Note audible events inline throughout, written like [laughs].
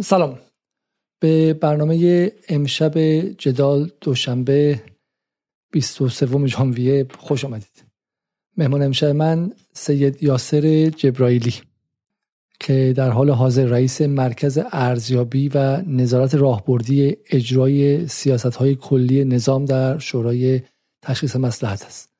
سلام. به برنامه امشب جدال دوشنبه 23 ژانویه خوش آمدید. مهمان امشب من سید یاسر جبرائیلی که در حال حاضر رئیس مرکز ارزیابی و نظارت راهبردی اجرای سیاست های کلی نظام در شورای تشخیص مسلحت است.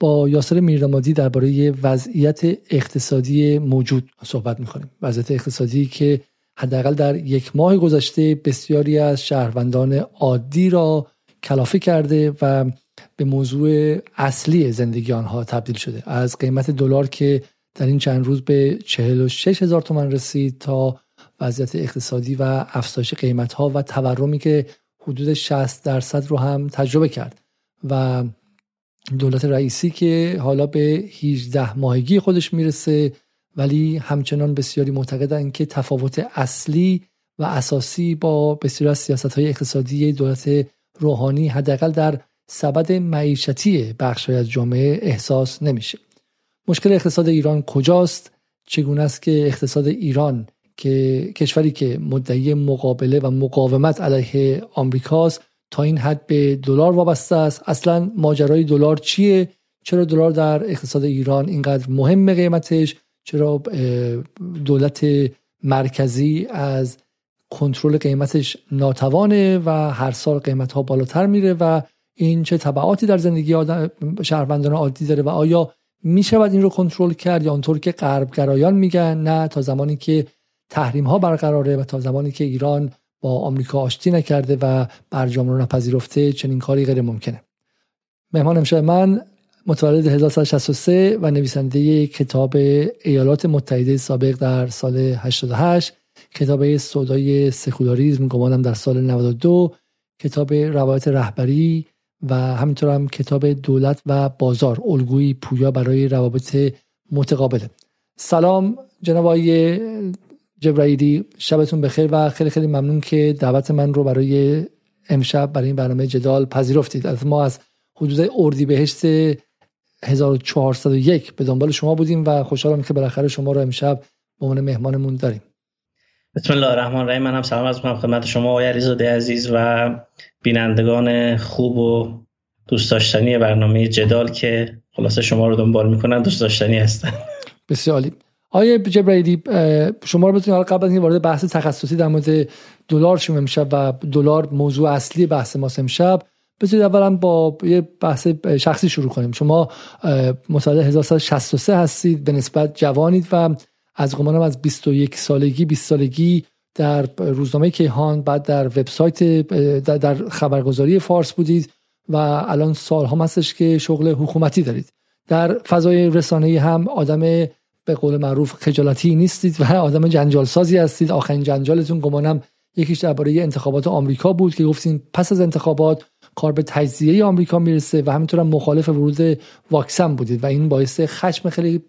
با یاسر میرنمادی درباره وضعیت اقتصادی موجود صحبت می‌کنیم. وضعیت اقتصادی که حداقل در یک ماه گذشته بسیاری از شهروندان عادی را کلافه کرده و به موضوع اصلی زندگی آنها تبدیل شده. از قیمت دلار که در این چند روز به 46 هزار تومن رسید تا وضعیت اقتصادی و افزایش قیمت ها و تورمی که حدود 60 درصد رو هم تجربه کرد و دولت رئیسی که حالا به 18 ماهگی خودش می‌رسه ولی همچنان بسیاری معتقدند که تفاوت اصلی و اساسی با بسیاری از سیاست های اقتصادی دولت روحانی حداقل در سبد معیشتی بخش از جامعه احساس نمیشه. مشکل اقتصاد ایران کجاست؟ چگونه است که اقتصاد ایران که کشوری که مدعی مقابله و مقاومت علیه آمریکاست تا این حد به دلار وابسته است؟ اصلا ماجرای دلار چیه؟ چرا دلار در اقتصاد ایران اینقدر مهم قیمتش؟ چرا دولت مرکزی از کنترل قیمتش ناتوانه و هر سال قیمت ها بالاتر میره و این چه تبعاتی در زندگی آدم شهروندان عادی داره و آیا می شود این رو کنترل کرد یا آنطور که غربگرایان میگن؟ نه تا زمانی که تحریم ها برقراره و تا زمانی که ایران با آمریکا آشتی نکرده و برجام رو نپذیرفته چنین کاری غیر ممکنه مهمان امشب من متولد 1963 و نویسنده کتاب ایالات متحده سابق در سال 88 کتاب سودای سکولاریزم گمانم در سال 92 کتاب روایت رهبری و همینطور هم کتاب دولت و بازار الگویی پویا برای روابط متقابله سلام جناب آقای جبرائیلی شبتون بخیر و خیلی خیلی ممنون که دعوت من رو برای امشب برای این برنامه جدال پذیرفتید. از ما از حدود اردیبهشت 1401 به دنبال شما بودیم و خوشحالم که بالاخره شما رو امشب به عنوان مهمانمون داریم. بسم الله الرحمن الرحیم. منم سلام از می‌کنم خدمت شما آقای علیزاده عزیز و بینندگان خوب و دوست داشتنی برنامه جدال که خلاصه شما رو دنبال می‌کنن دوست داشتنی هستن. بسیار عالی. آیه جبرائیلی شما رو بتونید قبل از اینکه وارد بحث تخصصی در مورد دلار شما امشب و دلار موضوع اصلی بحث ما امشب. بذارید اولا با یه بحث شخصی شروع کنیم. شما متولد 1963 هستید به نسبت جوانید و از گمانم از 21 سالگی 20 سالگی در روزنامه کیهان بعد در وبسایت در خبرگزاری فارس بودید و الان سال هم هستش که شغل حکومتی دارید. در فضای رسانه‌ای هم آدم به قول معروف خجالتی نیستید و [laughs] آدم جنجال سازی هستید. آخرین جنجالتون گمانم یکیش درباره انتخابات آمریکا بود که گفتین پس از انتخابات کار به تجزیه آمریکا می‌رسه و همینطور هم مخالف ورود واکسن بودید و این باعث خشم خیلی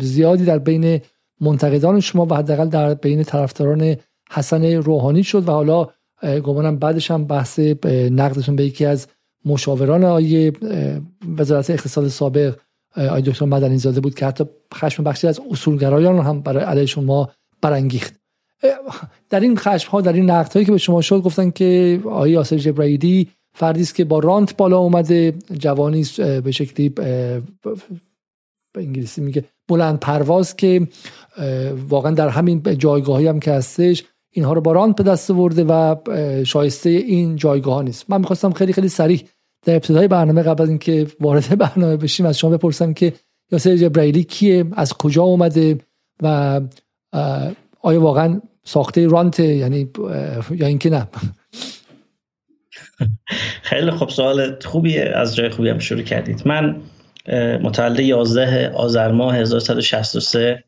زیادی در بین منتقدان شما و حداقل در بین طرفداران حسن روحانی شد و حالا گمانم بعدش هم بحث نقدتون به یکی از مشاوران آیه وزارت اقتصاد سابق آی دکتر مدنی زاده بود که حتی خشم بخشی از اصولگرایان هم برای علیه شما برانگیخت. در این خشم ها در این نقد هایی که به شما شد گفتن که آقای یاسر جبرائیلی فردی است که با رانت بالا اومده جوانی به شکلی به انگلیسی میگه بلند پرواز که واقعا در همین جایگاهی هم که هستش اینها رو با رانت به دست آورده و شایسته این جایگاه نیست. من می‌خواستم خیلی خیلی سریع در ابتدای برنامه قبل از اینکه وارد [laughs] برنامه بشیم از شما بپرسم که یاسر جبرائیلی کیه از کجا اومده و آیا واقعا ساخته رانت یعنی یا اینکه نه. [laughs] خیلی خوب سوال خوبی از جای خوبی هم شروع کردید. من متولد 11 آذر ماه 1163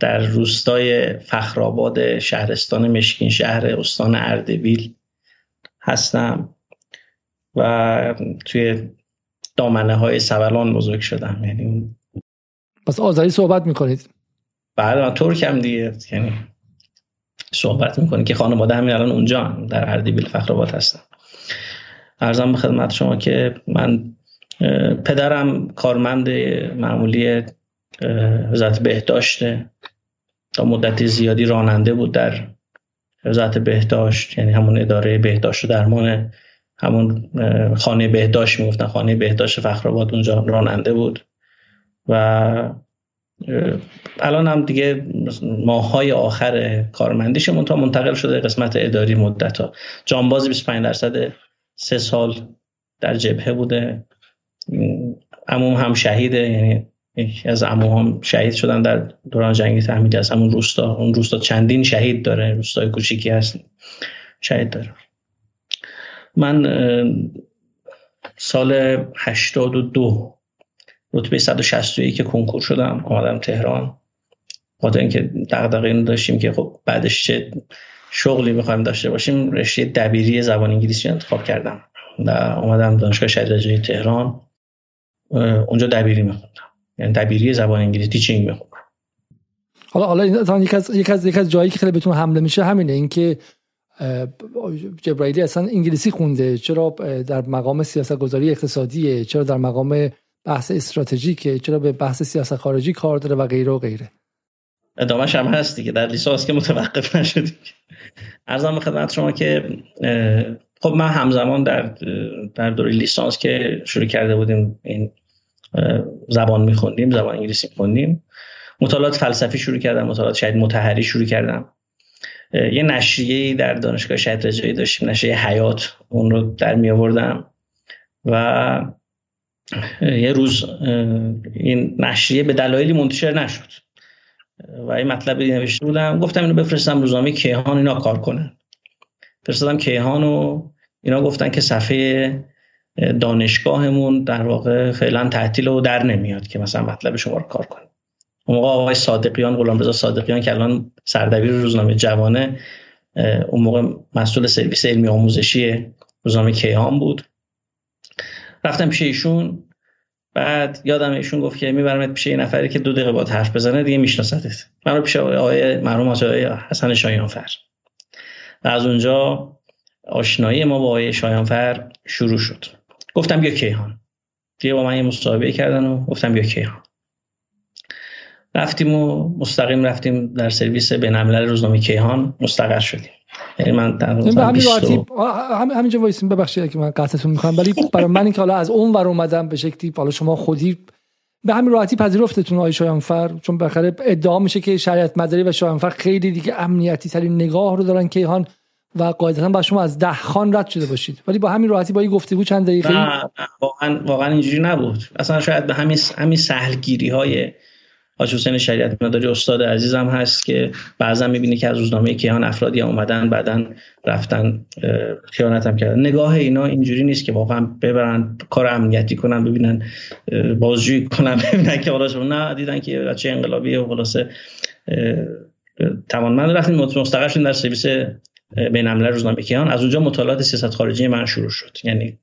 در روستای فخرآباد شهرستان مشکین شهر استان اردبیل هستم و توی دامنه های سبلان بزرگ شدم. یعنی پس آذری صحبت می‌کنید؟ بله من ترک هم دیگه. یعنی صحبت می‌کنه که خانواده همین الان اونجا هم در اردبیل فخرآباد هستم ارزم به خدمت شما که من پدرم کارمند معمولی وزارت بهداشته تا مدت زیادی راننده بود در وزارت بهداشت یعنی همون اداره بهداشت و درمان همون خانه بهداشت می‌گفتن خانه بهداشت فخرآباد اونجا راننده بود. و الان هم دیگه ماهای آخر کارمندیش منتها منتقل شده قسمت اداری مدت ها جانبازی 25 درصد سه سال در جبهه بوده. عموم هم شهیده یعنی از عموم هم شهید شدن در دوران جنگی تحمیلی از همون روستا اون روستا چندین شهید داره روستای کوچیکی هست شهید داره. من سال 82 رتبه 161 که کنکور شدم آمدم تهران. خاطر اینکه دغدغه اینو داشتیم که خب بعدش چه شغلی می‌خوایم داشته باشیم رشته دبیری زبان انگلیسی انتخاب کردم و آمدم دانشگاه شهید تهران اونجا دبیری میخوندم. یعنی دبیری زبان انگلیسی تیچینگ میخوندم. حالا حالا یک از یک از یک از جایی که خیلی بهتون حمله میشه همینه اینکه جبرائیلی اصلا انگلیسی خونده چرا در مقام سیاست گذاری اقتصادیه چرا در مقام بحث استراتژیکه چرا به بحث سیاست خارجی کار داره و غیره و غیره. ادامهش هم هست دیگه. در لیسانس که متوقف نشدیم. ارزم به خدمت شما که خب من همزمان در در دوره لیسانس که شروع کرده بودیم این زبان میخوندیم زبان انگلیسی میخوندیم. مطالعات فلسفی شروع کردم مطالعات شاید متحری شروع کردم. یه نشریه در دانشگاه شهید رجایی داشتیم نشریه حیات اون رو در می آوردم. و یه روز این نشریه به دلایلی منتشر نشد. و این مطلب نوشته بودم. گفتم اینو بفرستم روزنامه کیهان اینا کار کنن. فرستادم کیهان و اینا گفتن که صفحه دانشگاهمون در واقع فعلا تعطیل و در نمیاد که مثلا مطلب شما رو کار کنه. اون موقع آقای صادقیان غلامرضا صادقیان که الان سردبیر روزنامه جوانه اون موقع مسئول سرویس علمی آموزشی روزنامه کیهان بود. رفتم پیش ایشون. بعد یادم ایشون گفت که میبرمت پیش یه نفری که دو دقیقه با حرف بزنه دیگه میشناستت من رو پیش آقای مرحوم آقای حسن شایانفر و از اونجا آشنایی ما با آقای شایانفر شروع شد. گفتم بیا کیهان. دیگه با من یه مصاحبه کردن و گفتم بیا کیهان. رفتیم و مستقیم رفتیم در سرویس بین روزنامه کیهان مستقر شدیم. یعنی من در همین راحتی همینجا وایسیم ببخشید که من قطعتون می‌کنم. ولی برای من اینکه حالا از اون ور اومدم به شکلی حالا شما خودی به همین راحتی پذیرفتتون آقای شایانفر چون بخره ادعا میشه که شریعت مداری و شایانفر خیلی دیگه امنیتی ترین نگاه رو دارن کیهان و قاعدتا با شما از ده خان رد شده باشید. ولی با همین راحتی با این گفتگو چند دقیقه نه واقعا واقعا اینجوری نبود. اصلا شاید به همین همین سهلگیری های حاج حسین شریعت مداری استاد عزیزم هست که بعضا می‌بینی که از روزنامه کیهان افرادی اومدن بعدا رفتن خیانت هم کردن. نگاه اینا اینجوری نیست که واقعا ببرن کار امنیتی کنن ببینن بازجویی کنن [laughs] ببینن که حالا نه دیدن که بچه انقلابی و خلاصه توانمند رفتیم مستقر در سرویس بین روزنامه کیهان از اونجا مطالعات سیاست خارجی من شروع شد. یعنی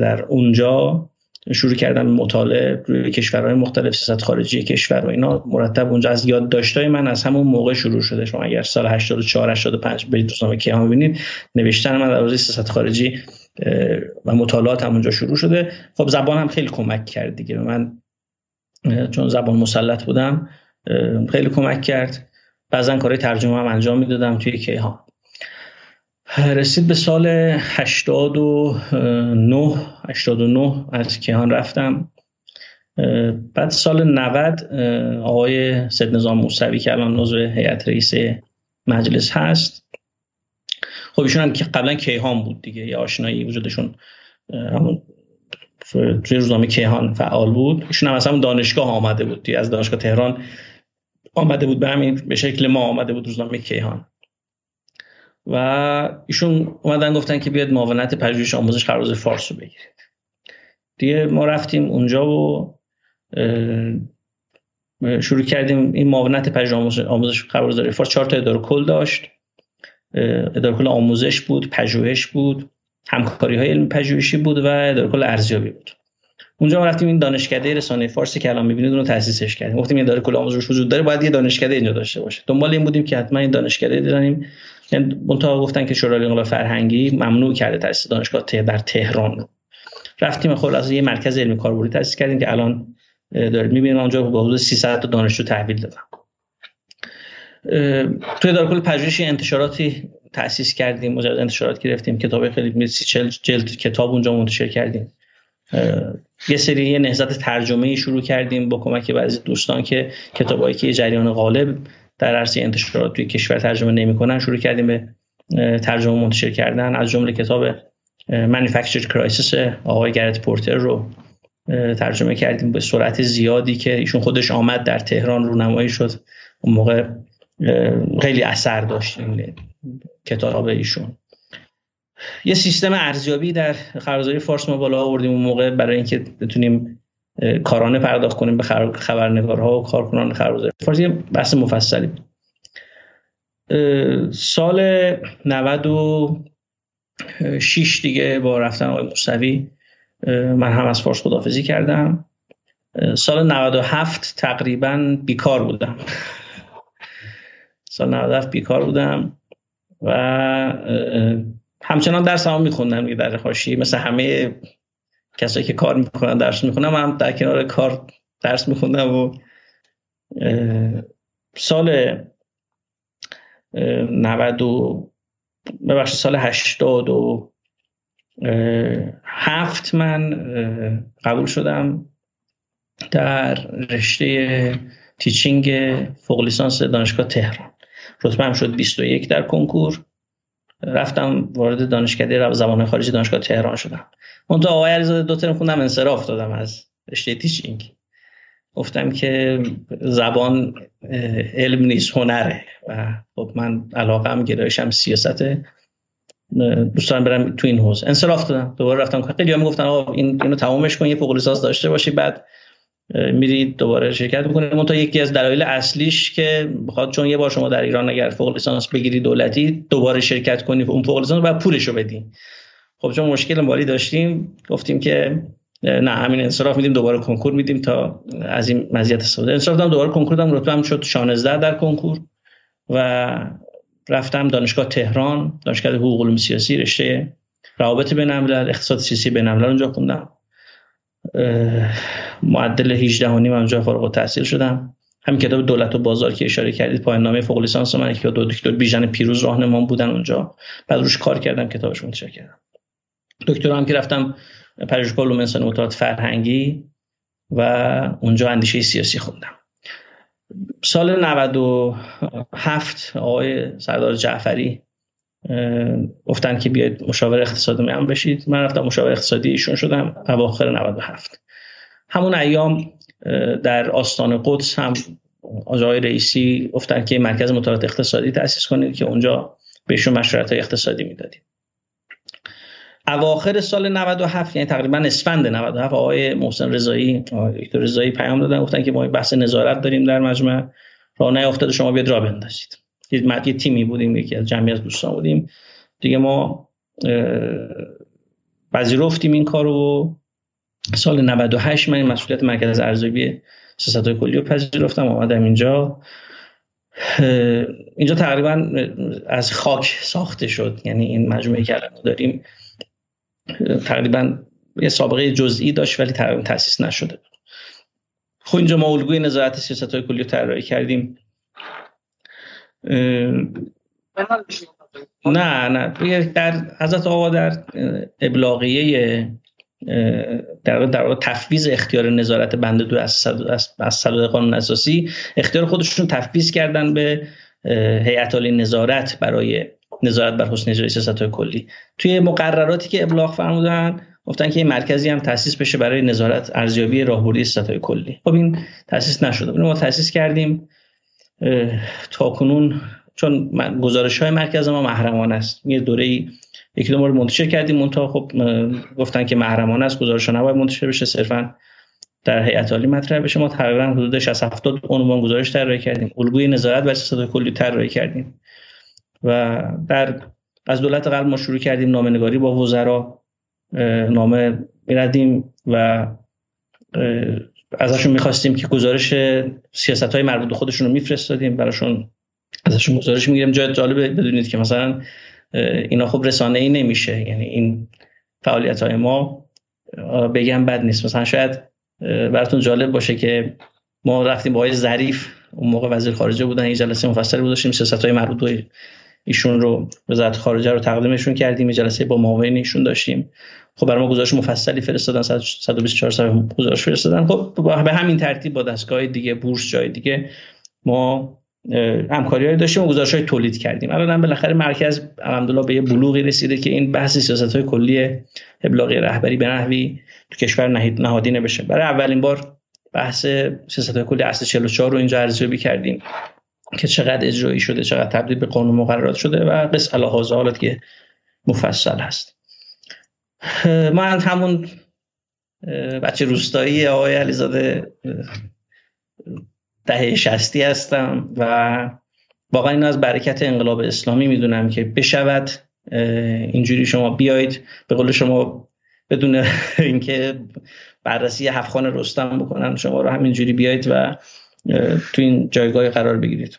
در اونجا شروع کردم مطالعه روی کشورهای مختلف سیاست خارجی کشور و اینا. مرتب اونجا از یادداشت‌های من از همون موقع شروع شده شما اگر سال 84 85 برید روزنامه کیهان ببینید نوشتن من در حوزه سیاست خارجی و مطالعات هم اونجا شروع شده. خب زبان هم خیلی کمک کرد دیگه. من چون زبان مسلط بودم خیلی کمک کرد. بعضا کارهای ترجمه هم انجام می‌دادم توی کیهان. رسید به سال 89 89 از کیهان رفتم. بعد سال 90 آقای سید نظام موسوی که الان عضو هیئت رئیس مجلس هست. خب ایشون هم که قبلا کیهان بود دیگه یه آشنایی وجودشون همون توی روزنامه کیهان فعال بود. ایشون هم همون دانشگاه آمده بود از دانشگاه تهران آمده بود به همین به شکل ما آمده بود روزنامه کیهان. و ایشون اومدن گفتن که بیاد معاونت پژوهش آموزش خرباز فارس رو بگیرید. دیگه ما رفتیم اونجا و شروع کردیم این معاونت پژوهش آموزش خرباز فارس. چهار تا اداره کل داشت. اداره کل آموزش بود پژوهش بود همکاری های علمی پژوهشی بود و اداره کل ارزیابی بود. اونجا ما رفتیم این دانشکده رسانه فارسی که الان می‌بینید رو تاسیسش کردیم. گفتیم این داره کل آموزش وجود داره باید یه دانشکده اینجا داشته باشه. دنبال این بودیم که حتما این دانشکده یعنی منتها گفتن که شورای انقلاب فرهنگی ممنوع کرده تاسیس دانشگاه در تهران رو. رفتیم خلاصه یه مرکز علمی کاربردی تاسیس کردیم که الان دارید می‌بینید اونجا با حدود 300 تا دانشجو تحویل دادم توی دارکل پژوهش انتشاراتی تأسیس کردیم مجرد انتشارات گرفتیم کتاب خیلی سی جلد کتاب اونجا منتشر کردیم. یه سری یه نهضت ترجمه شروع کردیم با کمک بعضی دوستان که کتابایی که جریان غالب در عرصه انتشارات توی کشور ترجمه نمی‌کنن. شروع کردیم به ترجمه منتشر کردن. از جمله کتاب Manufactured Crisis آقای گرت پورتر رو ترجمه کردیم به سرعت زیادی که ایشون خودش آمد در تهران رونمایی شد. اون موقع خیلی اثر داشت این کتاب ایشون. یه سیستم ارزیابی در خبرگزاری فارس ما بالا آوردیم. اون موقع برای اینکه بتونیم کارانه پرداخت کنیم به خبرنگارها و کارکنان خبرگزاری. فارس یه بحث مفصلی بود. سال 96 دیگه با رفتن آقای موسوی من هم از فارس خدافزی کردم. سال 97 تقریبا بیکار بودم. سال 97 بیکار بودم و همچنان درس هم میخوندم در حاشیه. مثل همه کسایی که کار می‌کنن درس می‌خونم من در کنار کار درس میخوندم و سال 90 و ببخشید سال 80 و هفت من قبول شدم در رشته تیچینگ فوق لیسانس دانشگاه تهران. رتبه هم شد 21 در کنکور. رفتم وارد دانشکده زبان خارجی دانشگاه تهران شدم. اون تو آقای علیزاده دو ترم خوندم انصراف دادم از رشته تیچینگ گفتم که زبان علم نیست هنره. و خب من علاقم گرایشم سیاسته دوست دارم برم تو این حوزه. انصراف دادم. دوباره رفتم. خیلی هم گفتن آقا این اینو تمومش کن یه فوق لیسانس داشته باشی. بعد میری دوباره شرکت می‌کنی. اون تا یکی از دلایل اصلیش که بخواد چون یه بار شما در ایران اگر فوق لیسانس بگیری دولتی دوباره شرکت کنی اون فوق لیسانس بعد پولشو بدی. خب چون مشکل مالی داشتیم گفتیم که نه همین انصراف میدیم دوباره کنکور میدیم تا از این مزیت استفاده. انصراف دادم دوباره کنکور دادم رتبه شد 16 در کنکور و رفتم دانشگاه تهران دانشگاه حقوق علوم سیاسی رشته روابط بین الملل اقتصاد سیاسی بین اونجا خوندم. معدل 18 و نیم اونجا فارغ التحصیل شدم. همین کتاب دولت و بازار که اشاره کردید پایان نامه فوق لیسانس من که دو دکتر بیژن پیروز راهنما بودن اونجا. بعد روش کار کردم کتابش منتشر کردم. دکترا هم که رفتم پژوهشگاه علوم انسانی مطالعات فرهنگی و اونجا اندیشه سیاسی خوندم. سال 97 آقای سردار جعفری گفتن که بیاید مشاور اقتصادی من بشید. من رفتم مشاور اقتصادی ایشون شدم اواخر 97 همون ایام در آستان قدس هم آقای رئیسی گفتن که مرکز مطالعات اقتصادی تأسیس کنید که اونجا بهشون مشورت های اقتصادی می‌دادیم. اواخر سال 97 یعنی تقریبا اسفند 97 آقای محسن رضایی دکتر رضایی پیام دادن گفتن که ما بحث نظارت داریم در مجمع. راه نیافتاده شما بیاد را بندازید. یه تیمی بودیم یکی از جمعی از دوستان بودیم. دیگه ما پذیرفتیم این کارو و سال 98 من مسئولیت مرکز ارزیابی سیاست کلی رو پذیرفتم آمدم اینجا. اینجا تقریبا از خاک ساخته شد یعنی این مجموعه که داریم. تقریبا یه سابقه جزئی داشت ولی تقریبا تاسیس نشده بود. خب اینجا ما الگوی نظارت سیاست های کلی رو طراحی کردیم. نه نه. در حضرت آقا در ابلاغیه در در تفویض اختیار نظارت بنده دو از از قانون اساسی اختیار خودشون تفویض کردن به هیئت عالی نظارت برای نظارت بر حسن اجرای سیاست کلی. توی مقرراتی که ابلاغ فرمودن گفتن که این مرکزی هم تاسیس بشه برای نظارت ارزیابی راهبردی سیاست کلی. خب این تاسیس نشده. ما تاسیس کردیم. تا کنون چون گزارش های مرکز ما محرمانه است. یه دوره ای یکی دو مورد منتشر کردیم. اون خب گفتن که محرمانه است. گزارش نباید منتشر بشه. صرفا در هیئت عالی مطرح بشه. ما تقریبا حدود 60 70 عنوان گزارش طراحی کردیم. الگوی نظارت بر سیاست کلی طراحی کردیم. و در از دولت قبل ما شروع کردیم نامه نگاری با وزرا. نامه میردیم و ازشون می‌خواستیم که گزارش سیاست های مربوط خودشون رو میفرستادیم براشون ازشون گزارش می‌گیریم. جای جالب بدونید که مثلا اینا خب رسانه ای نمیشه. یعنی این فعالیت های ما بگم بد نیست. مثلا شاید براتون جالب باشه که ما رفتیم با آقای ظریف اون موقع وزیر خارجه بودن این جلسه مفصلی بود داشتیم. سیاست های مربوط به ایشون رو وزارت خارجه رو تقدیمشون کردیم. جلسه با معاون ایشون داشتیم. خب برای ما گزارش مفصلی فرستادن 124 صفحه گزارش فرستادن. خب به همین ترتیب با دستگاه دیگه بورس جای دیگه ما همکاری داشتیم و گزارش های تولید کردیم. الان هم بالاخره مرکز الحمدلله به یه بلوغی رسیده که این بحث سیاست های کلی ابلاغی رهبری به نحوی تو کشور نهادینه بشه. برای اولین بار بحث سیاست های کلی اصل 44 رو اینجا ارزیابی کردیم که چقدر اجرایی شده چقدر تبدیل به قانون مقررات شده و قص الهازه حالت که مفصل هست. من همون بچه روستایی آقای علیزاده دهه شستی هستم و واقعا این از برکت انقلاب اسلامی می‌دونم که بشود. اینجوری شما بیاید. به قول شما بدون [laughs] اینکه بررسی هفخان رستم بکنن شما رو همینجوری بیاید و تو این جایگاه قرار بگیرید.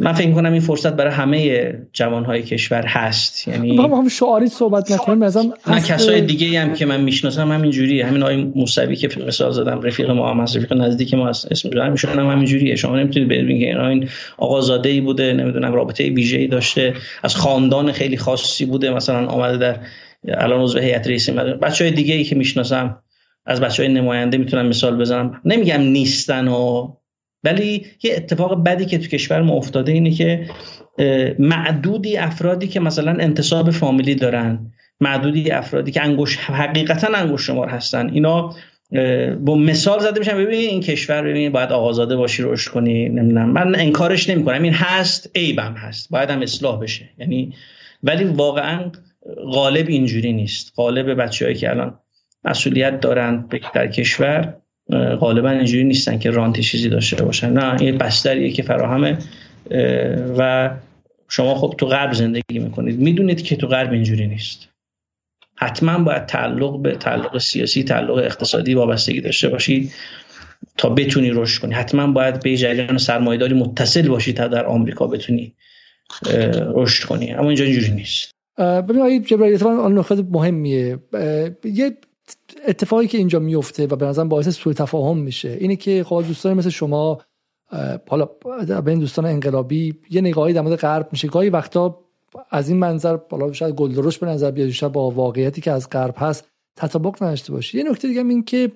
من فکر کنم این فرصت برای همه جوانهای کشور هست. یعنی ما هم شعاری صحبت نکنیم مثلا من کسای دیگه هم که من می‌شناسم همین جوریه همین آقای موسوی که مثال زدم رفیق ما هم رفیق نزدیک ما هست. اسم می‌ذارم ایشون هم همین جوریه شما نمی‌تونید ببینید که این آقازاده ای بوده نمی‌دونم رابطه ویژه‌ای داشته. از خاندان خیلی خاصی بوده مثلا آمده در الان عضو هیئت رئیسه بچهای دیگه ای که می‌شناسم از بچه های نماینده می‌تونم مثال بزنم. نمیگم نیستن و ولی یه اتفاق بدی که تو کشور ما افتاده اینه که معدودی افرادی که مثلا انتصاب فامیلی دارن معدودی افرادی که انگوش حقیقتا انگوش شمار هستن. اینا با مثال زده میشن ببین این کشور ببین باید آقازاده باشی روش کنی نمی‌دونم. من انکارش نمی‌کنم. این هست عیبم هست. باید هم اصلاح بشه. یعنی ولی واقعا غالب اینجوری نیست. غالب بچه‌ای که الان مسئولیت دارن در کشور غالبا اینجوری نیستن که رانتی چیزی داشته باشن. نه این بستریه که فراهمه. و شما خب تو غرب زندگی می‌کنید. می‌دونید که تو غرب اینجوری نیست. حتما باید تعلق به تعلق سیاسی تعلق اقتصادی وابستگی داشته باشی تا بتونی رشد کنی. حتما باید به جریان سرمایه‌داری متصل باشی تا در آمریکا بتونی رشد کنی. اما اینجا اینجوری نیست. ببینید جبرائیل آن نکته مهمیه. یه اتفاقی که اینجا میفته و به نظرم باعث سوء تفاهم میشه اینه که خب دوستان مثل شما حالا به دوستان انقلابی یه نگاهی در مورد غرب میشه. گاهی وقتا از این منظر بالا شاید گلدرش به نظر بیاد شاید با واقعیتی که از غرب هست تطابق نداشته باشه یه نکته دیگه این که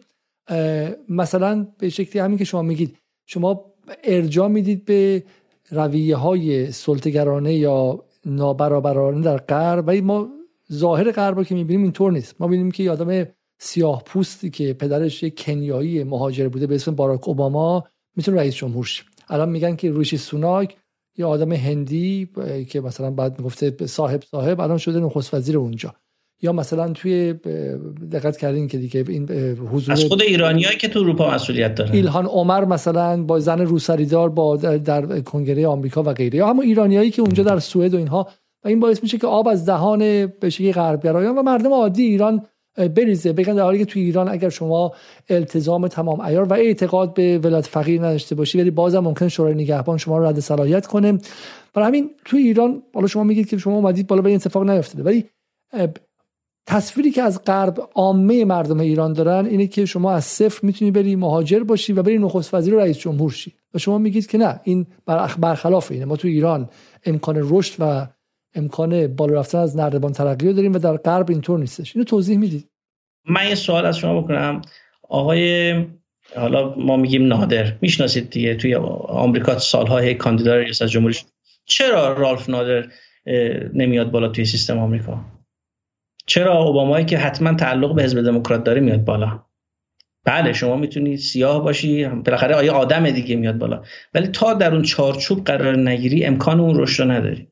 مثلا به شکلی همین که شما میگید شما ارجاع می‌دید به رویه های سلطگرانه یا نابرابرانه در غرب ولی ما ظاهر غرب رو که می‌بینیم اینطور نیست. ما ببینیم که آدم سیاه پوستی که پدرش یک کنیایی مهاجر بوده به اسم باراک اوباما می‌تونه رئیس جمهور شه. الان میگن که روشی سوناک یه آدم هندی که مثلا بعد می‌گفته صاحب صاحب الان شده نخست وزیر اونجا. یا مثلا توی دقت کردین که دیگه این حضور از خود ایرانیایی که تو اروپا مسئولیت دارن. ایلهان عمر مثلا با زن روسریدار با در کنگره آمریکا و غیره. یا همون ایرانیایی که اونجا در سوئد و اینها. و این باعث میشه که آب از دهان بشه غربگرایان و مردم عادی ایران بریزه. بگن در حالی که توی ایران اگر شما التزام تمام ایار و اعتقاد به ولایت فقیر نداشته باشی ولی بازم ممکن شورای نگهبان شما رو رد صلاحیت کنه. برای همین توی ایران بالا شما میگید که شما اومدید بالا به این اتفاق نیفتاده. ولی تصویری که از غرب عامه مردم ایران دارن اینه که شما از صفر می‌تونی بری مهاجر باشی و بری نخست وزیر رئیس جمهور شی. و شما میگید که نه این برخلاف اینه. ما تو ایران امکان رشد و امکان بالا رفتن از نردبان ترقی رو داریم و در غرب اینطور نیستش. اینو توضیح می‌دید. من یه سوال از شما بکنم. آقای حالا ما میگیم نادر می‌شناسید دیگه توی آمریکا سالها کاندیدا ریاست جمهوری چرا رالف نادر نمیاد بالا توی سیستم آمریکا؟ چرا اوبامایی که حتما تعلق به حزب دموکرات داره میاد بالا؟ بله شما می‌تونید سیاه باشی بالاخره آیا آدم دیگه میاد بالا؟ ولی تا در اون چارچوب قرار نگیری امکان اون رشد رو نداری.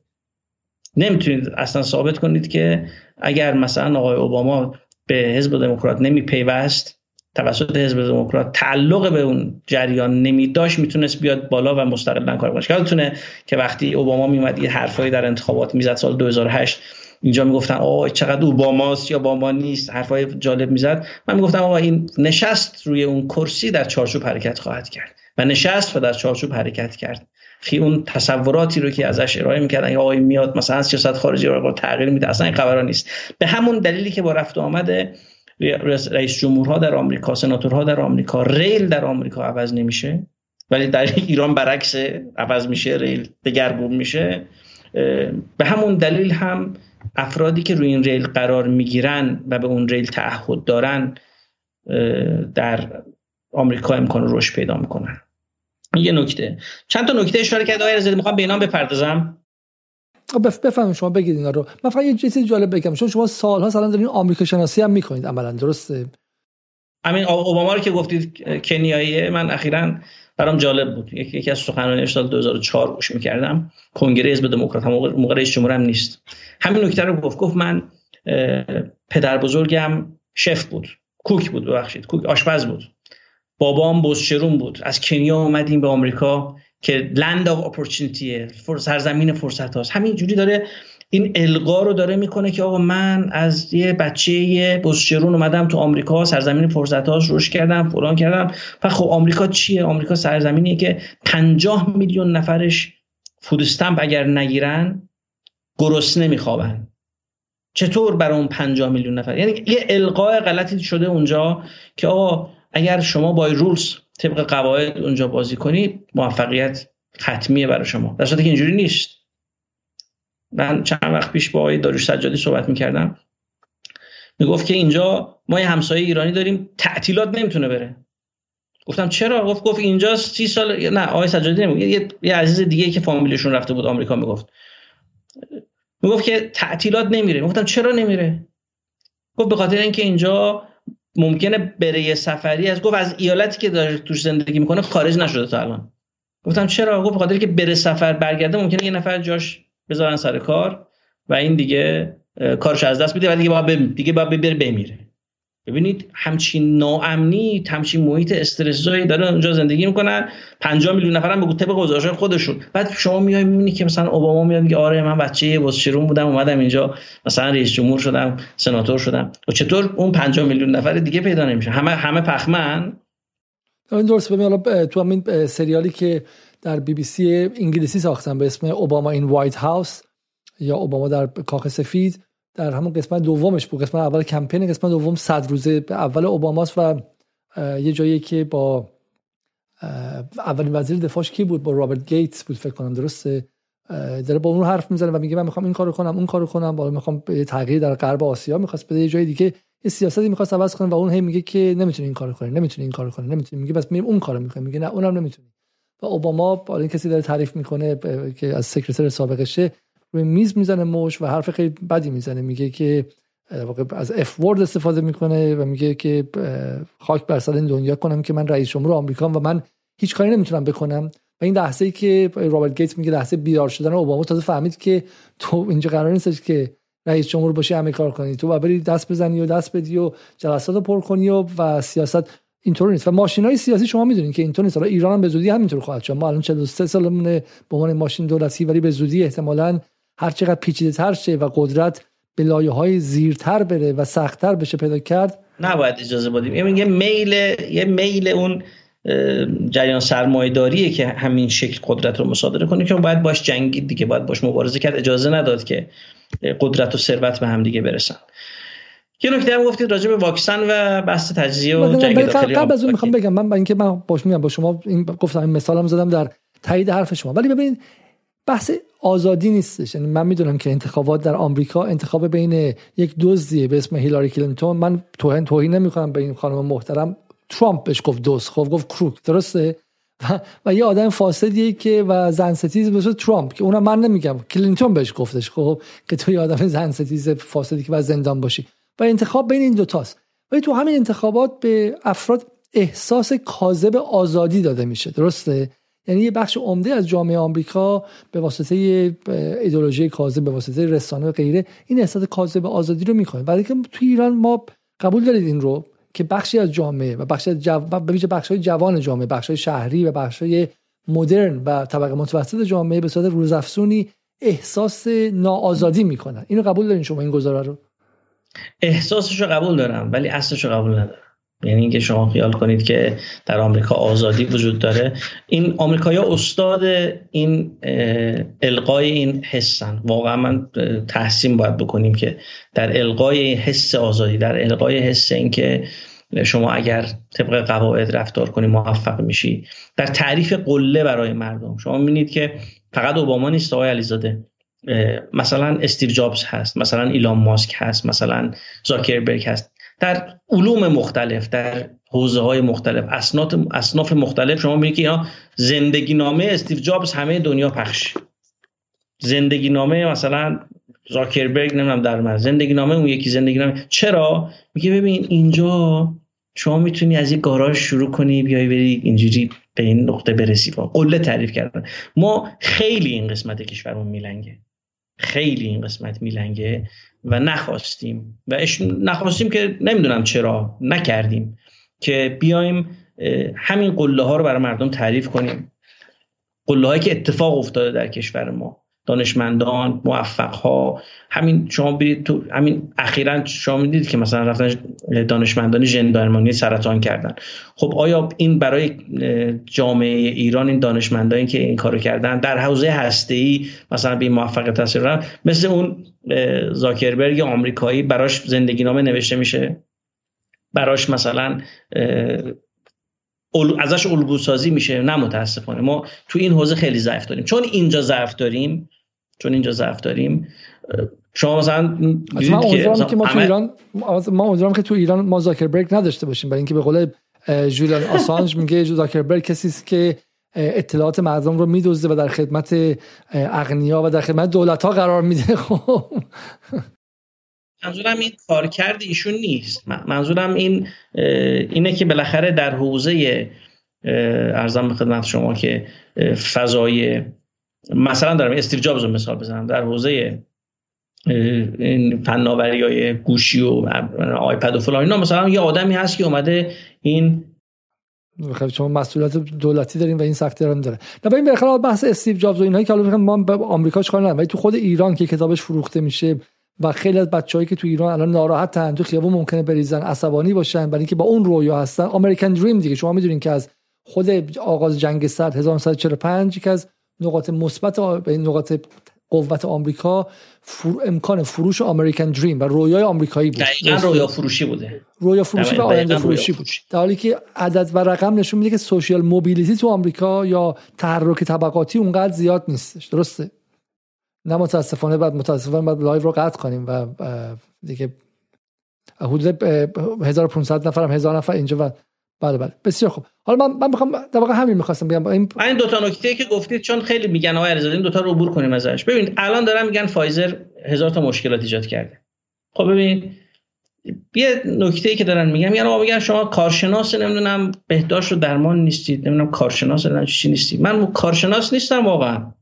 نمی‌تونید اصلا ثابت کنید که اگر مثلا آقای اوباما به حزب دموکرات نمی پیوست توسط حزب دموکرات تعلق به اون جریان نمی داشت می‌تونست بیاد بالا و مستقلا کار کنه یادتونه که وقتی اوباما میومد یه حرفایی در انتخابات می‌زد سال 2008 اینجا می‌گفتن آه چقدر اوباماست یا باما نیست. حرفای جالب می‌زد. من می‌گفتم آقا این نشست روی اون کرسی در چارچوب حرکت خواهد کرد. و نشست و در چارچوب حرکت کرد. خی اون تصوراتی رو که ازش ارائه می‌کردن یا آقای میاد مثلا از سیاست خارجی رو تغییر میده اصلا این خبرا نیست. به همون دلیلی که با رفت و آمد رئیس جمهورها در آمریکا سناتورها در آمریکا ریل در آمریکا عوض نمیشه. ولی در ایران برعکس عوض میشه ریل دگرگون میشه. به همون دلیل هم افرادی که روی این ریل قرار می‌گیرن و به اون ریل تعهد دارن در آمریکا امکان رشد پیدا می‌کنن. یه نکته. چند تا نکته اشاره کرد آقای رضایی می‌خوام به اینام بپردازم؟ بفهمید شما بگید اینا رو. من فقط یه چیزی جالب بگم. چون شما سالها سالان دارین آمریکا شناسی هم می‌کنید عملا درسته؟ همین اوباما رو که گفتید کنیاییه من اخیرا برام جالب بود. یکی از سخنرانیاش سال 2004 گوش می‌کردم. کنگره حزب دموکرات هم موقع رئیس جمهور هم نیست. همین نکته رو گفت. گفت من پدر بزرگم شف بود. کوک بود ببخشید. کوک آشپز بود. بابام بزچرون بود. از کنیا اومدیم به آمریکا که لند آف اپورتونتیه سرزمین فرصت هاست. همین جوری داره این القا رو داره می‌کنه که آقا من از یه بچه بزچرون اومدم تو آمریکا سرزمین فرصت هاست روش کردم فلان کردم. و خب آمریکا چیه؟ آمریکا سرزمینیه که 50 میلیون نفرش فودستمپ اگر نگیرن گرسنه میخوابن چطور برای اون 50 میلیون نفر؟ یعنی یه القای غلطی شده اونجا که آقا اگر شما با رولز طبق قواعد اونجا بازی کنید موفقیت حتمیه برای شما. در که اینجوری نیست. من چند وقت پیش با آقای داروش سجادی صحبت می‌کردم. می‌گفت که اینجا ما یه همسایه ایرانی داریم تعطیلات نمی‌تونه بره. گفتم چرا؟ گفت گفت اینجا سی سال نه آقای سجادی نمیگه یه،, یه عزیز دیگه که فامیلشون رفته بود آمریکا می‌گفت. می‌گفت که تعطیلات نمیره. گفتم چرا نمیره؟ گفت به خاطر اینکه اینجا ممکنه بره یه سفری از گفت از ایالتی که داره توش زندگی می‌کنه خارج نشده تا الان. گفتم چرا؟ گفت بخاطر که بره سفر برگرده ممکنه یه نفر جاش بذارن سر کار و این دیگه کارش از دست بده و دیگه باید دیگه باید بره بمیره. ببینید همچین ناامنی همچین محیط استرسزایی داره اونجا زندگی می‌کنن. 50 میلیون نفرم بگو طبق گزارش خودشون. بعد شما میای می‌بینی که مثلا اوباما میاد میگه آره من بچه بازشرون بودم اومدم اینجا. مثلا رئیس جمهور شدم سناتور شدم. و چطور اون 50 میلیون نفر دیگه پیدا نمیشه همه همه پخمن؟ این درست ببین حالا تو همین سریالی که در بی بی سی انگلیسی ساختن به اسم اوباما in White House یا اوباما در کاخ سفید در همون قسمت دومش بود. قسمت اول کمپین قسمت دوم صد روزه. اول اوباماست و یه جایی که با اولین وزیر دفاعش کی بود؟ با رابرت گیتس بود فکر کنم. درسته؟ داره با اون حرف می‌زنه و میگه من می‌خوام این کارو کنم اون کارو کنم. والا می‌خوام تغییر در غرب آسیا می‌خواست بده. یه جای دیگه یه سیاستی می‌خواست عوض کنه و اون هی میگه که نمی‌تونی این کارو کنی نمی‌تونی این کارو کنی نمی‌تونی. میگه پس میریم اون کارو می‌کنه میگه نه اونم نمی‌تونی. و اوباما با این کسی داره تعریف می‌کنه که از secretary سابقشه. روی میز می‌زنه مشت و حرف خیلی بدی می‌زنه. میگه که از F word استفاده می‌کنه و میگه که خاک بر سر این دنیا کنم که من رئیس جمهور آمریکام و من هیچ کاری نمی‌تونم بکنم. و این لحظه ای که رابرت گیتس میگه لحظه بیدار شدن اوباما تازه فهمید که تو اینجا قرار نیستش که رئیس جمهور باشی همه کار کنی. تو باید بری دست بزنی و دست بدی و جلسات رو پر کنی و, و سیاست اینطور نیست. و ماشین های سیاسی شما می‌دونید که اینطور نیست. حالا ایران هم به زودی همینطور خواهد شد. ما الان 43 سالمونه. به عنوان ماشین دولتی ولی به زودی احتمالاً هر چقدر پیچیده تر شه و قدرت به لایه های زیرتر بره و سختتر بشه پیدا کرد نباید اجازه بدیم. یه میل یه میل اون جریان سرمایه‌داریه که همین شکل قدرت رو مصادره کنه که باید باش جنگید دیگه باید باش مبارزه کرد. اجازه نداد که قدرت و ثروت به هم دیگه برسن. یه نکته هم گفتید راجع به واکسن و بحث تجزیه و جنگ داخلی قبل از اون می‌خوام بگم من با اینکه من باش میگم با شما این گفتم این مثالم زدم در تایید حرف شما. ولی ببینید بحث آزادی نیستش. یعنی من می‌دونم که انتخابات در آمریکا انتخاب بین یک دزدیه به اسم هیلاری کلینتون. من توهین توهین نمی‌کنم به این خانم محترم. ترامپ بهش گفت دزد خب گفت crook. درسته؟ و, و یه آدم فاسدیه که و زن ستیز به ترامپ. که اونم من نمیگم. کلینتون بهش گفتش خب؟ که تو یه آدم زن ستیز فاسدی که باید زندان باشی. و انتخاب بین این دوتاست ولی تو همین انتخابات به افراد احساس کاذب آزادی داده میشه. درسته؟ یعنی یه بخش عمده از جامعه آمریکا به واسطه ایدولوژی کاذب به واسطه رسانه و غیره این احساس کاذب آزادی رو می‌کنه ولی که تو ایران ما قبول دارید این رو که بخشی از جامعه و بخش جو... بخش های جوان جامعه بخش های شهری و بخش های مدرن و طبقه متوسط جامعه به صورت روزافزونی احساس ناآزادی می‌کنن. اینو قبول دارین شما این گزاره رو؟ احساسش رو قبول دارم ولی اصلش رو قبول ندارم. یعنی اینکه شما خیال کنید که در آمریکا آزادی وجود داره. این آمریکایی‌ها استاد این القای این حسن. واقعا من تحسین باید بکنیم که در القای حس آزادی در القای حس اینکه شما اگر طبق قواعد رفتار کنی موفق میشی. در تعریف قله برای مردم. شما می‌بینید که فقط اوباما نیست آقای علیزاده. مثلا استیو جابز هست مثلا ایلان ماسک هست مثلا زاکربرگ هست. در علوم مختلف در حوزه های مختلف اصناف مختلف شما می‌بینید که زندگی نامه استیو جابز همه دنیا پخش. زندگی نامه مثلا زاکربرگ نمی‌دونم در من زندگی نامه اون یکی زندگی نامه چرا؟ میگه ببین اینجا شما می‌تونی از یک گاراژ شروع کنی بیای بری اینجوری به این نقطه برسی. قله تعریف کردن. ما خیلی این قسمت کشورمون میلنگه. خیلی این قسمت میلنگه. و نخواستیم. و نخواستیم که نمی‌دونم چرا نکردیم که بیایم همین قله ها رو برای مردم تعریف کنیم. قله هایی که اتفاق افتاده در کشور ما. دانشمندان موفق ها همین شما برید تو همین اخیرا شما می‌دید که مثلا رفتن دانشمندان ژن سرطان کردن. خب آیا این برای جامعه ایران این دانشمندانی که این کارو کردن در حوزه هسته مثلا به موفقیت تصویر مثل اون زاکربرگ آمریکایی براش زندگی نامه نوشته میشه. براش مثلا ازش الگو سازی میشه. نه متاسفانه. ما تو این حوزه خیلی ضعف داریم. چون اینجا ضعف داریم چون اینجا ضعف داریم. شما مثلا من که, که ما تو ایران ما که تو ایران ما زاکربرگ نداشته باشیم برای اینکه به قول جولیان آسانج میگه [laughs] زاکربرگ کسی است که اطلاعات مردم رو میدزده و در خدمت اغنیا و در خدمت دولت ها قرار میده. [laughs] خب. منظورم این کارکرد ایشون نیست. منظورم این اینه که بالاخره در حوزه ارزم به خدمت شما که فضای مثلا دارم استیو جابز رو مثال بزنم. در حوزه این فناوری های گوشی و آیپد و فلان اینا مثلا یه آدمی هست که اومده این خب شما مسئولیت دولتی داریم و این سختی هم داره. نه این بالاخره بحث استیو جابز و اینایی که حالا ما به آمریکا چیکار نداریم ولی تو خود ایران که کتابش فروخته میشه و خیلی از بچه‌هایی که تو ایران الان ناراحتن تو خیابون ممکنه بریزن عصبانی باشن برای اینکه با اون رویا هستن. امریکن دریم دیگه شما می‌دونین که از خود آغاز جنگ سرد 1945 که از نقاط مثبت نقاط قوت آمریکا امکان فروش American dream و رویای آمریکایی بود. دقیقاً رویا فروشی بوده. رویا فروشی و آینده فروشی بود. در حالی که عدد و رقم نشون میده که social mobility تو آمریکا یا تحرک طبقاتی اونقدر زیاد نیستش. درسته؟ نه متاسفانه بعد متاسفانه بعد live رو قطع کنیم و دیگه حدود 1500 نفرم هزار نفر اینجا و بله بله. بسیار خوب. حالا من من می‌خوام در واقع همین می‌خواستم بگم. این این دو تا نکته که گفتید چون خیلی میگن آقای علیزاده این دو تا رو عبور کنیم ازش. ببینید الان دارن میگن فایزر هزار تا مشکلات ایجاد کرده. خب ببینید یه نکته که دارن میگن میگن آقا میگن شما کارشناس نمی‌دونم بهداشت و درمان نیستید نمی‌دونم کارشناس نمی‌دونم چی نیستید. من کارشناس نیستم واقعا.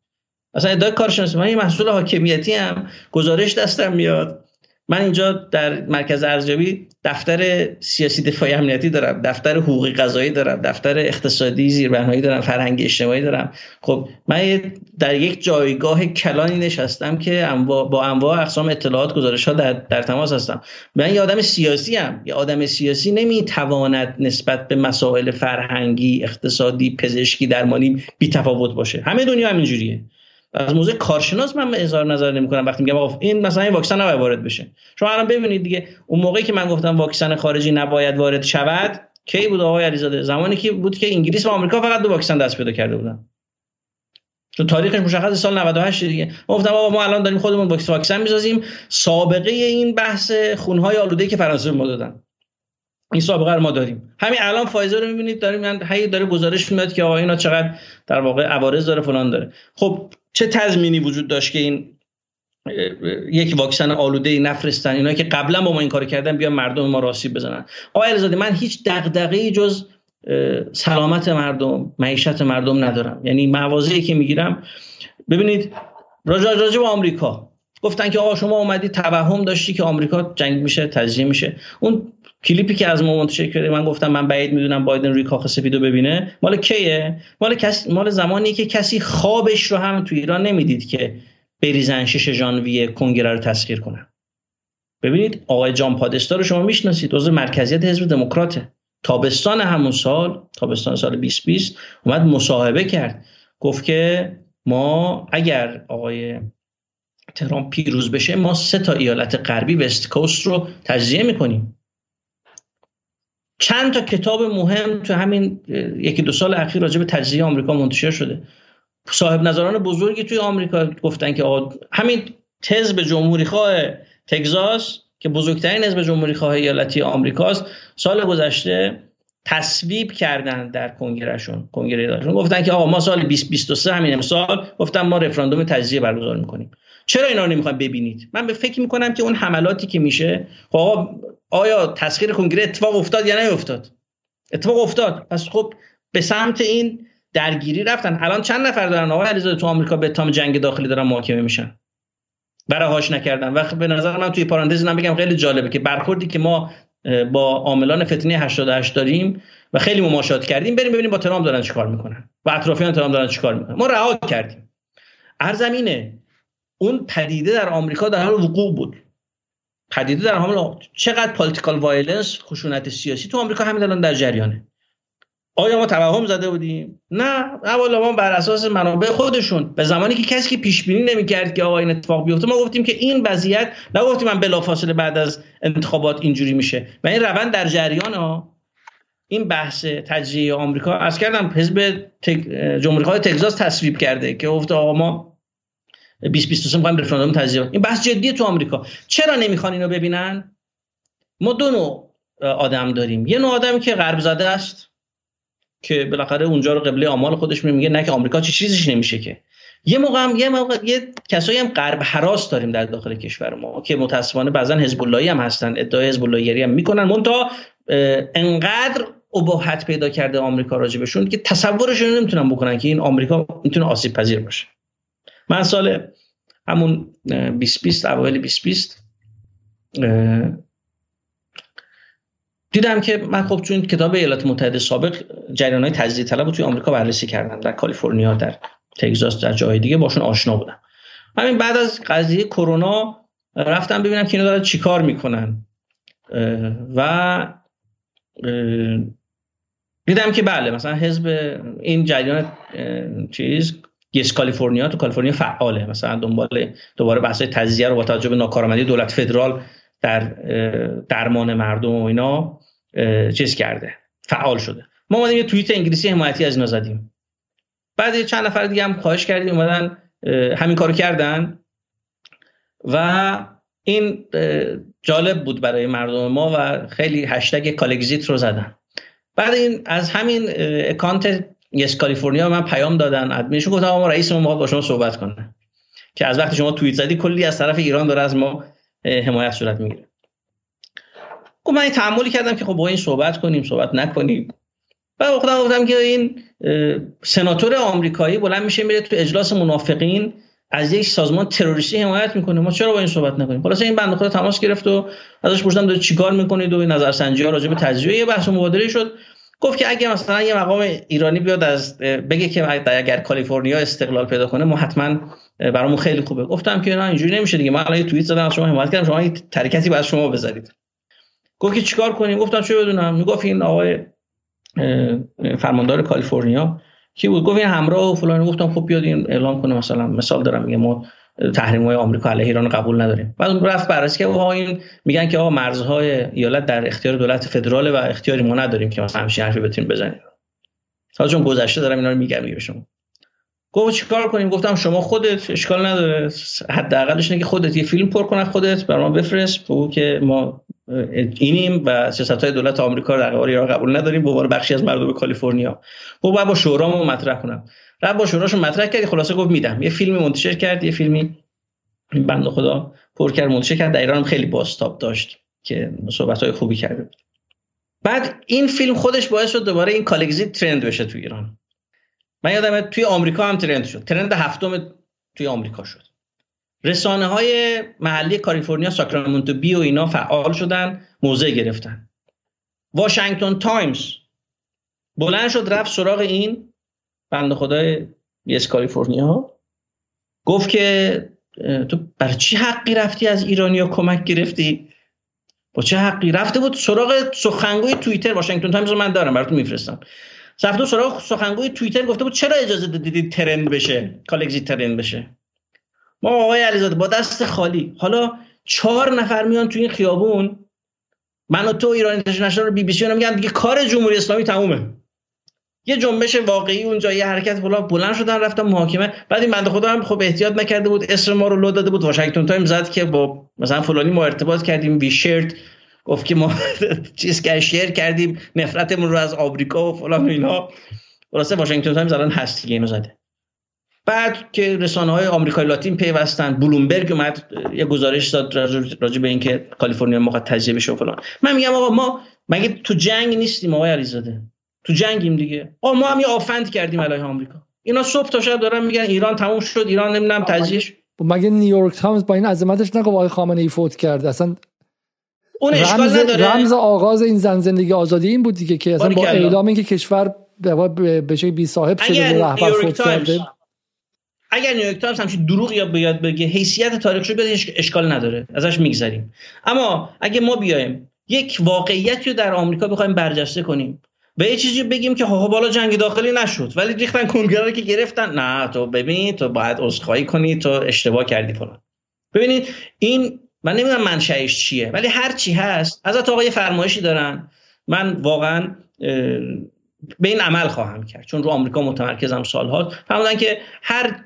اصلا ادعای کارشناسی من یه محصول حاکمیتی هم گزارش دستم میاد. من اینجا در مرکز ارزیابی دفتر سیاسی دفاعی امنیتی دارم دفتر حقوقی قضایی دارم دفتر اقتصادی زیربنایی دارم فرهنگی اجتماعی دارم. خب من در یک جایگاه کلانی نشستم که با انواع اقسام اطلاعات گزارش ها در, در تماس هستم. من یه آدم سیاسی ام یه آدم سیاسی نمی‌تواند نسبت به مسائل فرهنگی اقتصادی پزشکی درمانی بی تفاوت باشه. همه دنیا همینجوریه. از موضوع کارشناس من اظهار نظر نمی‌کنم وقتی میگم این مثلا این واکسن نباید وارد بشه. شما الان ببینید دیگه اون موقعی که من گفتم واکسن خارجی نباید وارد شود کی بود آقای علیزاده؟ زمانی که بود که انگلیس و آمریکا فقط دو واکسن دست پیدا کرده بودن. چون تاریخش مشخص سال 98 دیگه. ما گفتم آقا ما الان داریم خودمون واکسن می‌سازیم. سابقه این بحث خونهای آلوده که فرانسه ما دادن. این سابقه رو ما داریم. همین الان فایزر رو می‌بینید داریم هی داره گزارش میاد که آقا اینا چقدر در واقع عوارض داره فلان داره. خب چه تضمینی وجود داشت که این یک واکسن آلوده نفرستن؟ اینا که قبلا با ما این کار کردن بیا مردم ما راستی بزنن. آقای الزاده من هیچ دغدغه‌ای جز سلامت مردم معیشت مردم ندارم. یعنی موازی که می‌گیرم ببینید راجع راجع به آمریکا. گفتن که آقا شما اومدی توهم داشتی که آمریکا جنگ میشه تجزیه میشه. اون کلیپی که از ما منتشر کرده من گفتم من بعید می‌دونم بایدن روی کاخ سفیدو ببینه. مال کیه؟ مال کس... مال زمانی که کسی خوابش رو هم تو ایران نمی‌دید که بریزن شش ژانویه کنگره رو تسخیر کنن ببینید آقای جان پادستا رو شما می‌شناسید عضو مرکزیت حزب دموکراته. تابستان همون سال تابستان سال 2020 اومد مصاحبه کرد. گفت که ما اگر آقای ترامپ پیروز بشه ما سه تا ایالت غربی وست کوست رو تجزیه می‌کنیم. چند تا کتاب مهم تو همین یکی دو سال اخیر راجع به تجزیه آمریکا منتشر شده. صاحب نظران بزرگی توی آمریکا گفتن که آقا همین حزب جمهوری خواه تگزاس که بزرگترین حزب جمهوری خواه ایالتی آمریکاست سال گذشته تصویب کردن در کنگرهشون کنگره گفتن که آقا ما سال 2023 همین امسال گفتن ما رفراندوم تجزیه برگزار می‌کنیم. چرا اینا رو ببینید؟ من به فکر می‌کنم که اون حملاتی که میشه خب آیا تسخیر کنگره اتفاق افتاد یا نیفتاد؟ اتفاق افتاد. پس خب به سمت این درگیری رفتن. الان چند نفر دارن؟ آقای علیزاده تو آمریکا به تام جنگ داخلی دارن محاکمه میشن. برای هاش نکردن. و به نظر من توی پارانتز اینم بگم خیلی جالبه که برخوردی که ما با عاملان فتنه 88 داریم و خیلی مماشات کردیم بریم ببینیم با ترامپ دارن چیکار می‌کنن و اطرافیان ترامپ دارن چیکار می‌کنن. ما رها کردیم. ارزمینه اون پدیده در آمریکا در حال وقوع بود. پدیده در حال چقدر political violence خشونت سیاسی تو آمریکا همین الان در جریانه. آیا ما توهم زده بودیم؟ نه. اولا ما بر اساس منابع خودشون به زمانی که کسی که پیش بینی نمی‌کرد که آقا این اتفاق بیفته ما گفتیم که این وضعیت نگفتیم من بلافاصله بعد از انتخابات اینجوری میشه. و این روند در جریانه این بحث تجزیه آمریکا عرض کردم حزب. جمهوری تگزاس تصویب کرده که گفته آقا ما 2023 می‌خوایم رفراندوم تجزیه این بحث جدیه تو آمریکا. چرا نمی‌خوان اینو ببینن؟ ما دو نوع آدم داریم. یه نوع آدمی که غرب زده است که بالاخره اونجا رو قبله آمال خودش میگه نه که آمریکا چه چیزش نمیشه که. یه موقع هم یه موقع یه کسایی هم غرب حراس داریم در داخل کشور ما که متاسفانه بعضا حزب اللهی هم هستن ادعای حزب اللهی هم می‌کنن. مونتا انقدر ابهت پیدا کرده آمریکا راجبشون که تصورشون نمی‌تونن بکنن که این آمریکا می‌تونه آسیب پذیر باشه. من سال همون 2020 اوایل 2020 دیدم که من خب چون کتاب ایالات متحده سابق جریان های تجزیه طلب رو توی آمریکا بررسی کردم در کالیفرنیا در تگزاس در جای دیگه باشون آشنا بودم. همین بعد از قضیه کرونا رفتم ببینم که اینا دارن چیکار می‌کنن. و دیدم که بله مثلا حزب این جریان چیز یس کالیفرنیا تو کالیفرنیا فعاله. مثلا دنبال دوباره بحث تجزیه رو با توجه به ناکارآمدی دولت فدرال در درمان مردم و اینا چیز کرده. فعال شده. ما اومدیم یه توییت انگلیسی حمایتی از اینا زدیم. بعد چند نفر دیگه هم خواهش کردیم اومدن همین کارو کردن. و این جالب بود برای مردم ما و خیلی هشتگ کالگزیت رو زدن. بعد این از همین اکانت یس کالیفرنیا من پیام دادن ادمینشون گفتم ما رئیس ما با شما صحبت کنه. که از وقتی شما توییت زدی کلی از طرف ایران داره از ما حمایت صورت می‌گیره. خب من این کردم که خب با این صحبت کنیم صحبت نکنیم. و خودم گفتم که این سناتور آمریکایی بلند میشه میره تو اجلاس منافقین از یک سازمان تروریستی حمایت می‌کنه. ما چرا با این صحبت نکنیم؟ خلاص این بنده خدا تماس گرفت و ازش پرسیدم چیکار می‌کنید و نظرسنجی ها راجع به تجزیه یه بحث مبادله شد. گفت که اگه مثلا یه مقام ایرانی بیاد از بگه که اگر کالیفرنیا استقلال پیدا کنه ما حتما برامون خیلی خوبه. گفتم که نه اینجوری نمیشه دیگه. من الان یه توییت زدم شما حمایت کردم. شما این ترکتی باید شما بذارید. گفت که چیکار کنیم؟ گفتم چه بدونم. می‌گفت این آقای فرماندار کالیفرنیا کی بود؟ گفت این همراه و فلان گفتم خب بیاد این اعلام کنه مثلا مثال دارم میگه ما تحریم های آمریکا علیه ایران قبول نداریم. بعد رفت بررسی که این میگن که آقا مرزهای ایالت در اختیار دولت فدراله و اختیاری ما نداریم که مثلا همچین حرفی بتونیم بزنیم. حالا چون گذشته دارم اینا رو میگم میگه شما گفت چیکار کنیم؟ گفتم شما خودت اشکال نداره. حداقلش اینه که خودت یه فیلم پر کن خودت بر ما بفرست. بگو که ما اینیم و سیاست های دولت آمریکا رو در قبول نداریم. به عنوان بخشی از مردم کالیفرنیا. خب بعد با شورامو مطرح کنم. رفت با شوراشو مطرح کرد خلاصه گفت میدم. یه فیلمی منتشر کرد یه فیلمی بنده خدا پر کرد منتشر کرد. در ایران خیلی بازتاب داشت که صحبت های خوبی کرده بعد این فیلم خودش باعث شد دوباره این Calexit trend بشه تو ایران. من یادم توی آمریکا هم trend شد. trend هفتم توی آمریکا شد. رسانه های محلی کالیفرنیا ساکرامنتو بی و اینا فعال شدن موضع گرفتن. واشنگتن تایمز بلند شد رفت سراغ این بنده خدای یس کالیفرنیا. گفت که تو بر چی حقی رفتی از ایرانیا کمک گرفتی؟ با چه حقی؟ رفته بود سراغ سخنگوی توییتر. واشنگتن تایمز من دارم براتون میفرستم. رفته سراغ سخنگوی توییتر گفته بود چرا اجازه دادید trend بشه؟ Calexit trend بشه. ما آقای علیزاده با دست خالی حالا چهار نفر میان تو این خیابون من و تو ایران اینترنشنال رو بی بی سی میگن دیگه کار جمهوری اسلامی تمومه. یه جنبش واقعی اونجا یه حرکت فلان بلند شدن رفتن محاکمه بعد این بنده خدا هم خب احتیاط نکرده بود اسم ما رو لو داده بود واشنگتن تایمز زد که با مثلا فلانی ما ارتباط کردیم we shared گفت که ما [laughs] چیز که share کردیم نفرتمون رو از آمریکا و فلان و اینا. واسه واشنگتن تایمز الان هست دیگه اینو زده. بعد که رسانه های آمریکای لاتین پیوستن بلومبرگ اومد یه گزارش داد راجع به اینکه کالیفرنیا موقع تجزیه بشه فلان. من میگم آقا ما مگه تو جنگ نیستیم آقای علیزاده؟ تو جنگیم دیگه. آقا ما هم یه آفند کردیم علیه آمریکا. اینا صبح تا شب دارن میگن ایران تموم شد ایران نمی‌دونم تجزیهش مگه نیویورک تایمز با این عظمتش نگفت آقای خامنه ای فوت کرد؟ اصلا اون رمز, نداره. رمز آغاز این زن زندگی آزادی این بود دیگه که اصلا با اعلام اینکه کشور به شکل بی صاحب شده رهبر فوت کرده. اگر نیویورک تایمز همچین دروغ یا بیاد بگه حیثیت تاریخی بیاد اشکال نداره. ازش میگذریم. اما اگه ما بیایم یک واقعیتی رو در آمریکا بخوایم برجسته کنیم. به یه چیزی بگیم که ها بالا جنگ داخلی نشد. ولی ریختن کنگره که گرفتن. نه تو ببین تو باید عذرخواهی کنی تو اشتباه کردی فلان. ببینید این من نمی‌دونم منشأش چیه ولی هر چی هست ازت آقا فرمایشی دارن. من واقعا به این عمل خواهم کرد. چون رو آمریکا متمرکزم سالها. فرمودن که هر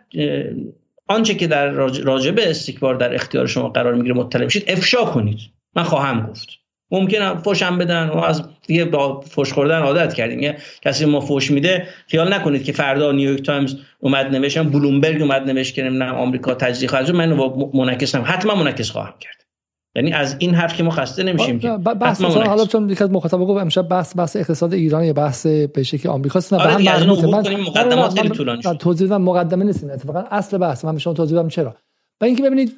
آنچه که در راجب استکبار در اختیار شما قرار می‌گیره مطلع میشید افشا کنید. من خواهم گفت. ممکنه فوشم بدن و از دیگه با فوش خوردن عادت کردیم. یه کسی ما فوش میده خیال نکنید که فردا نیویورک تایمز اومد نوشت بلومبرگ اومد نوشت که نمی‌دونم آمریکا تجزیه خواهد من منعکسم حتما منعکس خواهم کرد. یعنی از این حرف که ما خسته نمیشیم که بحث مثلا حالا چون یک از مخاطبا گفت امشب بحث بحث اقتصاد ایران یه بحث به شکل آمریکاست نه به آره هم مربوطه. من مقدمات خیلی طولانی شد. توضیح من مقدمه نیست اتفاقا اصل بحث. من به شما توضیح بدم چرا. و اینکه ببینید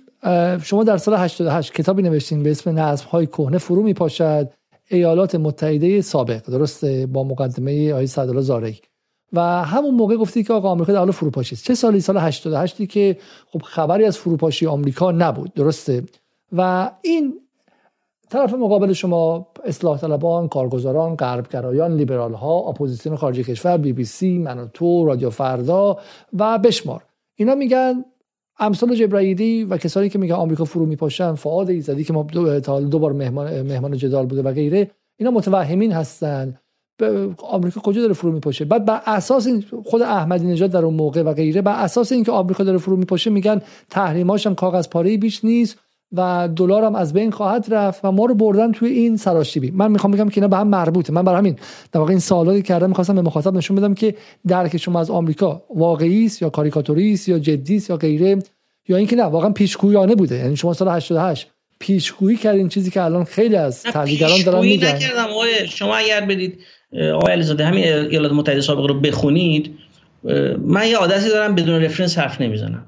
شما در سال 88 کتابی نوشتین به اسم نظم های کهنه فرو میپاشد. ایالات متحده سابق درسته؟ با مقدمه آقای سعدالله زارعی. و همون موقع گفتی که آقا آمریکا در حال فروپاشی است. چه سالی؟ سال 88 که خب خبری از فروپاشی آمریکا نبود درسته؟ و این طرف مقابل شما اصلاح طلبان کارگزاران غربگرایان لیبرال ها اپوزیسیون خارجی کشور بی بی سی من و تو رادیو فردا و بشمار. اینا میگن امثال جبرائیلی و کسانی که میگن آمریکا فرو میپاشن فواد ایزدی که ما دو, دو بار مهمان, مهمان جدال بوده و غیره اینا متوهمین هستن. آمریکا کجا داره فرو میپاشه؟ بعد بر اساس این خود احمدی نژاد در اون موقع و غیره بر اساس اینکه آمریکا داره فرو میپاشه میگن تحریماش هم کاغذ پاره بیش نیست. و دلار هم از بین خواهد رفت و ما رو بردن توی این سراشیبی. من می‌خوام بگم که اینا به هم مربوطه. من برای همین در واقع این سوالاتی کردم می‌خواستم به مخاطب نشون بدم که درک شما از آمریکا واقعی است یا کاریکاتوری است یا جدی است یا غیره یا اینکه نه واقعا پیشگویانه بوده. یعنی شما سال 88 پیشگویی کردین چیزی که الان خیلی از تحلیلگران دارن میگن. نکردم. آقای شما اگر بدید آقای علیزاده همین ایالات متحده سابق رو بخونید من یه عادتی دارم بدون رفرنس حرف نمی‌زنم.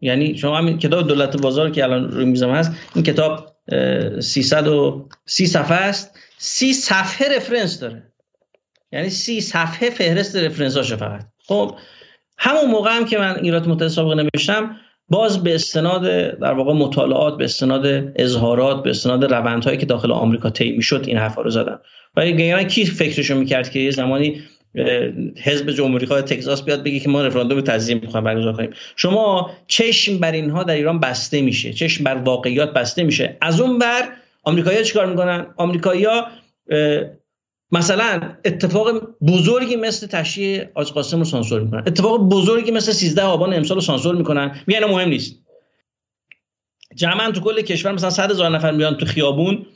یعنی شما همین کتاب دولت بازار که الان روی میزم هست این کتاب 330 صفحه است. 30 صفحه رفرنس داره. یعنی 30 صفحه فهرست رفرنس هاشه فقط. خب همون موقع هم که من ایرات متحده سابق نوشتم باز به استناد در واقع مطالعات به استناد اظهارات به استناد روندهایی که داخل آمریکا طی می‌شد این حرفا رو زدم. و کی فکرشو می‌کرد که یه زمانی حزب جمهوری خواه تگزاس بیاد بگه که ما رفراندوم تنظیم می‌خوایم برگزار کنیم. شما چشم بر اینها در ایران بسته میشه چشم بر واقعیات بسته میشه. از اون بر آمریکایی‌ها چیکار می‌کنن؟ آمریکایی‌ها مثلا اتفاق بزرگی مثل تشییع آج قاسم رو سانسور می‌کنن. اتفاق بزرگی مثل 13 آبان امسال رو سانسور می‌کنن. میگن مهم نیست. جمعا تو کل کشور مثلا 100 هزار نفر میان تو خیابون.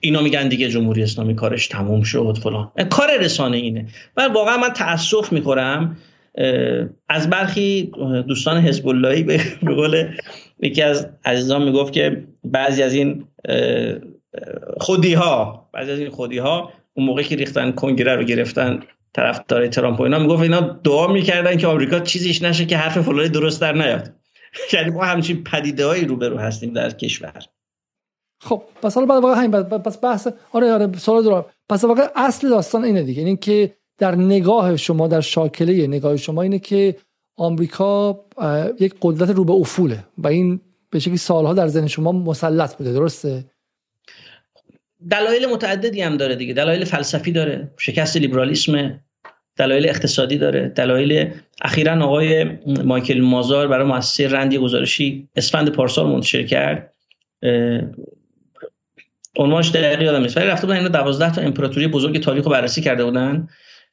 اینا میگن دیگه جمهوری اسلامی کارش تموم شد فلان. کار رسانه اینه. و واقعا من تاسف می‌خورم از برخی دوستان حزب اللهی [laughs] به قول یکی از عزیزان می‌گفت که بعضی از این خودی ها بعضی از این خودی ها اون موقع که ریختن کنگره رو گرفتن طرفدار ترامپ و اینا می‌گفت اینا دعا می‌کردن که آمریکا چیزیش نشه که حرف فلانی درست در نیاد. [laughs] یعنی ما همچین پدیده هایی روبرو هستیم در کشور. خب پس حالا بعد واقعا همین پس بحث آره آره سوال دارم. پس واقعا اصل داستان اینه دیگه. یعنی که در نگاه شما در شاکله نگاه شما اینه که آمریکا یک قدرت رو به افوله و این به شکلی سالها در ذهن شما مسلط بوده درسته؟ دلایل متعددی هم داره دیگه. دلایل فلسفی داره شکست لیبرالیسم دلایل اقتصادی داره. دلایل اخیرا آقای مایکل مازار برای مؤسسه رندی گزارشی اسفند پارسال منتشر کرد. عنوانش دقیق یادم نیست. ولی رفته بودن اینا 12 تا امپراتوری بزرگ تاریخ رو بررسی کرده بودن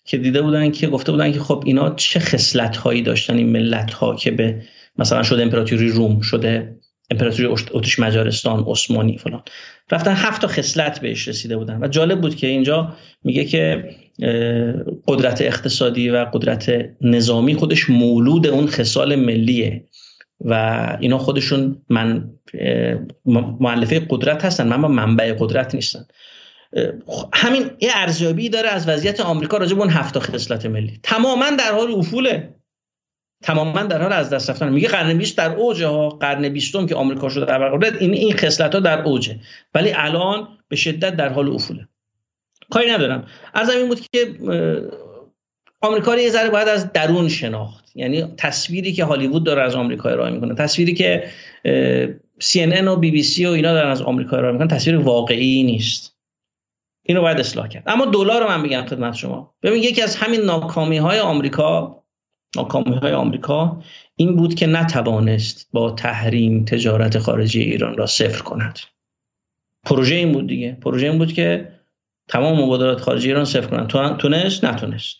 که دیده بودن که گفته بودن که خب اینا چه خصلت هایی داشتن این ملت ها که به مثلا شده امپراتوری روم شده امپراتوری اتریش مجارستان عثمانی فلان. رفتن هفت تا خصلت بهش رسیده بودن. و جالب بود که اینجا میگه که قدرت اقتصادی و قدرت نظامی خودش مولود اون خصال ملیه. و اینا خودشون من معلفه قدرت هستن من منبع قدرت نیستن. همین یه ارزیابی داره از وضعیت آمریکا راجع به اون هفت خصلت ملی. تماما در حال افوله. تماما در حال از دست رفتن. میگه قرن 20 در اوجه ها قرن 20 که آمریکا شده در قدرت این این خصلت ها در اوجه. ولی الان به شدت در حال افوله. کاری ندارم. از این بود که آمریکا رو یه ذره باید از درون شناخت. یعنی تصویری که هالیوود داره از آمریکا ارائه می‌کنه تصویری که CNN و بی بی سی و اینا دارن از آمریکا ارائه می‌کنن تصویر واقعی نیست. اینو باید اصلاح کرد. اما دلار رو من بگم خدمت شما. ببین یکی از همین ناکامی های آمریکا ناکامی های آمریکا این بود که نتوانست با تحریم تجارت خارجی ایران را صفر کند. پروژه این بود دیگه. پروژه این بود که تمام مبادلات خارجی ایران صفر کنند. تونست؟ نتونست.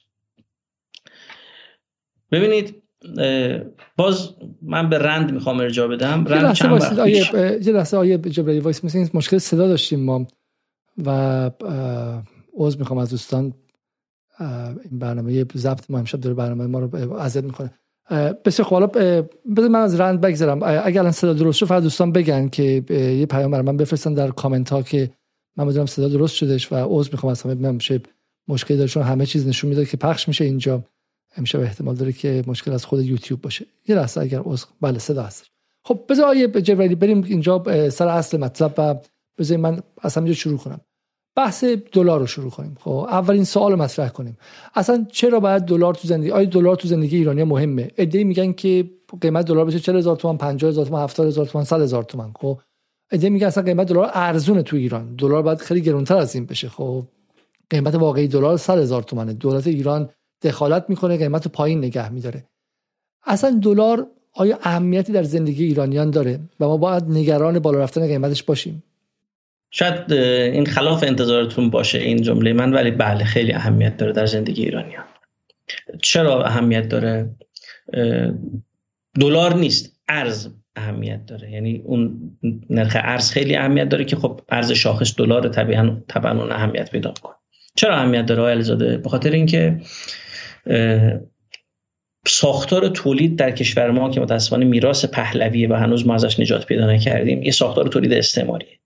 ببینید باز من به RAND می‌خوام ارجاع بدم. RAND چند وقت یه لحظه آقای جبراییلی وایسین مثل مشکل صدا داشتیم ما. و عذر می‌خوام از دوستان. این برنامه ضبط ما امشب داره برنامه ما رو اذیت می‌کنه. بسیار خب حالا بذار من از RAND بگذرم. اگر الان صدا درست شد فقط دوستان بگن که یه پیام برای من بفرستن در کامنت ها که من بدونم صدا درست شدش و عذر می‌خوام از همه. مشکلی داره؟ چون همه چیز نشون میده که پخش میشه اینجا. امشب احتمال داره که مشکل از خود یوتیوب باشه. یه لحظه اگر عوض بله صدا هست. خب بذار آیه بریم اینجا سر اصل مطلب و بذار من از همینجا شروع کنم. بحث دلار رو شروع کنیم. خب اولین سوال مطرح کنیم. اصلا چرا باید دلار تو زندگی آیا دلار تو زندگی ایرانی مهمه؟ ایده میگن که قیمت دلار بشه 40000 تومان 50000 تومان 70000 تومان 100000 تومان. خب ایده میگن اصلا قیمت دلار ارزونه تو ایران. دلار باید خیلی گرونتر از این بشه. خب قیمت واقعی دلار 100000 تومانه. دولت ایران دخالت می‌کنه قیمت پایین نگه میداره. اصلا دلار آیا اهمیتی در زندگی ایرانیان داره و ما باید نگران بالا رفتن قیمتش باشیم؟ شاید این خلاف انتظارتون باشه این جمله من ولی بله خیلی اهمیت داره در زندگی ایرانیان. چرا اهمیت داره؟ دلار نیست ارز اهمیت داره. یعنی اون نرخ ارز خیلی اهمیت داره که خب ارز شاخص دلار طبعا طبعا اون اهمیت پیدا کنه چرا اهمیت داره آقای علیزاده؟ به خاطر اینکه ساختار تولید در کشور ما که متاسفانه میراث پهلویه و هنوز ما ازش نجات پیدا نکردیم یه ساختار تولید استعماریه.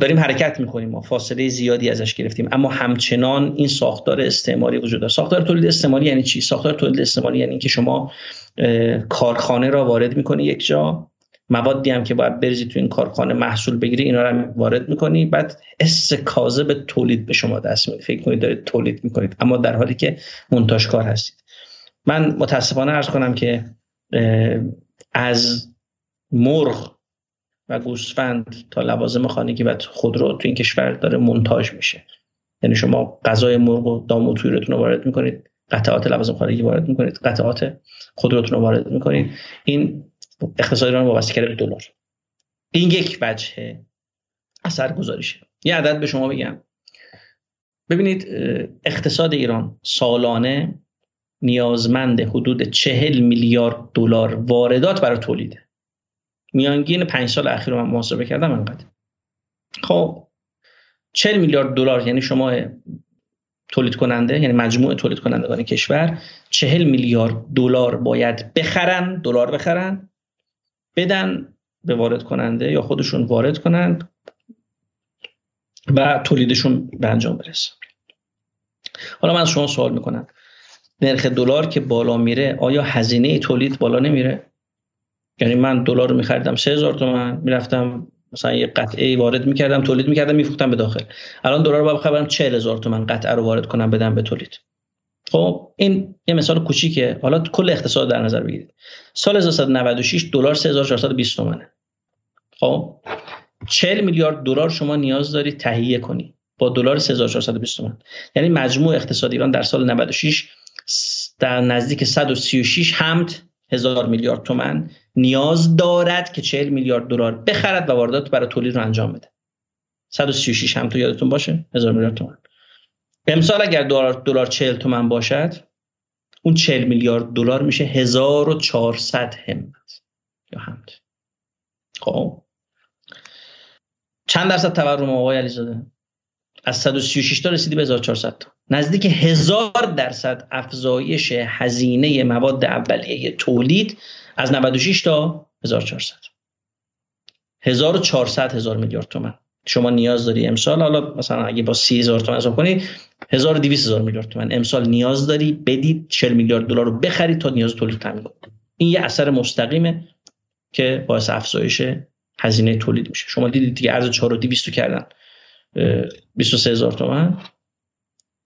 داریم حرکت می‌کنیم ما فاصله زیادی ازش گرفتیم اما همچنان این ساختار استعماری وجود داره. ساختار تولید استعماری یعنی چی؟ ساختار تولید استعماری یعنی که شما کارخانه را وارد می‌کنی یک جا موادی هم که باید بریزی تو این کارخانه محصول بگیری اینا رو وارد می‌کنی. بعد اس به تولید به شما دست میده. فکر کنید دارید تولید می‌کنید. اما در حالی که منتاج کار هستید. من متاسفانه ارز کنم که از مرغ و گوسفند تا لوازم خانگی و خودرو تو این کشور داره منتاج میشه. یعنی شما غذای مرغ و دام و رو وارد می‌کنید قطعات لوازم خانگی وارد می‌کنید قطعات خودروتون رو وارد می‌کنید. این اقتصاد ایران وابسته کرده به دلار. این یک وجه اثر گذاریشه یه عدد به شما بگم. ببینید اقتصاد ایران سالانه نیازمند حدود چهل میلیارد دلار واردات برای تولیده. میانگین پنج سال اخیر رو من محاسبه کردم انقدر. خب 40 میلیارد دلار یعنی شما تولید کننده یعنی مجموع تولید کنندگان کشور 40 میلیارد دلار باید بخرن دلار بخرن. بدن به وارد کننده یا خودشون وارد کنند و تولیدشون به انجام برسه. حالا من از شما سوال می‌کنم. نرخ دلار که بالا میره آیا هزینه تولید بالا نمیره؟ یعنی من دلار رو میخریدم 3000 تومان می‌رفتم مثلا یه قطعه وارد می‌کردم تولید می‌کردم میفروختم به داخل. الان دلار رو بخرم 40000 تومان قطعه رو وارد کنم بدم به تولید. خب این یه مثال کوچیکه. حالا کل اقتصاد در نظر بگیرید. سال 1996 دلار 3420 تومانه خب؟ 40 میلیارد دلار شما نیاز دارید تهیه کنی با دلار 3420 تومان یعنی مجموع اقتصاد ایران در سال 96 در نزدیک 136 همت هزار میلیارد تومن نیاز دارد که 40 میلیارد دلار بخرد و واردات برای تولید رو انجام بده. 136 هم تو یادتون باشه هزار میلیارد تومن. امسال اگر دلار دلار 40 تومن باشد اون 40 میلیارد دلار میشه 1400 همت یا همت. خب؟ چند درصد تورم آقای علیزاده؟ از 136 تا رسیدی به 1400 تا. نزدیک هزار درصد افزایش هزینه مواد اولیه تولید از 96 تا 1400 1400 هزار میلیارد تومن. شما نیاز داری امسال؟ حالا مثلا اگه با 30000 تومن حساب کنی 1200 هزار میلیارد تومن امسال نیاز داری بدید 40 میلیارد دلار رو بخرید تا نیاز تولید تامین کنید این یه اثر مستقیمه که باعث افزایش هزینه تولید میشه. شما دیدید دیگه ارز 4200 کردن. 23 هزار تومن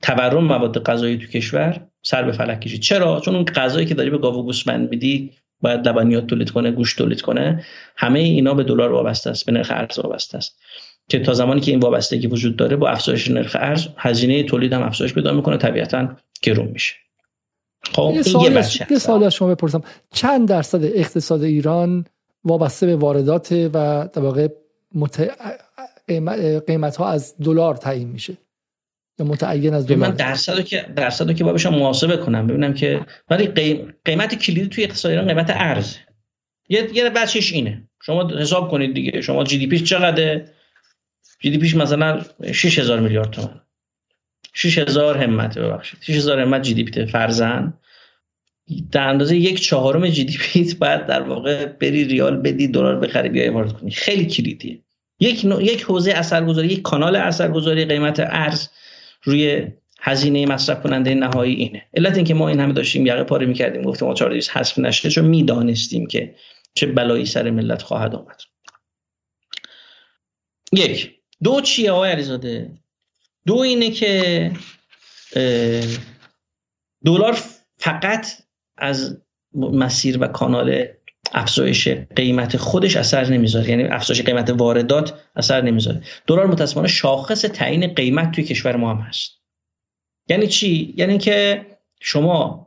تورم مواد غذایی تو کشور سر به فلک کشید. چرا؟ چون اون غذایی که داری به گاو و گوسفند میدی باید لبنیات تولید کنه گوشت تولید کنه. همه اینا به دلار وابسته است به نرخ ارز وابسته است. که تا زمانی که این وابستگی وجود داره با افزایش نرخ ارز هزینه تولید هم افزایش پیدا می‌کنه طبیعتا گرون میشه. خب این یه سوال از شما بپرسم. چند درصد اقتصاد ایران وابسته به واردات و در واقع مت... قیمت ها از دلار تعیین میشه؟ یا متعین از دلار من درصدو که درصدو که بابشم محاسبه کنم. ببینم که ولی قیمت کلیدی توی اقتصاد ایران قیمت ارز یه یه بچش اینه. شما حساب کنید دیگه. شما جی دی پیش چقدره؟ جی پیش مثلا 6000 میلیارد تومان. 6000 همت ببخشید. 6000 همت جی دی پی فرزن. در اندازه یک چهارم جی پیت باید در واقع بری ریال بدی دلار بخری بیای وارد کنی. خیلی کلیدیه. یک نوع، یک حوزه اثرگذاری یک کانال اثرگذاری قیمت ارز روی هزینه مصرف کننده نهایی اینه. علت اینکه ما این همه داشتیم یقه پاره می‌کردیم گفتیم ما 400 حذف نشه چون می‌دانستیم که چه بلایی سر ملت خواهد آمد. یک. دو چیه آقای علیزاده؟ دو اینه که دلار فقط از مسیر و کانال افزایش قیمت خودش اثر نمی‌ذاره. یعنی افزایش قیمت واردات اثر نمی‌ذاره. دلار متاسفانه شاخص تعیین قیمت توی کشور ما هم هست. یعنی چی؟ یعنی که شما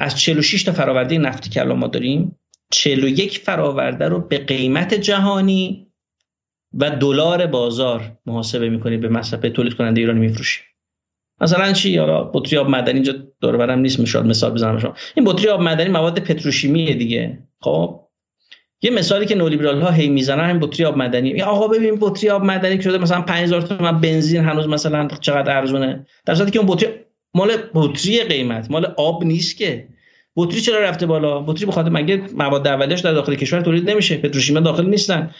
از 46 تا فراورده نفتی که الان ما داریم 41 فراورده رو به قیمت جهانی و دلار بازار محاسبه می‌کنی به مصرف تولید کننده ایرانی میفروشی. مثلا چی؟ حالا بطری آب معدنی اینجا دور برم نیست می‌شد مثال بزنم شما. این بطری آب معدنی مواد پتروشیمیه دیگه. خب؟ یه مثالی که نولیبرال ها هی می‌زنن همین بطری آب معدنی. آقا ببین بطری آب معدنی که شده مثلا 5000 تومان بنزین هنوز مثلا چقدر ارزونه؟ در صورتی که اون بطری مال بطری قیمت مال آب نیست که. بطری چرا رفته بالا؟ بطری بخاطر مگه مواد اولیه‌اش در داخل کشور تولید نمیشه؟ پتروشیمی داخل نیستن.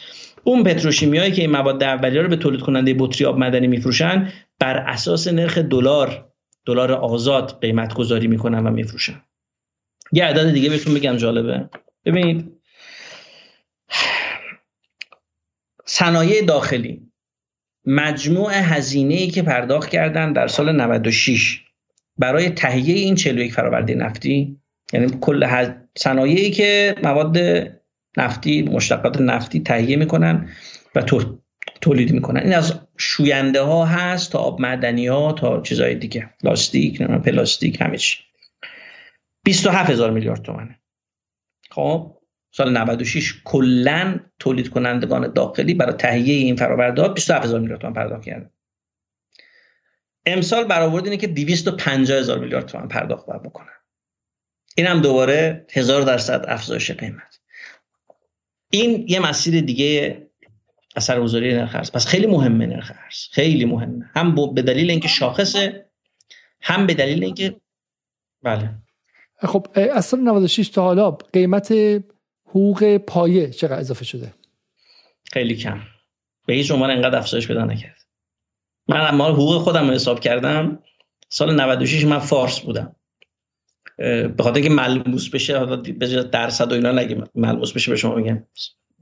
اون پتروشیمیایی که این مواد اولیه رو به تولید کننده بطری آب معدنی میفروشن بر اساس نرخ دلار دلار آزاد قیمت گذاری می‌کنن و میفروشن. یه عدد دیگه بهتون بگم جالبه. ببینید. صنایع داخلی. مجموع هزینه ای که پرداخت کردن در سال 96 برای تهیه این 41 فراورده نفتی یعنی کل صنایعی که مواد نفتی مشتقات نفتی تهیه می‌کنن و تولید می‌کنن. این از شوینده ها هست تا آب معدنی ها تا چیزهای دیگه. لاستیک پلاستیک همه چی. 27 هزار میلیارد تومنه. خب سال 96 کلا تولید کنندگان داخلی برای تهیه این فراورده ها 27 هزار میلیارد تومان پرداخت کردن. امسال برآورد اینه که 250 هزار میلیارد تومان پرداخت باید بکنن. این هم دوباره هزار درصد افزایش قیمت. این یه مسیر دیگه اثرگذاری نرخ ارز. پس خیلی مهمه نرخ ارز. خیلی مهمه. هم به دلیل اینکه شاخصه هم به دلیل اینکه بله. خب از سال 96 تا حالا قیمت حقوق پایه چقدر اضافه شده؟ خیلی کم. به هیچ عنوان انقدر افزایش پیدا نکرد. من اما حقوق خودم رو حساب کردم. سال 96 من فارس بودم. به خاطر اینکه ملموس بشه حالا به درصد و اینا نگه ملموس بشه به شما میگم.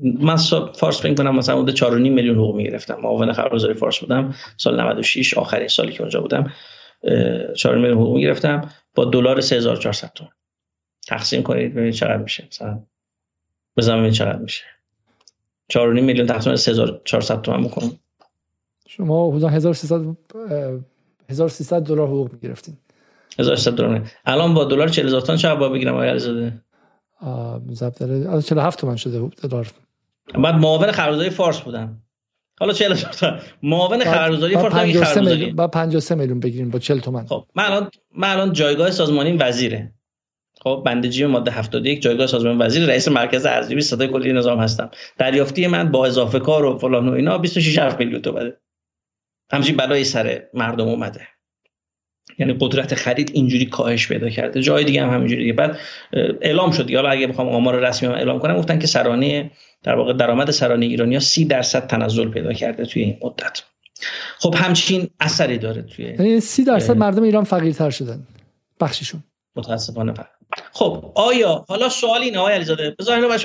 من فارس فکر کنم مثلا حدود 4.5 میلیون حقوق می‌گرفتم. معاون خبرگزاری فارس بودم. سال 96 آخرین سالی که اونجا بودم 4 میلیون حقوق می‌گرفتم. با دلار 3400 تومان. تقسیم کنید ببینید چقدر میشه. مثلا بزنم چقدر میشه. 4.5 میلیون تقسیم 3400 تومان بکنم. شما حدود 1300 1300 دلار حقوق می‌گرفتین. 1300 دلار الان با دلار 40000 تومان چقدر باید بگیرم آقای علیزاده؟ ضبط داره 47 تومن شده دلار. بعد معاون خبرگزاری فارس بودم. حالا 40 هزار تومن معاون خبرگزاری خبرگزاری با 53 میلیون بگیریم با 40 تومن خب من الان من الان جایگاه سازمانی وزیره. خب بنده جی ماده 71 جایگاه سازمان وزیر رئیس مرکز ارزیابی صدای کلی نظام هستم. دریافتی من با اضافه کار و فلان و اینا 26 میلیون تومنه. همچین بلای سر مردم اومده. یعنی قدرت خرید اینجوری کاهش پیدا کرده. جای دیگه هم همینجوری بعد اعلام شد حالا اگه بخوام آمار رسمی اعلام کنم گفتن که سرانه در واقع درآمد سرانه ایرانیا 30 درصد تنزل پیدا کرده توی این مدت. خب همچین اثری داره توی یعنی 30 درصد مردم ایران فقیرتر شدن. بخششون متاسفانه. فقط خب آیا حالا سوال اینه آقای علیزاده. بذار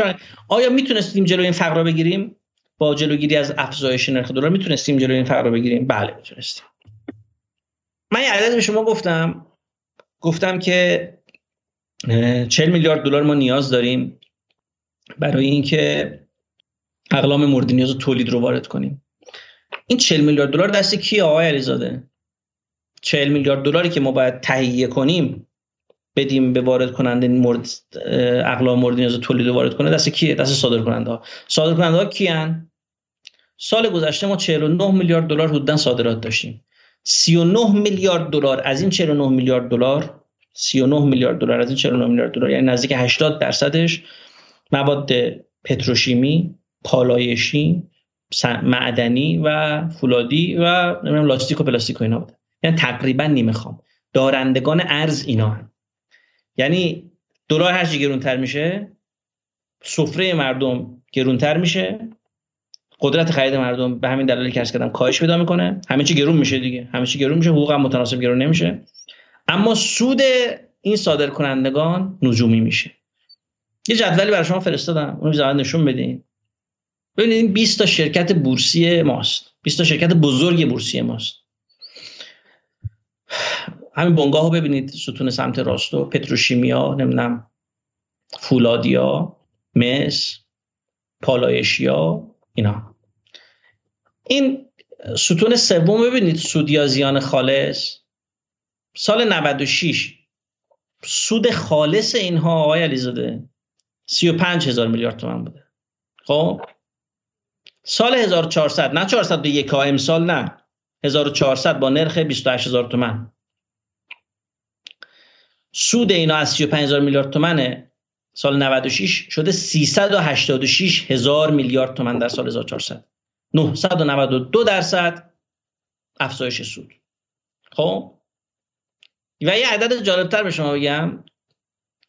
آیا می‌تونستیم جلوی این فقر رو بگیریم؟ با جلوگیری از افزایش نرخ دلار می‌تونستیم جلوی این فقر رو بگیریم؟ بله می‌تونستیم. من یه عدد به شما گفتم. گفتم که 40 میلیارد دلار ما نیاز داریم برای اینکه اقلام مورد نیاز تولید رو وارد کنیم. این 40 میلیارد دلار دست کی آقای علیزاده؟ 40 میلیارد دلاری که ما باید تهیه کنیم بدیم به وارد کننده مورد اقلام مورد نیاز تولید رو وارد کنه دست کیه؟ دست صادر کننده ها صادر کننده ها کیان؟ سال گذشته ما 49 میلیارد دلار حدوداً صادرات داشتیم. 39 میلیارد دلار. از این 49 میلیارد دلار 39 میلیارد دلار از این 49 میلیارد دلار یعنی نزدیک 80 درصدش مواد پتروشیمی پالایشی معدنی و فولادی و نمی‌دونم لاستیک و پلاستیک و اینا بوده. یعنی تقریبا نیمه خام. دارندگان ارز اینا هم. یعنی دلار هر چی گرونتر میشه سفره مردم گرونتر میشه قدرت خرید مردم به همین دلایلی که کردم کاهش پیدا می‌کنه. همه چی گرون میشه دیگه. همه چی گرون میشه. حقوق متناسب گرون نمیشه. اما سود این صادر کنندگان نجومی میشه. یه جدولی برای شما فرستادم. اونو زحمت نشون بدین. ببینید این 20 تا شرکت بورسی ماست. 20 تا شرکت بزرگ بورسی ماست. همین بنگاه رو ببینید. ستون سمت راستو پتروشیمیا نمی‌دونم فولادیا مس پالایشیا. اینا. این ستون سوم ببینید سود یا زیان خالص سال 96 سود خالص اینها آقای علیزاده 35 هزار میلیارد تومن بوده. خب؟ سال 1400 نه 401 ها امسال نه. 1400 با نرخ 28 هزار تومن. سود اینا از 35 هزار میلیارد تومنه. سال 96 شده 386 هزار میلیارد تومن در سال 1400 992 درصد افزایش سود. خب؟ و یه عدد جالبتر به شما بگم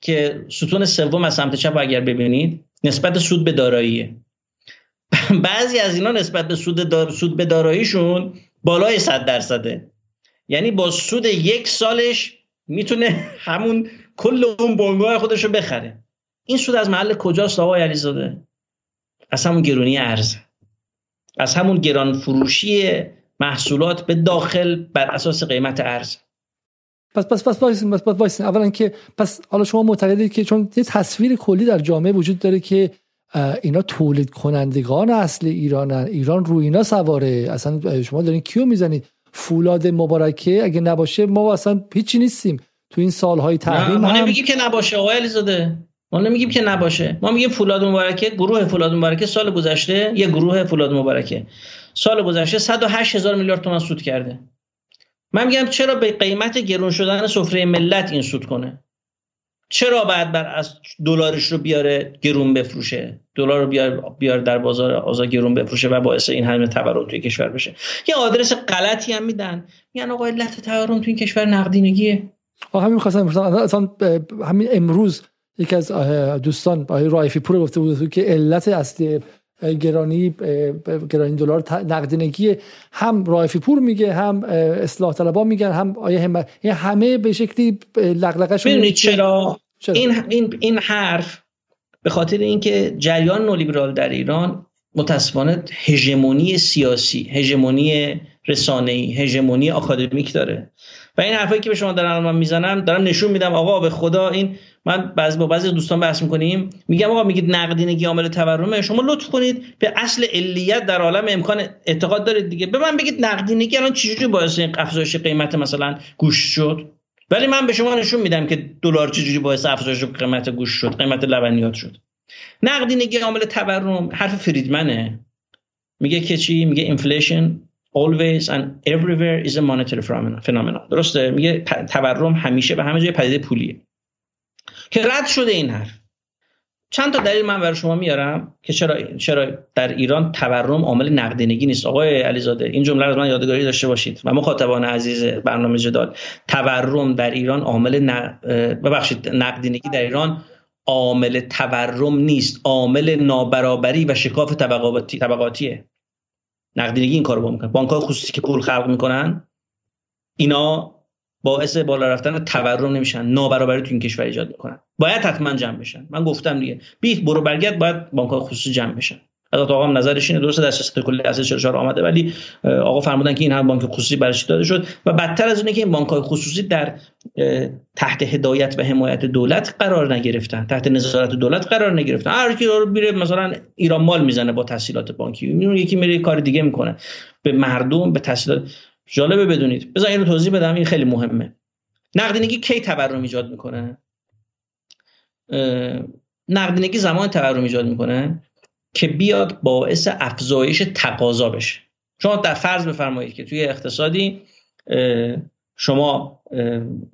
که ستون سوم از سمت چپ اگر ببینید نسبت سود به داراییه. بعضی از اینا نسبت به سود, سود به داراییشون بالای 100 درصده. یعنی با سود یک سالش می‌تونه همون کل اون بنگاه خودش رو بخره. این سود از محل کجاست آقای علیزاده؟ از همون گرونی ارز. از همون گران فروشی محصولات به داخل بر اساس قیمت ارز. پس پس پس وایسین پس پس وایسین. اولا که پس حالا شما معتقدید که چون یه تصویر کلی در جامعه وجود داره که اینا تولید کنندگان اصل ایرانن ایران رو اینا سواره. اصلا شما دارین کیو می‌زنید؟ فولاد مبارکه اگه نباشه ما اصلا هیچی نیستیم. تو این سالهای تحریم ما نمیگیم که نباشه آقای علیزاده. ما نمیگیم که نباشه. ما میگیم فولاد مبارکه گروه فولاد مبارکه سال گذشته یه گروه فولاد مبارکه. سال گذشته 108 هزار میلیارد تومان سود کرده. من میگم چرا به قیمت گرون شدن سفره ملت این سود کنه؟ چرا بعد بر از دلارش رو بیاره گرون بفروشه؟ دلار رو بیار بیار در بازار آزاد گرون بفروشه و باعث این همه تورم توی کشور بشه. یه آدرس غلطی هم میدن. میگن آقا علت تورم توی این کشور نقدینگیه. همین می‌خواستم اصلا همین امروز یکی از دوستان آقای رایفی پور گفته بود که علت اصلی گرانی گرانی دلار نقدینگی هم رایفی پور میگه هم اصلاح طلبا میگن هم آیه هم همه به شکلی لغلقش می‌دونید چرا؟, چرا این این این حرف به خاطر اینکه جریان نولیبرال در ایران متاسفانه هژمونی سیاسی هژمونی رسانه‌ای هژمونی آکادمیک داره و این حرفایی که به شما دارم من می‌زنم دارم نشون میدم آقا به خدا این من بعضی با بعضی دوستان بحث می‌کنیم. میگم آقا میگید نقدینگی عامل تورمه. شما لطف کنید به اصل علیت در عالم امکان اعتقاد دارید دیگه. به من بگید نقدینگی الان چجوری باعث افزایش قیمت مثلا گوش شد؟ ولی من به شما نشون میدم که دلار چجوری باعث افزایش قیمت گوش شد قیمت لبنیات شد. نقدینگی عامل تورم حرف فریدمنه. میگه که چی؟ میگه inflation always and everywhere is a monetary phenomenon. درسته؟ میگه تورم همیشه به همه جای پدیده پولیه. که رد شده این حرف. چند تا دلیل من برای شما میارم که چرا چرا در ایران تورم عامل نقدینگی نیست. آقای علیزاده این جمله رو من یادگاری داشته باشید. و مخاطبان عزیز برنامه جدال تورم در ایران عامل ببخشید نقدینگی در ایران عامل تورم نیست. عامل نابرابری و شکاف طبقاتی طبقاتیه. نقدینگی این کارو می‌کنه. بانک های خصوصی که پول خلق می‌کنن اینا باعث بالا رفتن تورم نمیشن نابرابری تو این کشور ایجاد می‌کنن. باید حتما جمع بشن. من گفتم دیگه بی برو برگرد باید بانک خصوصی جمع بشن. حضرت آقا هم نظرش اینه درسته در سیاست کلی اساس 44 آمده ولی آقا فرمودن که این هم بانک خصوصی برش داده شد. و بدتر از اینه که این بانک های خصوصی در تحت هدایت و حمایت دولت قرار نگرفتن. تحت نظارت دولت قرار نگرفتن. هر کی رو میره مثلا ایران مال می‌زنه با تحصیلات بانکی. یکی میره کار دیگه می‌کنه. به مردم به تحصیلات جالبه بدونید. بذار اینو توضیح بدم این خیلی مهمه. نقدینگی کی تورم ایجاد می‌کنه؟ نقدینگی زمان تورم ایجاد می‌کنه که بیاد باعث افزایش تقاضا بشه. شما در فرض بفرمایید که توی اقتصادی شما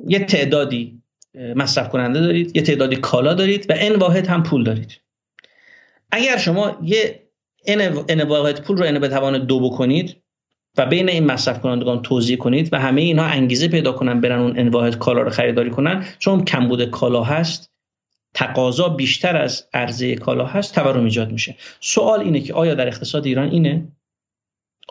یه تعدادی مصرف کننده دارید یه تعدادی کالا دارید و ان واحد هم پول دارید. اگر شما یه ان واحد پول رو ان به توان دو بکنید و بین این مصرف کنندگان توضیح کنید و همه اینها انگیزه پیدا کنن برن اون ان واحد کالا رو خریداری کنن. چون کمبود کالا هست تقاضا بیشتر از عرضه کالا هست تورم ایجاد میشه. سوال اینه که آیا در اقتصاد ایران اینه؟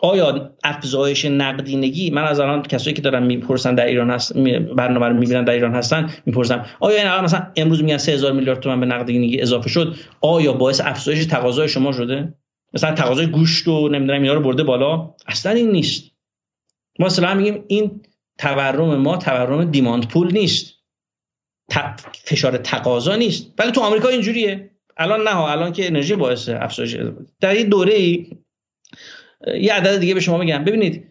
آیا افزایش نقدینگی من از الان کسایی که دارن می‌پرسن در ایران هست برنامه رو می‌بینن در ایران هستن می‌پرسم آیا این الان مثلا امروز میگن 3000 میلیارد تومان به نقدینگی اضافه شد؟ آیا باعث افزایش تقاضای شما شده؟ مثلا تقاضای گوشت و نمی‌دونم اینا رو برده بالا. اصلا این نیست. ما اصلا میگیم این تورم ما تورم دیماند پول نیست. فشار تقاضا نیست. ولی تو آمریکا اینجوریه. الان نه الان که انرژی باعث افزایش. در این دوره ای یه عدد دیگه به شما بگم ببینید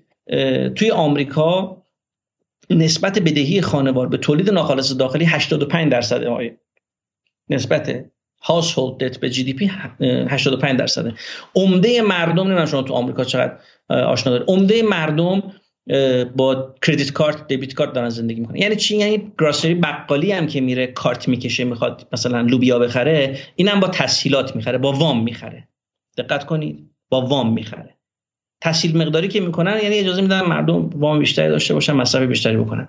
توی آمریکا نسبت بدهی خانوار به تولید ناخالص داخلی 85 درصد نسبت هاوسهولد دت به جی دی پی 85 درصده عمده مردم نمی‌دونم شما تو آمریکا چقدر آشنا داره عمده مردم با کردیت کارت دیبیت کارت دارن زندگی می‌کنن. یعنی چی؟ یعنی گراسری بقالی هم که میره کارت می‌کشه می‌خواد مثلا لوبیا بخره اینم با تسهیلات می‌خره با وام می‌خره. دقت کنید با وام می‌خره. تسهیل مقداری که می‌کنن یعنی اجازه میدن مردم وام بیشتری داشته باشن مصرف بیشتری بکنن.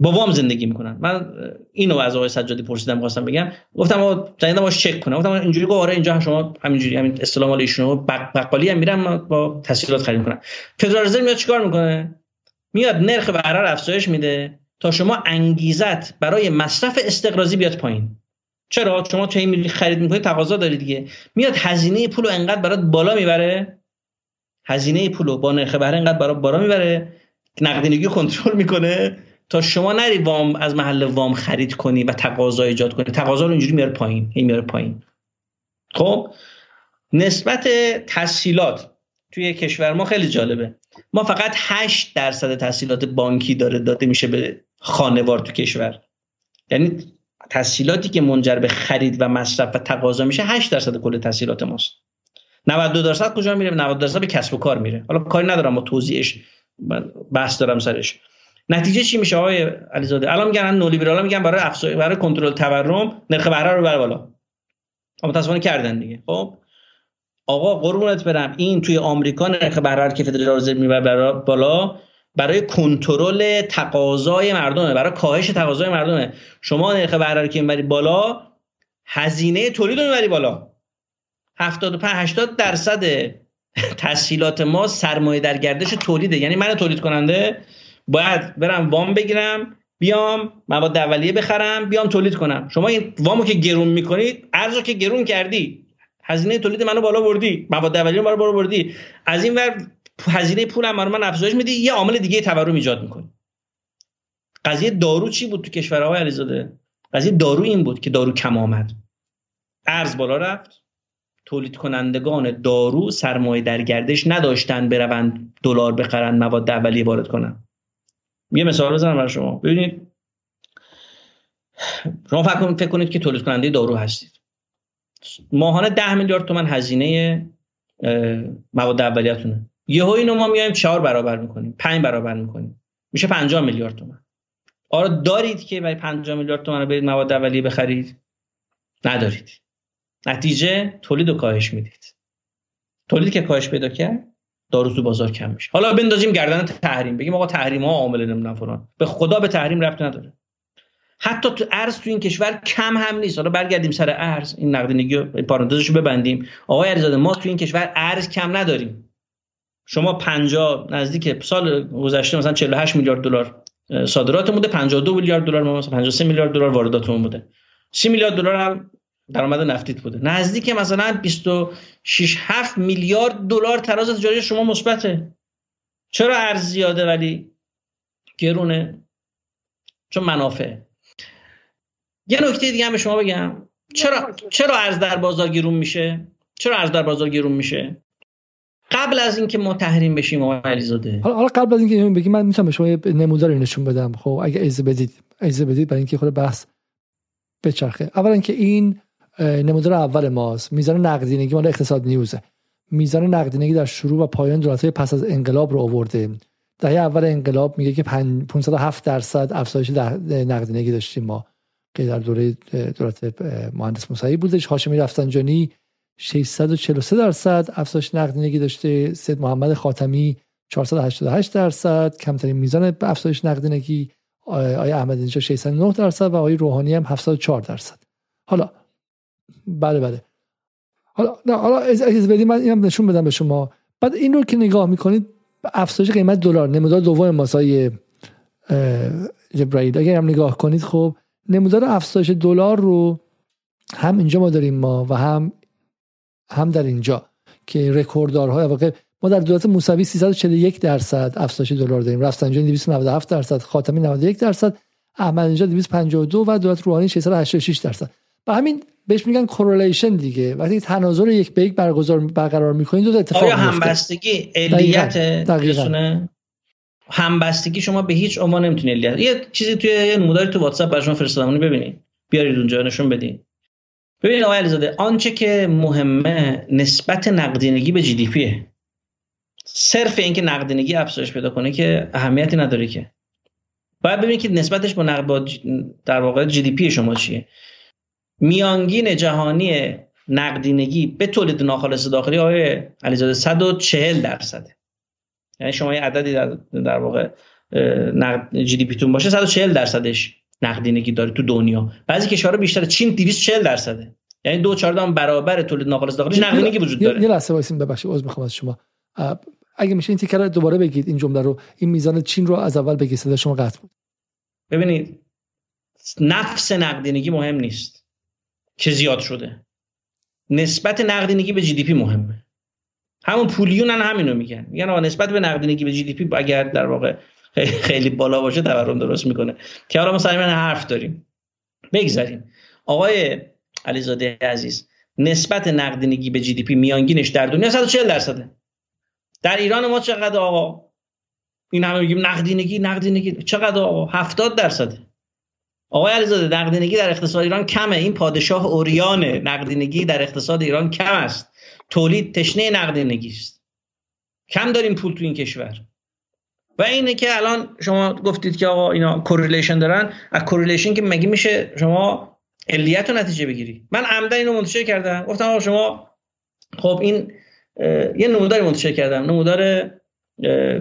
با وام زندگی می‌کنن. من اینو از آقای سجادی پرسیدم خواستم بگم. گفتم آقا جدیدا باش چک کنم. گفتم اینجوری گفت آره اینجا شما همینجوری همین استلام مال ایشونو بقالی هم میرم با تسهیلات خرید می‌کنم. فدرال رزرو میاد چیکار می‌کنه؟ میاد نرخ بهره افزایش میده تا شما انگیزت برای مصرف استقراضی بیاد پایین. چرا؟ شما چه میری خرید می‌کنید تقاضا دارید دیگه. میاد هزینه پول رو انقدر برات بالا می‌بره. هزینه پول رو با نرخ بهره انقدر برات بالا می‌بره. نقدینگی کنترل می‌کنه. تا شما نری وام از محل وام خرید کنی و تقاضا ایجاد کنی. تقاضا رو اینجوری میاره پایین. این میاره پایین. خب؟ نسبت تسهیلات توی کشور ما خیلی جالبه. ما فقط 8 درصد تسهیلات بانکی داره داده میشه به خانوار تو کشور. یعنی تسهیلاتی که منجر به خرید و مصرف و تقاضا میشه 8 درصد کل تسهیلات ماست. 92 درصد کجا میره؟ 90 درصد به کسب و کار میره. حالا کاری ندارم با توضیحش بحث دارم سرش. نتیجه چی میشه آقای علیزاده؟ الان میگن نولیبرالا میگن برای افزایش برای کنترل تورم نرخ بهره رو بر بالا. متاسفانه کردن دیگه. خب آقا قربونت برم. این توی آمریکا نرخ بهره که فدرال رزرو می‌بره بالا برای کنترل تقاضای مردمه برای کاهش تقاضای مردمه. شما نرخ بهره که می‌بری بالا هزینه تولید رو می‌بری بالا. 75 80 درصد تسهیلات ما سرمایه در گردش تولیده. یعنی من تولید کننده باید برم وام بگیرم بیام مواد اولیه بخرم بیام تولید کنم. شما این وامو که گرون می‌کنید ارزو که گرون کردی. هزینه تولید منو بالا بردی. مواد اولیه رو بالا بردی. از این ور هزینه پولم برای من افزایش میدی. یه عامل دیگه تورم ایجاد می‌کنی. قضیه دارو چی بود تو کشورهای علیزاده؟ قضیه دارو این بود که دارو کم آمد. ارز بالا رفت. تولید کنندگان دارو سرمایه در گردش نداشتن بروند دلار بخرن مواد اولیه وارد کنن. یه مثال بزنم برای شما. ببینید شما فکر کنید که تولید کننده دارو هستید. ماهانه ده میلیارد تومن هزینه مواد اولیه‌تونه یهو اینو ما میایم چهار برابر می‌کنیم پنج برابر می‌کنیم. میشه 50 میلیارد تومن. آره دارید که برای 50 میلیارد تومن رو برید مواد اولیه بخرید؟ ندارید. نتیجه تولید و کاهش می‌دید. تولید که کاهش پیدا کرد؟ دارو تو بازار کم میشه. حالا بندازیم گردن تحریم بگیم آقا تحریم ها عامل نمی‌دونم فلان. به خدا به تحریم ربط نداره. حتی تو ارز تو این کشور کم هم نیست. حالا برگردیم سر ارز این نقدینگی پارانتزش ببندیم. آقای علیزاده ما تو این کشور ارز کم نداریم. شما 50 نزدیک سال گذشته مثلا 48 میلیارد دلار صادرات بوده. 52 میلیارد دلار مثلا 53 میلیارد دلار وارداتمون بوده. 30 میلیارد دلار هم درآمد نفتیت بوده. نزدیک مثلا 26 7 میلیارد دلار تراز تجاری شما مثبته. چرا ارز زیاده ولی گرونه؟ چون منافع. یه نکته دیگه هم به شما بگم. چرا چرا ارز در بازار گرون میشه؟ چرا ارز در بازار گرون میشه؟ قبل از اینکه ما تحریم بشیم آقای علیزاده. حالا قبل از اینکه بگی من می‌تونم به شما نموداری نشون بدم. خب اگه اجازه بدید. اجازه بدید برای اینکه خود بحث بچرخه. اولا که این نمودار اول ماست. میزان نقدینگی مال اقتصاد نیوزه. میزان نقدینگی در شروع و پایان دولت‌های پس از انقلاب رو آورده. دهه اول انقلاب میگه که 507 درصد افزایش نقدینگی داشتیم ما. که در دوره دولت مهندس موسوی بودش. هاشمی رفسنجانی 643 درصد افزایش نقدینگی داشته. سید محمد خاتمی 488 درصد. کمترین میزان افزایش نقدینگی آقای احمد نژاد 609 درصد و آقای روحانی هم 74 درصد. حالا بله بله. حالا نه حالا از بدید من اینم نشون بدم به شما. بعد این رو که نگاه می‌کنید افزایش قیمت دلار نمودار دوم ماسای جبرائیل. اگر هم نگاه کنید خب نمودار افزایش دلار رو هم اینجا ما داریم ما و هم هم در اینجا که رکورددارهای واقع ما در دولت موسوی 341 درصد افزایش دلار داریم. رفسنجانی 297 درصد خاتمی 91 درصد احمد نژاد 252 و دولت روحانی 686 درصد. و همین بهش میگن کورلیشن دیگه. وقتی تناظر یک به یک برگزار برقرار می‌کنید دو اتفاق آیا همبستگی علیت دقیقاً. همبستگی شما به هیچ عنوان نمی‌تونی علیت یه چیزی توی یه نموداری تو واتساپ برای شما فرستادم ببینید بیارید اونجا نشون بدین. ببینید آقای علیزاده آنچه که مهمه نسبت نقدینگی به جی دی پیه. صرف اینکه نقدینگی افزایش پیدا کنه که اهمیتی نداره که. باید ببینید که نسبتش با نقد در واقع جی دی پی شما چیه. میانگین جهانی نقدینگی به تولید ناخالص داخلی آقای علیزاده 140 درصده. یعنی شما یه عددی در, در واقع نقد GDP تون باشه 140 درصدش نقدینگی داره تو دنیا. بعضی کشورها بیشتر چین 240 درصده. یعنی دو چهار برابر تولید ناخالص داخلی نقدینگی وجود داره. یه لحظه وایسین ببخشید عذر می‌خوام از شما. اگه میشه این تیکه رو دوباره بگید این جمله رو. این میزان چین رو از اول بگید صدا شما قطع بود. ببینید نفس نقدینگی مهم نیست. که زیاد شده. نسبت نقدینگی به GDP مهمه. همون پولیون هم همینو میگن. میگن آقا نسبت به نقدینگی به GDP اگر در واقع خیلی بالا باشه تورم درست می‌کنه. که حالا ما سعی حرف داریم. بگذاریم. آقای علیزاده عزیز نسبت نقدینگی به GDP میانگینش در دنیا 140 درصده. در ایران ما چقدر آقا؟ این همه میگیم نقدینگی نقدینگی. چقدر آقا؟ 70 درصده. آقای علیزاده نقدینگی در اقتصاد ایران کمه. این پادشاه عریانه. نقدینگی در اقتصاد ایران کم است. تولید تشنه نقدینگی است کم داریم پول تو این کشور. و اینه که الان شما گفتید که آقا اینا correlation دارن. از correlation که مگه میشه شما علیت رو نتیجه بگیری؟ من عمدا اینو منتشر کردم. گفتم آقا شما خب این یه نموداری منتشر کردم. نمودار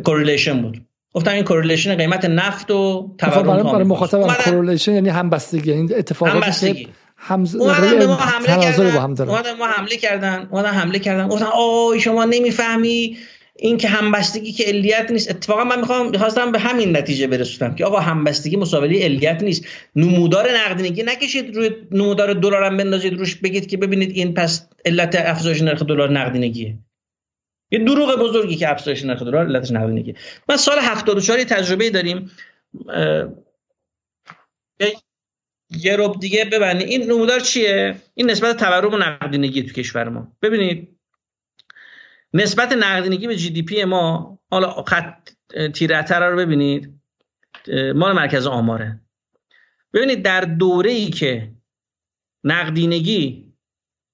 correlation بود. گفتم این correlation قیمت نفت و تورم برای, برای مخاطب correlation یعنی همبستگی یعنی اتفاقاتی همبستگی. همز... ما حمله کردن با هم ما حمله کردن اومدن حمله کردن. گفتن آی شما نمی‌فهمی این که همبستگی که علیت نیست. اتفاقا من می‌خوام می‌خواستم به همین نتیجه برسونم که آقا همبستگی مساوی علیت نیست. نمودار نقدینگی نکشید روی نمودار دلار هم بندازید روش بگید که ببینید این پس علت افزایش نرخ دلار نقدینگیه. یه دروغ بزرگی که افزایش نرخ دلار علتش نقدینگیه ما سال 74 تجربه داریم یه رب دیگه ببینید این نمودار چیه؟ این نسبت تورم و نقدینگی تو کشور ما. ببینید نسبت نقدینگی به جی دی پی ما حالا خط تیرتر رو ببینید مال مرکز آماره. ببینید در دوره ای که نقدینگی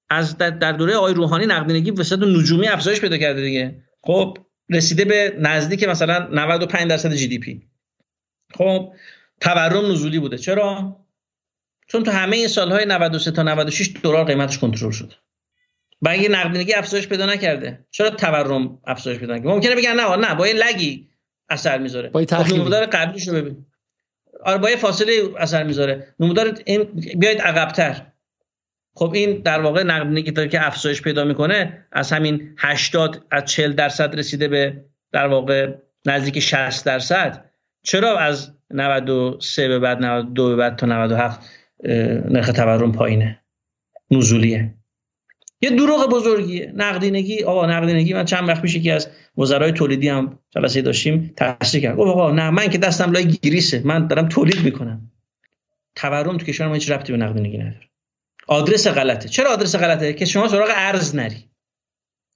از در دوره آقای روحانی نقدینگی به صورت نجومی افزایش پیدا کرده دیگه. خب رسیده به نزدیک مثلا 95 درصد جی دی پی. خب تورم نزولی بوده. چرا؟ چون تو همه این سالهای 93 تا 96 دلار قیمتش کنترل شده و اگه نقدینگی افزایش پیدا نکرده. چرا تورم افزایش پیدا نکرده؟ ممکنه بگن نه نه با یه لگی اثر می‌ذاره. با خب نمودار قبلیش رو ببین. آره با یه فاصله اثر می‌ذاره. نمودار این بیاید عقبتر. خب این در واقع نقدینگی که افزایش پیدا می‌کنه از همین 80 از 40 درصد رسیده به در واقع نزدیک 60 درصد. چرا از 93 به بعد 92 به بعد تا 97 نرخ تورم پایینه؟ نزولیه. یه دروغ بزرگیه. نقدینگی آقا نقدینگی من چند وقت پیش یکی از وزرای تولیدی هم جلسه داشتیم تصدیق کرد. آقا نه من که دستم لای گریسه. من دارم تولید می‌کنم. تورم تو کشور ما هیچ ربطی به نقدینگی نداره. آدرس غلطه. چرا آدرس غلطه؟ که شما سراغ ارز نری.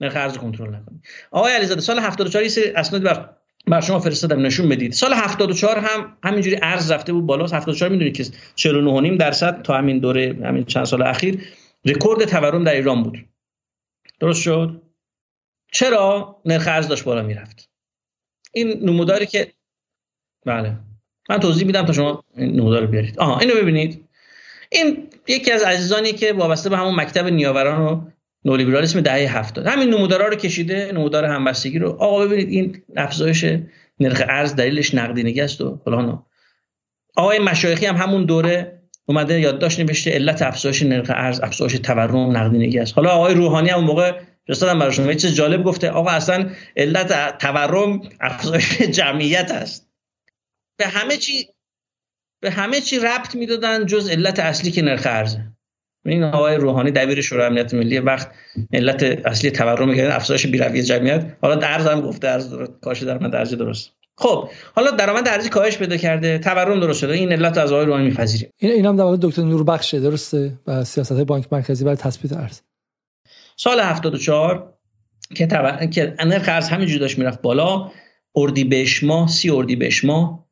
نرخ ارز کنترل نکنی. آقای علیزاده سال 74 یه سری اسناد بر بر شما فرستادم. نشون بدید. سال 74 هم همینجوری ارز رفته بود بالا. 74 می‌دونید که 49.5 درصد تا همین دوره همین چند سال اخیر رکورد تورم در ایران بود. درست شد؟ چرا نرخ ارز داشت بالا می‌رفت؟ این نموداری که بله. من توضیح میدم تا شما این نمودار رو بیارید. آها اینو ببینید. این یکی از عزیزانی که وابسته به همون مکتب نیاوران و نولیبرالیسم دهه 70 همین نمودارا رو کشیده نمودار همبستگی رو. آقا ببینید این افزایش نرخ ارز دلیلش نقدینگی است و فلان آقای مشایخی هم همون دوره اومده یادداشت نوشته علت افزایش نرخ ارز افزایش تورم نقدینگی است. حالا آقای روحانی هم موقع فرستادم برای شما چیز جالب گفته. آقا اصلا علت تورم افزایش جمعیت است. به همه چی به همه چی ربط می‌دادن جز علت اصلی که نرخ ارزه. این آقای روحانی دبیر شورای امنیت ملی وقت علت اصلی تورم میگه افزایش بیروی جمعیت. حالا درز هم گفته ارز درست کاش درآمد ارزی درست. خب حالا درآمد ارزی کاهش پیدا کرده تورم درست شده این علت از آقای روحانی میپذیریم. این اینم در واقع دکتر نوربخشه درسته؟ و سیاست بانک مرکزی برای تثبیت ارز. سال 74 که تبر... که نرخ ارز همینجوری داشت می‌رفت بالا اردیبهشت ماه سی اردیبهشت ماه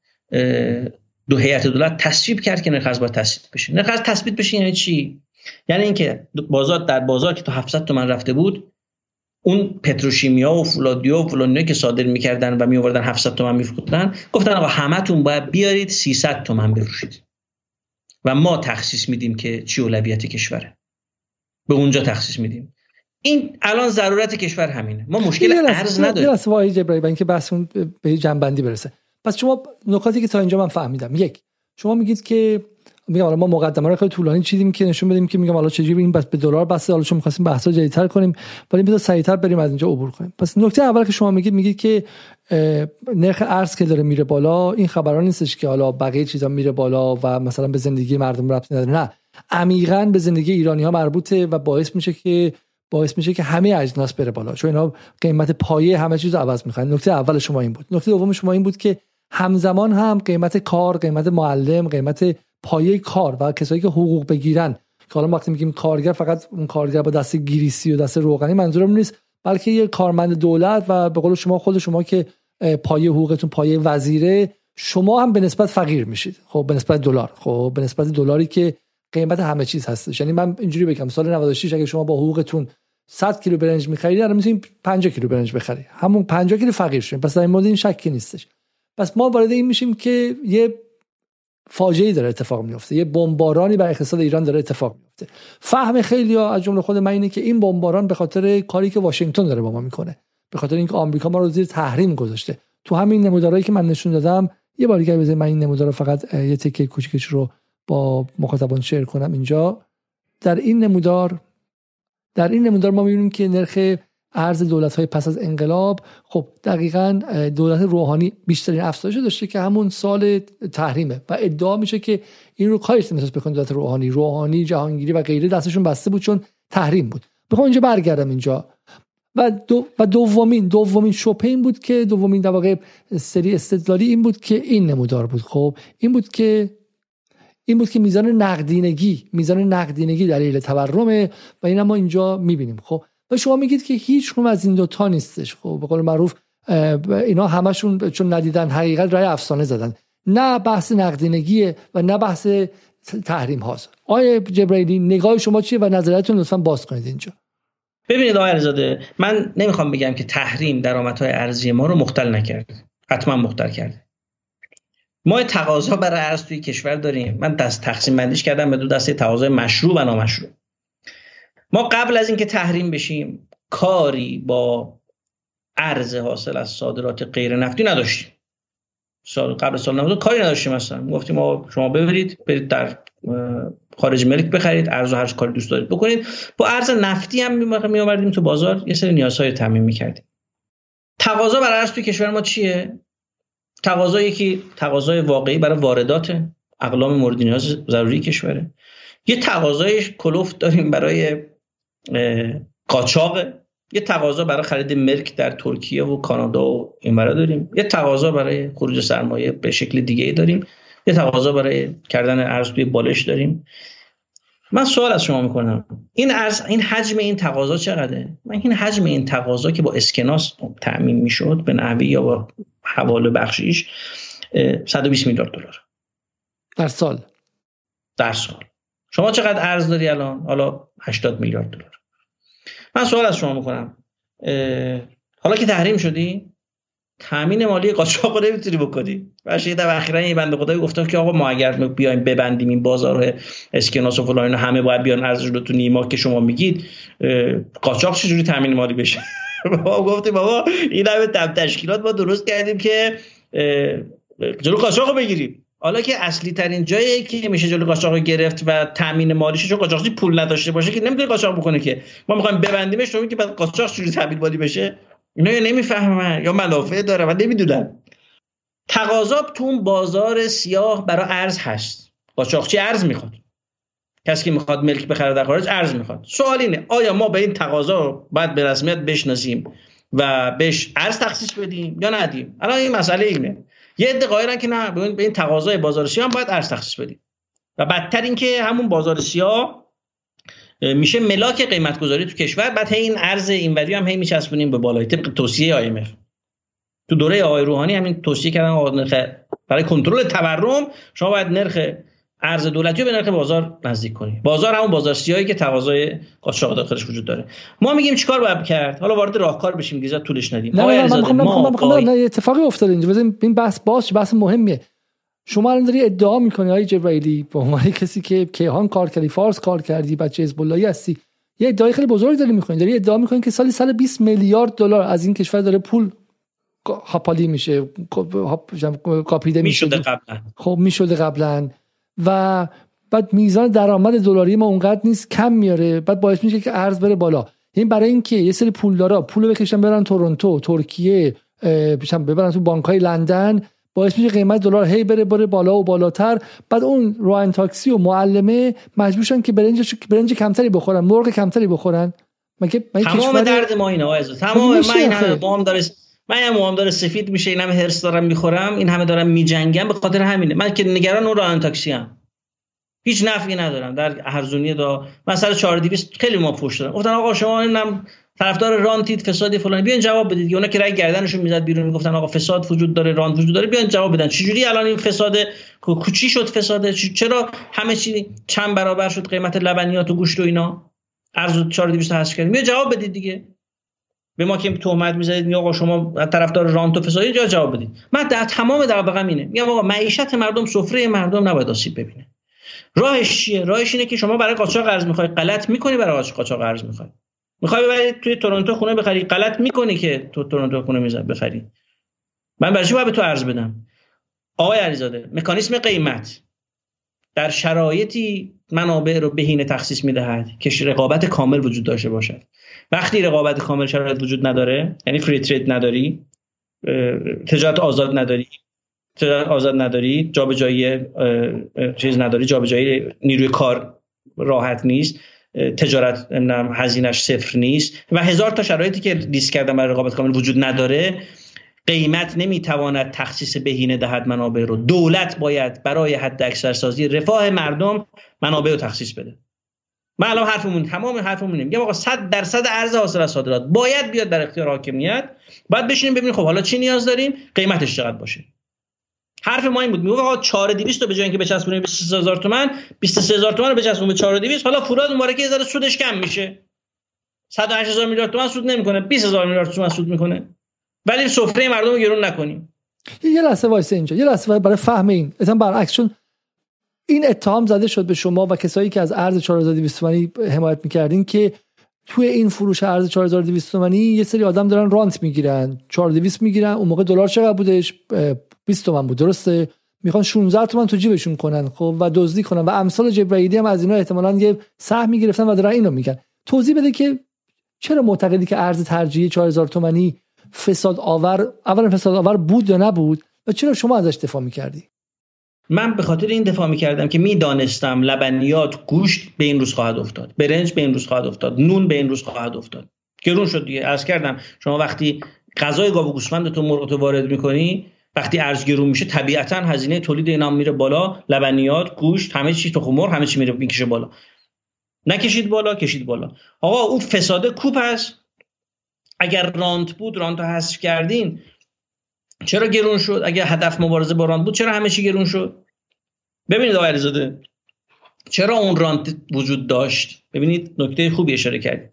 دو هیئت دولت تصویب کرد که نرخ ارز باید تصویب بشه. نرخ ارز تصویب بشه یعنی چی؟ یعنی اینکه بازار در بازار که تا 700 تومن رفته بود اون پتروشیمیا و فولادیو و فلانیا که صادر می‌کردن و میآوردن 700 تومن میفروختن گفتن آقا همتون باید بیارید 300 تومن بفروشید. و ما تخصیص میدیم که چی اولویت کشوره به اونجا تخصیص میدیم. این الان ضرورت کشور همینه. ما مشکل ارز نداریم. یه وای جبرایی که بحث به جنبندی برسه. پس شما نکاتی که تا اینجا من فهمیدم یک شما میگید که میگم حالا ما مقدمه رو خیلی طولانی چیدیم که نشون بدیم که میگم حالا چجوری این بس به دلار بس حالا چون می‌خواستیم بحثا جدی‌تر کنیم ولی بذار سریعتر بریم از اینجا عبور کنیم. پس نکته اول که شما میگید میگید که نرخ ارز که داره میره بالا این خبران نیستش که حالا بقیه چیزا میره بالا و مثلا به زندگی مردم ربطی نداره نه. عمیقا به زندگی ایرانی ها مربوطه و باعث میشه که باعث میشه که همه اجناس بره بالا چون اینا قیمت پایه همه چیز رو عوض می‌کنن نکته اول شما این بود. نکته دوم شما این بود که همزمان هم قیمت کار قیمت معلم قیمت پایه کار و کسایی که حقوق بگیرن. که حالا وقتی میگیم کارگر فقط اون کارگر با دست گریسی و دست روغنی منظورم نیست بلکه یه کارمند دولت و به قول شما خود شما که پایه حقوقتون پایه وزیره شما هم به نسبت فقیر میشید. خب به نسبت دلار. خب به نسبت دلاری که قیمت همه چیز هستش. یعنی من اینجوری بگم سال 96 اگه شما با حقوقتون 100 کیلو برنج می‌خرید الان می‌تونید 50 کیلو برنج بخرید. همون 50 کیلو فقیر شدید پس این مورد این شکی نیستش. پس ما وارد این میشیم که یه فاجعه داره اتفاق میفته یه بمبارانی بر اقتصاد ایران داره اتفاق میفته فهم خیلی از جمله خود من اینه که این بمباران به خاطر کاری که واشنگتن داره با ما می‌کنه به خاطر اینکه آمریکا ما رو زیر تحریم گذاشته. تو همین نمودارهایی که من نشون دادم یه بار دیگه من این نمودار فقط یه تکه کوچیکش رو با مخاطبان شیر کنم اینجا. در این نمودار در این نمودار ما می‌بینیم که نرخ ارز دولت های پس از انقلاب خب دقیقا دولت روحانی بیشترین افزایش داشته که همون سال تحریمه و ادعا میشه که این رو کاهش نمی‌تونست بکنه دولت روحانی. روحانی جهانگیری و غیره دستشون بسته بود چون تحریم بود. بخوام اینجا برگردم اینجا. و دو و دومین دومین شوپه این بود که دومین در سری استدلالی این بود که این نمودار بود. خب این بود که این بود که میزان نقدینگی میزان نقدینگی دلیل تورمه و این ما اینجا می‌بینیم. خب و شما میگید که هیچ از این دوتا نیستش. خب به قول معروف اینا همشون چون ندیدن حقیقت رای افسانه زدن. نه بحث نقدینگیه و نه بحث تحریم هاست آیا جبرائیلی نگاه شما چیه و نظرتون لطفا باز کنید اینجا. ببینید آقای علیزاده من نمی‌خوام بگم که تحریم درآمدهای ارزی ما رو مختل نکرد حتما مختل کرده. ما تقاضا برای ارز توی کشور داریم. من دست تقسیم بندیش کردم به دو دسته تقاضای مشروع و نامشروع. ما قبل از اینکه تحریم بشیم کاری با ارز حاصل از صادرات غیر نفتی نداشتیم. سال قبل سال 90 کاری نداشتیم مثلا گفتیم ما شما ببرید برید در خارج ملک بخرید ارز و هر کاری دوست دارید بکنید. با ارز نفتی هم می آوردیم تو بازار یه سری نیازهای تامین می‌کردیم. تقاضا برای ارز توی کشور ما چیه؟ تقاضا یکی تقاضای واقعی برای واردات اقلام مورد نیاز ضروری کشوره. یه تقاضای کلوفت داریم برای قاچاق. یه تقاضا برای خرید ملک در ترکیه و کانادا و این داریم. یه تقاضا برای خروج سرمایه به شکل دیگه ای داریم. یه تقاضا برای کردن ارز توی بالش داریم. من سوال از شما می‌کنم. این ارز این حجم این تقاضا چقدره؟ من این حجم این تقاضا که با اسکناس تعمین می‌شد به نحوی یا با حواله بخشیش 120 میلیارد دلار. در سال. در سال. شما چقدر ارز داری الان؟ حالا 80 میلیارد دلار. من سوال از شما می‌کنم. حالا که تحریم شدی تامین مالی قاچاق رو نمی‌تونی بکنی. و شاید در اخیرا این بنده خدایی گفتم که آقا ما اگر بیایم ببندیم این بازار اسکناس و فلان همه باید بیان ارزش رو تو نیما که شما میگید قاچاق چجوری تامین مالی بشه؟ [laughs] ما گفتیم بابا این همه تشکیلات ما درست کردیم که جلو قاچاق رو بگیریم. حالا که اصلی ترین جایی که میشه جلو قاچاق گرفت و تامین مالیش چون قاچاقچی پول نداشته باشه که نمی‌تونه قاچاق بکنه که ما می‌خوایم ببندیمش تو که بعد قاچاق چجوری تامین مالی بشه؟ اینا یا نمی‌فهمن یا منافع داره و نمی‌دونن. تقاضا تو اون بازار سیاه برای ارز هست. قاچاقچی ارز می‌خواد؟ کسی که می‌خواد ملک بخره در خارج ارز می‌خواد. سوال اینه آیا ما به این تقاضا باید به رسمیت بشناسیم و بهش ارز تخصیص بدیم یا ندیم؟ الان این مسئله اینه. یه عده قایرن که نه به این تقاضای بازار سیاه هم باید ارز تخصیص بدیم. و بدتر اینکه همون بازار سیاه میشه ملاک قیمت گذاری تو کشور بعد این ارز اینوری هم هی میچسبونیم به بالای طبق توصیه IMF تو دوره آقای روحانی همین توصیه کردن برای کنترل تورم شما باید نرخ ارز دولتی رو به نرخ بازار نزدیک کنی. بازار همون بازار سیاهی که تقاضای قاچاق داخلش وجود داره. ما میگیم چیکار باید کرد؟ حالا وارد راهکار بشیم دیگه طولش ندیم. نه نه من نه اتفاقی افتاده اینجا. این بحث باز بحث مهمیه. شما الان داری ادعا می‌کنی های جبرائیلی به عنوان کسی که کیهان کار کردی فارس کار کردی بچه حزب اللهی هستی. یه ادعای خیلی بزرگ داری می‌کنی. داری ادعا می‌کنی که سالی 120 میلیارد دلار از این کشور داره پول هاپالی میشه کاپیده میشه. قبلا. خب می‌شده قبلا. و بعد میزان درآمد دلاری ما اونقدر نیست کم میاره. بعد باعث میشه که ارز بره بالا. این برای اینکه یه سری پولدارا پول بکشن برن تورنتو ترکیه ببرن تو بانک های لندن باعث میشه قیمت دلار هی بره بره بالا و بالاتر. بعد اون روان تاکسی و معلمه مجبورشن که برنج برنج کمتری بخورن مرغ کمتری بخورن. مگه تمام درد ما اینه تمام من این همه بام داره من هم داره سفید میشه این همه هرس دارم می‌خورم این همه دارم میجنگم به خاطر همینه. من که نگران اون ران تاکسی هم هیچ نفعی ندارم. در ارزونی دا مثلا 4200 خیلی ما پشت دارم. گفتن آقا شما اینم طرفدار رانتید فسادی فلان بیان جواب بدید. اونا که رای گردنشون می‌زد بیرون می‌گفتن آقا فساد وجود داره رانت وجود داره. بیان جواب بدن. چجوری الان این فساد کوچی شد فساد؟ چرا همه چی چند برابر شد؟ قیمت لبنیات و گوشت و اینا. ارز 4200 حذف کردیم. بیا جواب بدید دیگه. به ما که تهمت می‌زنید آقا شما طرفدار رانت و فساد جا جواب بدید. من در تمام دغدغه‌م اینه میگم آقا معیشت مردم سفره مردم نباید آسیب ببینه. راهش چیه؟ راهش اینه که شما برای قاچاق قرض می‌خوای غلط می‌کنی برای قاچاق قرض می‌خوای. می‌خوای ببری توی تورنتو خونه بخری غلط می‌کنی که تو تورنتو خونه می‌زد بخری. من برای چی به تو عرض بدم؟ آقای علیزاده مکانیسم قیمت در شرایطی منابع رو بهینه تخصیص می‌دهد که رقابت کامل وجود داشته باشد. وقتی رقابت کامل شرایط وجود نداره یعنی فری ترید نداری تجارت آزاد نداری تجارت آزاد نداری جابجایی چیز نداری جابجایی نیروی کار راحت نیست تجارت هزینش صفر نیست و هزار تا شرایطی که لیست کردن برای رقابت کامل وجود نداره قیمت نمی‌تواند تخصیص بهینه دهد منابع رو. دولت باید برای حد اکثر سازی رفاه مردم منابع رو تخصیص بده. من الان حرفمون تمام حرفمون میگم آقا 100 درصد ارز حاصل از صادرات. باید بیاد در اختیار حاکمیت. بعد بشینیم ببینیم خب حالا چی نیاز داریم؟ قیمتش چقدر باشه؟ حرف ما این بود. می‌گفت آقا 4200 رو به جای اینکه بچسبونیم 23000 تومان 23000 تومان رو بچسبونیم به 4200 حالا فولاد که یه سودش کم میشه. 108000 میلیارد تومان سود نمی‌کنه. 20000 میلیارد تومان سود می‌کنه. ولی سفره مردم رو گرون نکنیم. یه لحظه وایسه اینجا. یه لحظه برای فهم این. اصلا برعکس چون این اتهام زده شد به شما و کسایی که از ارز 4200 تومانی حمایت می‌کردین که توی این فروش ارز 4200 تومانی یه سری آدم دارن رانت می‌گیرن 4200 می‌گیرن اون موقع دلار چقدر بودش؟ 20 تومن بود درسته؟ می‌خوان 16 تومن تو جیبشون کنن خب و دزدی کنن و امثال جبرائیلی هم از اینا احتمالاً یه سهم گرفتن و دارن اینو میگن. توضیح بده که چرا معتقدی که ارز ترجیحی 4000 تومانی فساد آور اولا فساد آور بود یا نبود و چرا شما ازش دفاع می‌کردی؟ من به خاطر این دفاع می‌کردم که می‌دانستم لبنیات گوشت به این روز خواهد افتاد برنج به این روز خواهد افتاد نون به این روز خواهد افتاد. گرون شد دیگه. از کردم شما وقتی غذای گاو تو مرغ وارد می‌کنی وقتی ارز گرون میشه طبیعتا هزینه تولید اینا میره بالا. لبنیات گوشت همه چی تخم مرغ همه چی میره می‌کشه بالا. نکشید بالا کشید بالا. آقا اون فساد کوپ هست. اگر رانت بود رانت حذف کردین چرا گرون شد؟ اگر هدف مبارزه با رانت بود چرا همه چی گرون شد؟ ببینید آقای علیزاده چرا اون رانت وجود داشت؟ ببینید نکته خوبی اشاره کردید.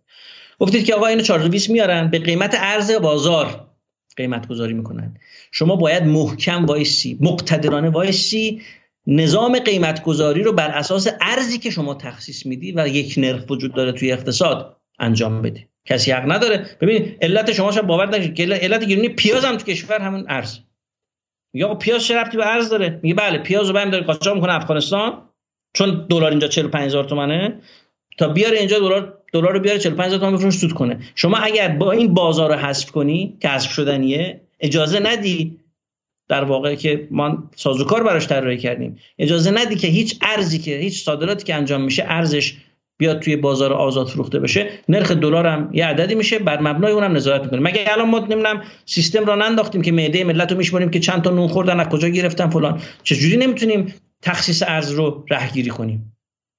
گفتید که آقا اینو 420 میارن به قیمت ارز بازار قیمت گذاری می‌کنن. شما باید محکم وایسی مقتدرانه وایسی نظام قیمت گذاری رو بر اساس ارزی که شما تخصیص میدی و یک نرخ وجود داره توی اقتصاد انجام بدی. کسی حق نداره. ببین علت شما شاید باور نکنید که علت گرونی پیاز هم تو کشور همون ارز. آقا پیاز چه ربطی به ارز داره؟ میگه بله پیاز رو بریم داره قاچاق می‌کنه افغانستان چون دلار اینجا 45000 تومانه تا بیاره اینجا دلار دلار رو بیاره 45000 تومان بفروش سود کنه. شما اگر با این بازار رو حذف کنی که حذف شدنیه اجازه ندی در واقع که ما سازوکار براش طراحی کردیم. اجازه ندی که هیچ ارزی که هیچ صادراتی که انجام میشه ارزش بیاد توی بازار آزاد فروخته بشه نرخ دلار هم یه عددی میشه بر مبنای اونم نظارت می‌کنه مگه الان ما نمی‌دونم سیستم را ننداختیم که معده ملت رو میشماریم که چند تا نون خوردن از کجا گرفتن فلان. چجوری نمی‌تونیم تخصیص ارز رو رهگیری کنیم؟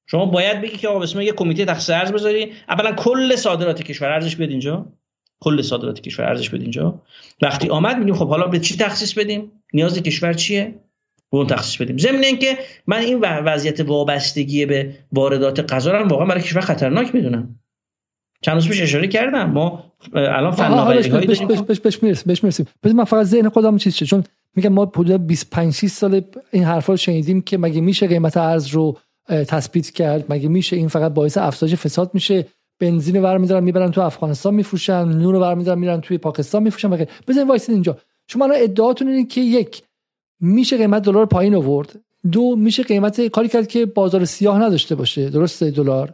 شما باید بگی که آقا اسم یه کمیته تخصیص ارز بذاری. اولا کل صادرات کشور ارزش بیاد اینجا. کل صادرات کشور ارزش بیاد اینجا. وقتی آمد میگیم خب حالا به چی تخصیص بدیم؟ نیاز کشور چیه؟ به اون تخصیص بدیم. ضمن اینکه من این وضعیت وابستگی به واردات غذا رو واقعا برای کشور خطرناک می‌دونم. چند روز پیش اشاره کردم. ما الان فناوری هایی بش بش بش بش می‌رسیم بش می‌رسیم. من فقط ذهن خودم چیز چون میگم ما حدود 25 6 سال این حرفا رو شنیدیم که مگه میشه قیمت ارز رو تثبیت کرد؟ مگه میشه این فقط باعث افزایش فساد میشه؟ بنزین ور میدارن می‌برن تو افغانستان میفروشن. نور ور میدارن میرن توی پاکستان میفروشن. مگه بزنین وایسید اینجا. شما الان ادعاتون اینه که یک میشه قیمت دلار پایین آورد. دو میشه قیمت کاری کرد که بازار سیاه نداشته باشه. درسته دلار.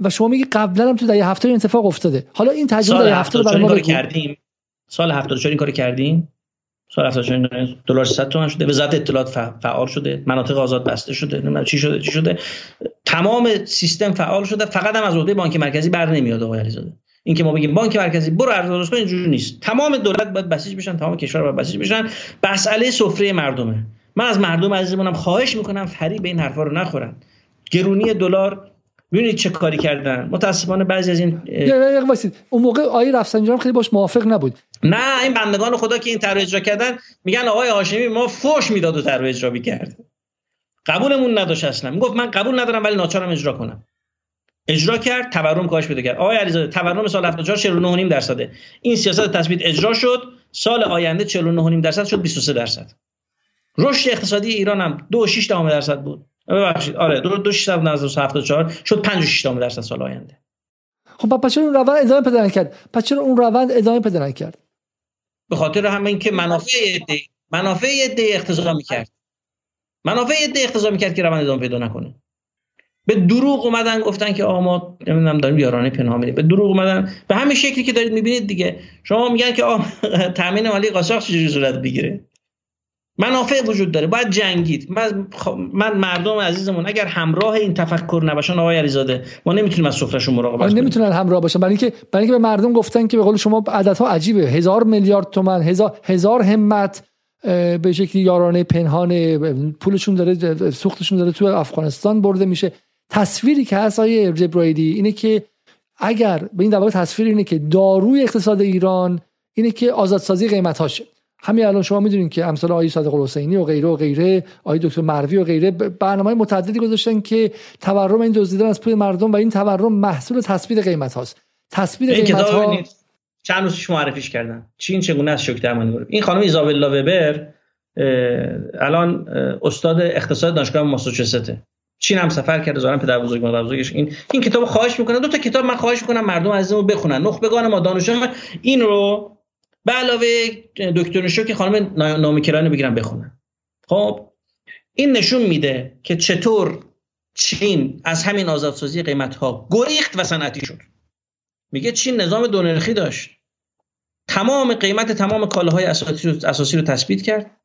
و شما میگی قبلا هم تو دهه هفته این اتفاق افتاده. حالا این تجربه دهه هفته برای ما کردیم. سال 74 این کارو کردیم. سال 74 دلار 100 تومن شده. وزارت اطلاعات فعال شده. مناطق آزاد بسته شده. نمی‌دونم چی شده چی شده. تمام سیستم فعال شده. فقط هم از عهده بانک مرکزی بر نمیاد آقای علیزاده. اینکه ما بگیم بانک مرکزی برو ارز درست کن اینجوری نیست. تمام دولت باید بسیج بشن تمام کشور باید بسیج بشن. مسئله سفره مردمه. من از مردم عزیزمونم خواهش می‌کنم فریب این حرفا رو نخورن. گرونی دلار ببینید چه کاری کردن؟ متاسفانه بعضی از این اون موقع آقای رفسنجانی خیلی باش موافق نبود. نه این بندگان خدا که این طرح اجرا کردن میگن آقای هاشمی ما فوش می‌داد و طرح اجرا می‌کرد قبولمون نداشت اصلا. می‌گفت من قبول ندارم ولی ناچارم اجرا کنم. اجرا کرد تورم کاهش پیدا کرد. آقای علیزاده تورم سال 74 49.5 درصده. این سیاست تثبیت اجرا شد. سال آینده 49.5 درصد شد 23 درصد. رشد اقتصادی ایران هم 2.6 درصد بود. ببخشید. آره دو دو 6 74 شد 56 درصد سال آینده. خب پس چرا اون روند ادامه پیدا نکرد؟ پس چرا اون روند ادامه پیدا نکرد؟ به خاطر همین که منافع ده منافع ده اقتضا می‌کرد. منافع ده اقتضا می‌کرد که روند ادامه پیدا نکنه. به دروغ اومدن گفتن که آقا ما نمی‌دونم داریم یارانه پنهان میدیم. به دروغ اومدن. به همین شکلی که دارید می‌بینید دیگه. شما میگن که آقا [laughs] تامین مالی قاچاق چجوری صورت بگیره؟ منافع وجود داره. باید جنگید. من, من مردم عزیزمون اگر همراه این تفکر نباشن آقای علیزاده ما نمی‌تونیم از سفرهشون مراقبت کنیم. نمی‌تونن همراه باشن. برای اینکه برای اینکه به مردم گفتن که به قول شما عددها عجیبه. هزار میلیارد تومان هزار هزار همت به شکلی یارانه پنهان پولشون داره سوختشون داره تو افغانستان برده میشه. تصویری که هست آیه جبرائیلی اینه که اگر به این دواقع تصویر اینه که داروی اقتصاد ایران اینه که آزادسازی قیمت هاشه همین الان شما می‌دونید که امثال آقای صادق الحسینی و غیره و غیره آقای دکتر مروی و غیره برنامه متعددی گذاشتن که تورم این دزدیدن از پول مردم و این تورم محصول تثبیت قیمت هاست تثبیت قیمت ها چند روزش معرفیش کردن. چین چگونه از شوک درمانی این خانم ایزابلا وبر الان استاد اقتصاد دانشگاه ماساچوسته چین هم سفر کرده زارن پدر بزرگ مادر بزرگش این این کتاب خواهش می‌کنه دو تا کتاب من خواهش می‌کنم مردم عزیزمون بخونن. نخبگان ما دانشجویان این رو به علاوه دکتر نشو که خانم نامیکرانی بگیرن بخونن. خب این نشون میده که چطور چین از همین آزادسازی قیمت ها گریخت و صنعتی شد. میگه چین نظام دو نرخی داشت. تمام قیمت تمام کالاهای اساسی رو تثبیت کرد.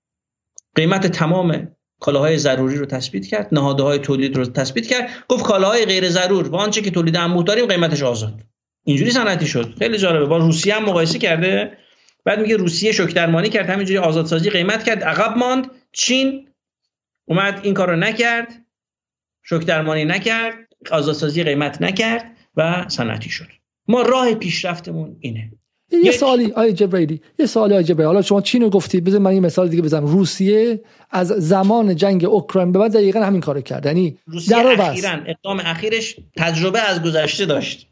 قیمت تمام کالاهای ضروری رو تثبیت کرد نهادهای تولید رو تثبیت کرد گفت کالاهای غیر ضرور با آنچه که تولید انبوه داریم قیمتش آزاد. اینجوری صنعتی شد. خیلی جالبه. با روسیه هم مقایسه کرده. بعد میگه روسیه شوک درمانی کرد همینجوری آزادسازی قیمت کرد عقب ماند. چین اومد این کار رو نکرد شوک درمانی نکرد آزادسازی قیمت نکرد و صنعتی شد. ما راه پیشرفتمون اینه. یه سوالی آی جبرائیلی یه سوالی آی حالا شما چین رو گفتی؟ بذار من یه مثال دیگه بزنم. روسیه از زمان جنگ اوکراین به بعد دقیقا همین کارو کرد. یعنی روسیه اخیراً اقدام اخیرش تجربه از گذشته داشت.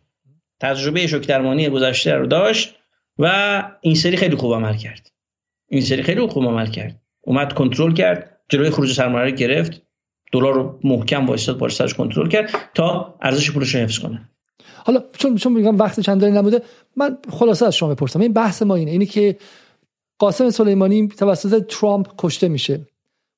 تجربه شوک درمانی گذشته رو داشت و این سری خیلی خوب عمل کرد. این سری خیلی خوب عمل کرد. اومد کنترل کرد جلوی خروج سرمایه رو گرفت. دلار رو محکم وایساد بالا سرش کنترل کرد تا ارزش پولش رو حفظ کنه. حالا چون چون میگم وقت چند داری نبوده من خلاصه از شما بپرسم. این بحث ما اینه. اینی که قاسم سلیمانی توسط ترامپ کشته میشه.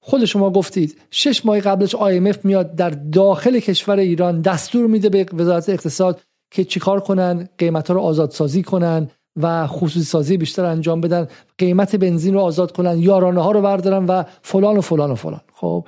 خود شما گفتید شش ماه قبلش IMF میاد در داخل کشور ایران دستور میده به وزارت اقتصاد که چیکار کنن قیمت ها رو آزادسازی کنن و خصوصی سازی بیشتر انجام بدن قیمت بنزین رو آزاد کنن یارانه ها رو بردارن و فلان و فلان و فلان. خب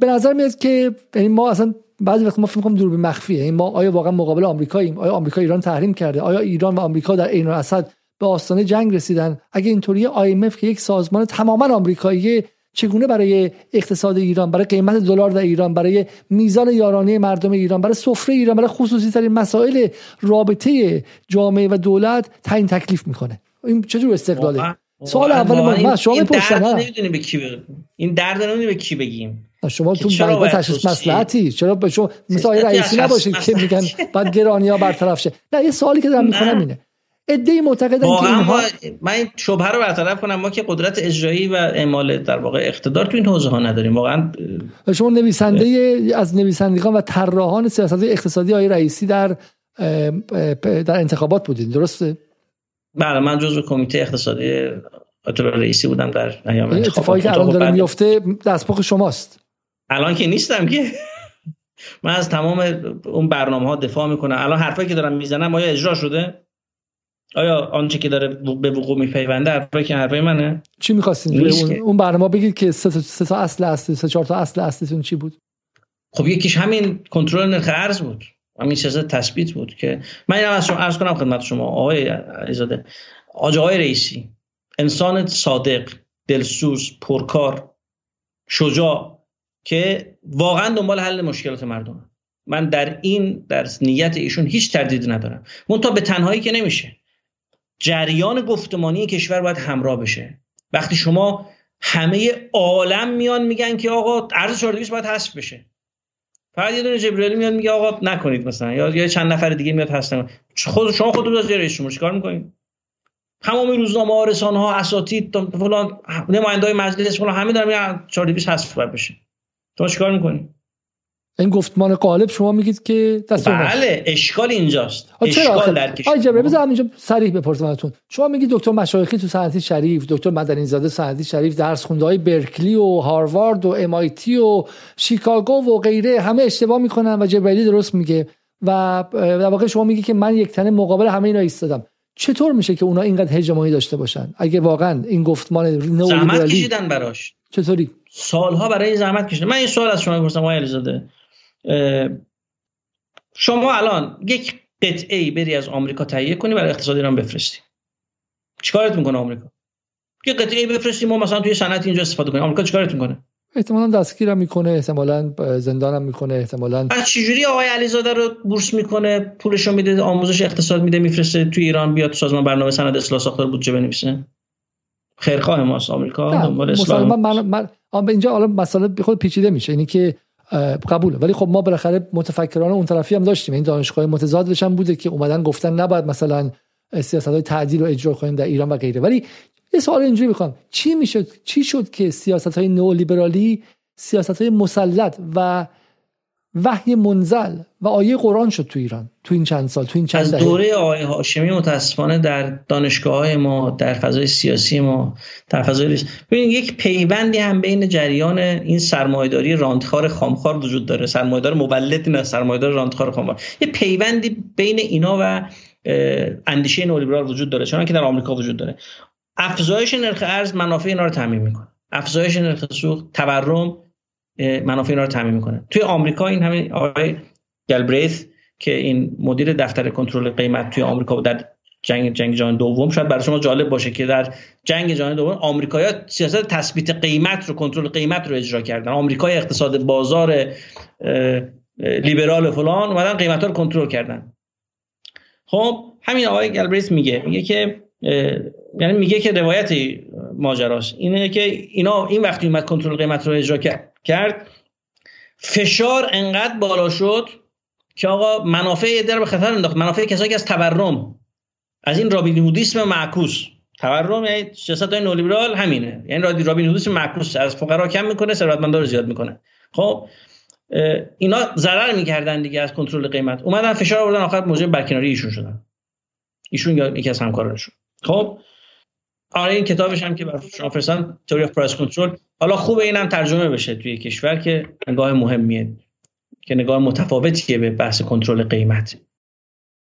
به نظر میاد که یعنی ما اصلا بعضی وقت ما فکر می‌کنیم دوربین مخفیه. این ما آیا واقعا مقابل آمریکاییم آیا آمریکا ایران تحریم کرده؟ آیا ایران و آمریکا در عین الاسد به آستانه جنگ رسیدن؟ اگه اینطوری IMF که یک سازمان تماما آمریکایی چگونه برای اقتصاد ایران برای قیمت دلار در ایران برای میزان یارانه مردم ایران برای سفره ایران برای خصوصی ترین مسائل رابطه جامعه و دولت تعیین تکلیف می‌کنه؟ این چجور استقلاله؟ سوال اول ما شما می‌پرسن به کی این درد نمی‌دونی به کی بگیم. شما تو با تشخیص مصلحتی؟ چرا به شما مثل آقای رئیسی نباشید که میگن بعد گرانی ها برطرف شه. نه یه سوالی که دارم می‌کنم اینه. ای معتقدن که اینها من این شبهه رو برطرف کنم. ما که قدرت اجرایی و اعمال در واقع اقتدار تو این حوزه ها نداریم. واقعا شما نویسنده از نویسندگان و طراحان سیاست اقتصادی آقای رئیسی در در انتخابات بودین. درسته؟ بله من جزو کمیته اقتصادی آیت رئیسی بودم در ایام انتخابات. اتفاقی که الان داره میفته دستپخ شماست. الان که نیستم که. من از تمام اون برنامه ها دفاع می‌کنم. الان حرفایی که دارم می‌زنم آیا اجرا شده؟ آیا آنچه که داره به وقوع میپیونده حرفایی که حرفای منه؟ چی می‌خواستین؟ اون, اون برنامه بگید که سه, سه تا اصل اصلی سه چهار تا اصل اصلیتون چی بود؟ خب یکیش همین کنترل نرخ ارز بود. همین سیاست تثبیت بود که من از شما عرض کنم خدمت شما آقای علیزاده آقای رئیسی انسان صادق دلسوز پرکار شجاع که واقعا دنبال حل مشکلات مردم. من در این در نیت ایشون هیچ تردیدی ندارم. منتها به تنهایی که نمیشه. جریان گفتمانی کشور باید همراه بشه. وقتی شما همه عالم میان میگن که آقا ارز 42 باید حذف بشه. فقط یه دونه جبرئیل میاد میگه آقا نکنید مثلا. یا یا چند نفر دیگه میاد هستن. خود شما خودتون از رئیس شما چیکار می‌کنید؟ تمام روزنامه ها رسانه ها اساتید فلان نماینده های مجلس فلان همه دارن میگن 42 حذف بشه. تو چیکار می‌کنی؟ این گفتمان قالب شما میگید که دست بله اشکال اینجاست. اشکال در کشور جبره بذار اینجا صریح بپرسم ازتون. شما میگید دکتر مشایخی تو صنعتی شریف دکتر مدنی زاده صنعتی شریف درس خونده های برکلی و هاروارد و امایتی و شیکاگو و غیره همه اشتباه می‌کنن و جبرئیلی درست میگه. و در واقع شما میگی که من یک تنه مقابل همه اینا ایستادم. چطور میشه که اونا اینقدر هژمونی داشته باشن؟ اگه واقعا این گفتمان کشیدن براش. چطوری؟ سالها برای زحمت کشیدن. من این سوال از شما می‌پرسم آقای علیزاده. شما الان یک قطعه ای بری از آمریکا تهیه کنی برای اقتصاد ایران بفرستی. چیکارت می‌کنه آمریکا؟ یه قطعه ای بفرستی ما مثلا توی صنعت اینجا استفاده کنیم. آمریکا چیکارت می‌کنه؟ احتمالا دستگیرم می‌کنه احتمالا زندانم می‌کنه احتمالا از چجوری آقای علیزاده رو بورس می‌کنه؟ پولشو میده آموزش اقتصاد میده میفرسته توی ایران بیاد سازمان برنامه سند اصلاح ساختار بودجه بنویسه؟ خیرخواه ماست آمریکا دنبال اسلام من, من, من اینجا حالا مسئله خود پیچیده میشه اینی که قبوله. ولی خب ما بالاخره متفکران اون طرفی هم داشتیم. این دانشگاه متضادش هم بوده که اومدن گفتن نباید مثلا سیاست های تعدیل رو اجرا کنیم در ایران و غیره. ولی یه سوال اینجوری می‌خوام. چی می‌شد؟ چی شد که سیاست های نئولیبرالی سیاست های مسلط و وحی منزل و آیه قرآن شد تو ایران تو این چند سال تو این چند از دوره آیه هاشمی متاسفانه در دانشگاه های ما در فضای سیاسی ما در فضای ببینید یک پیوندی هم بین جریان این سرمایه‌داری راندخار خامخوار وجود داره. سرمایه‌دار مولد نه سرمایه‌دار راندخار خامخوار. یه پیوندی بین اینا و اندیشه نولیبرال وجود داره چون که در آمریکا وجود داره. افزایش نرخ ارز منافع اینا رو تامین می‌کنه. افزایش نرخ سوخت تورم منافع اینا رو تامین می‌کنه. توی آمریکا این همین آقای گلبریث که این مدیر دفتر کنترل قیمت توی آمریکا در جنگ جنگ جهانی دوم شاید برای شما جالب باشه که در جنگ جهانی دوم آمریکایی‌ها سیاست تثبیت قیمت رو کنترل قیمت رو اجرا کردن. آمریکای اقتصاد بازار لیبرال فلان اومدن قیمت رو کنترل کردن. خب همین آقای گلبریث میگه میگه که یعنی میگه که روایت ماجراست. اینه که اینا این وقتی اومد کنترل قیمت رو اجرا کرد. فشار انقدر بالا شد که آقا منافع در به خطر انداخت. منافع کسایی که از تورم از این رابین هودیسم معکوس. تورم یعنی سیاست های نولیبرال همینه. یعنی رابین هودیسم معکوس. از فقرا کم می‌کنه ثروتمندا رو زیاد می‌کنه. خب اینا ضرر می‌کردن دیگه از کنترل قیمت. اومدن فشار آوردن آخر موجب برکناری ایشون شدن. ایشون یکی از همکارانشون. خب آره این کتابش هم که بر شما فرستادم تئوری اف پرایس کنترل حالا خوبه اینم ترجمه بشه توی کشور که نگاه مهمیه که نگاه متفاوتیه به بحث کنترل قیمت.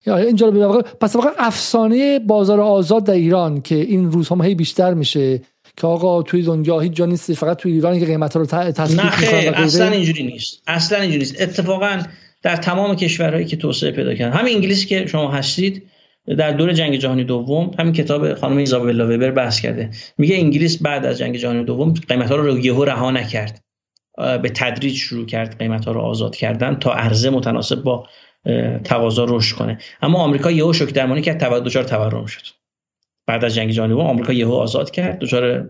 اینجا رو پس واقعا افسانه بازار آزاد در ایران که این روزها هی بیشتر میشه که آقا توی دنیا هیچ جا نیست فقط توی ایران که قیمت رو تثبیت نه اصلا اینجوری نیست. اصلا اینجوری نیست. اتفاقا در تمام کشورهایی که توسعه پیدا کردن. همین انگلیسی که شما هستید در دور جنگ جهانی دوم همین کتاب خانم ایزابلا وبر بحث کرده. میگه انگلیس بعد از جنگ جهانی دوم قیمت ها رو یهو رها نکرد. به تدریج شروع کرد قیمت ها رو آزاد کردن تا عرضه متناسب با تقاضا رشد کنه. اما آمریکا یهو شوک درمانی کرد دچار تورم شد. بعد از جنگ جهانی دوم آمریکا یهو آزاد کرد دچار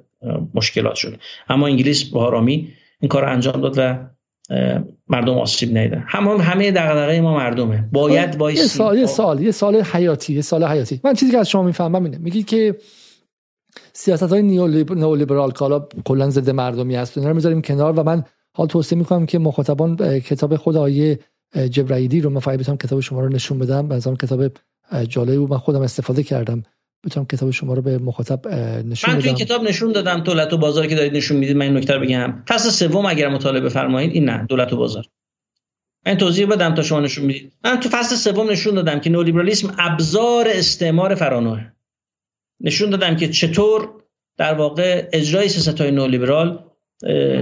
مشکلات شد. اما انگلیس با آرامی این کار انجام داد و مردم آسیب ندیدن همون همه دغدغه ما مردمه. باید باید یه سال یه سال یه سال حیاتی یه سال حیاتی. من چیزی که از شما می‌فهمم اینه. میگی که سیاست های نیولیبرال کالا کلا ضد مردمی هست اینا رو می‌ذاریم کنار و من حال توصیه می‌کنم که مخاطبان کتاب خود آیه جبرائیلی رو من فقط کتاب شما رو نشون بدم به کتاب جالبی بود. من خودم استفاده کردم. بتونم کتاب شما رو به مخاطب نشون من تو این کتاب نشون دادم دولت و بازار که دارید نشون می‌دید من این نکته بگم. فصل سوم اگر مطالعه بفرمایید این نه دولت و بازار. من توضیح بدم تا شما نشون می‌دید. من تو فصل سوم نشون دادم که نولیبرالیسم ابزار استعمار فرانوه. نشون دادم که چطور در واقع اجرای سیاست های نولیبرال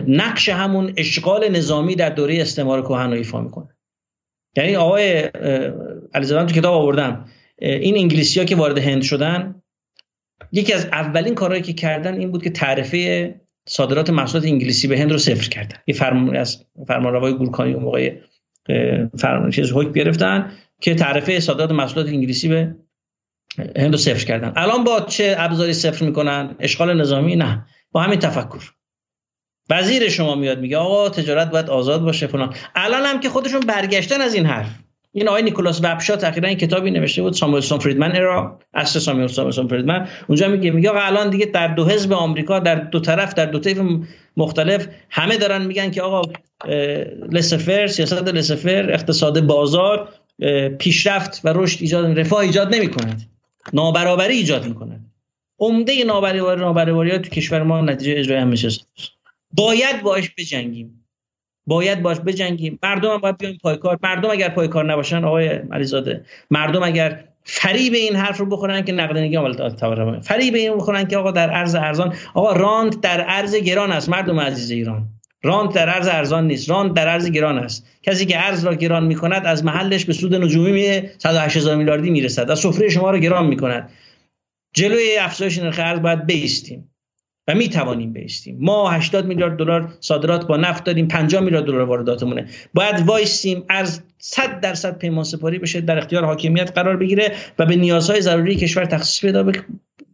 نقش همون اشغال نظامی در دوره استعمار کهن رو ایفا می‌کنه. یعنی آقای علیزاده تو کتاب آوردم. این انگلیسی ها که وارد هند شدن یکی از اولین کارهایی که کردن این بود که تعرفه صادرات محصولات انگلیسی به هند رو صفر کردن. یه فرمان از فرمانروای گورکانی اون موقع فرمان چیز حکم گرفتن که تعرفه صادرات محصولات انگلیسی به هند رو صفر کردن. الان با چه ابزاری صفر می‌کنن؟ اشغال نظامی؟ نه. با همین تفکر. وزیر شما میاد میگه آقا تجارت باید آزاد باشه فلان. الان هم که خودشون برگشتن از این حرف. این آقای نیکولاس وبشات تقریبا این کتابی نوشته بود ساموئلسون فریدمن ارا اصل ساموئلسون فریدمن. اونجا میگه میگه الان دیگه در دو حزب آمریکا در دو طرف در دو طیف مختلف همه دارن میگن که آقا لسفر سیاست لسفر اقتصاد بازار پیشرفت و رشد ایجاد رفاه ایجاد نمی کند نابرابری ایجاد می‌کنه. عمده نابرابری نابرابری تو کشور ما نتیجه اجرای هم باید باش بجنگیم. باید باش بجنگیم. مردم هم باید بیان پای کار. مردم اگر پای کار نباشن آقای علیزاده مردم اگر فریب این حرف رو بخورن که نقدینگی عامل تورمه فریب این بخورن که آقا در ارز ارزان آقا رانت در ارز گران است. مردم عزیز ایران. رانت در ارز ارزان نیست. رانت در ارز گران است. کسی که ارز را گران می‌کند از محلش به سود نجومی می 108 هزار میلیاردی می‌رسد. از سفره شما را گران می‌کند. جلوی افزایش نرخ ارز باید بیستیم. و می توانیم بیستیم ما 80 میلیارد دلار صادرات با نفت داریم 50 میلیارد دلار وارداتمونه. باید وایسیم از 100 درصد پیمان سپاری بشه در اختیار حاکمیت قرار بگیره و به نیازهای ضروری کشور تخصیص پیدا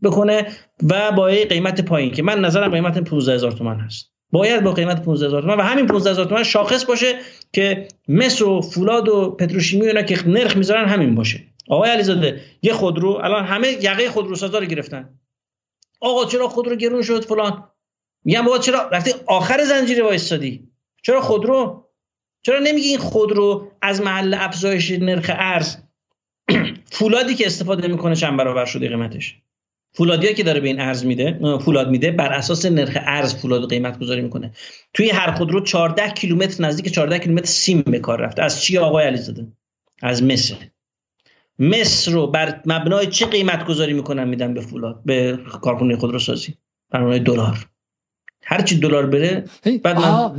بکنه و با قیمت پایین که من نظرم قیمت 15000 تومان هست. باید با قیمت 15000 تومان و همین 15000 تومان شاخص باشه که مس و فولاد و پتروشیمی اینا که نرخ می‌ذارن همین باشه. آقای علیزاده یه خودرو الان همه یقه خودروسازا رو گرفتن. آقا چرا خودرو گرون شد فلان؟ میگم بابا چرا؟ وقتی آخر زنجیره وایستادی. چرا خودرو چرا نمیگی این خودرو از محل افزایش نرخ ارز [clears throat] فولادی که استفاده می‌کنه چند برابر شده قیمتش؟ فولادی که داره به این ارز میده فولاد میده بر اساس نرخ ارز فولاد قیمت گذاری می‌کنه. توی هر خودرو 14 کیلومتر نزدیک 14 کیلومتر سیم به کار رفته. از چی آقای علیزاده؟ از مس. مس رو بر مبنای چه قیمت گذاری می‌کنن میدن به فولاد به کارخونه خودروسازی مبنای دلار. هر چی دلار بره بعد آه,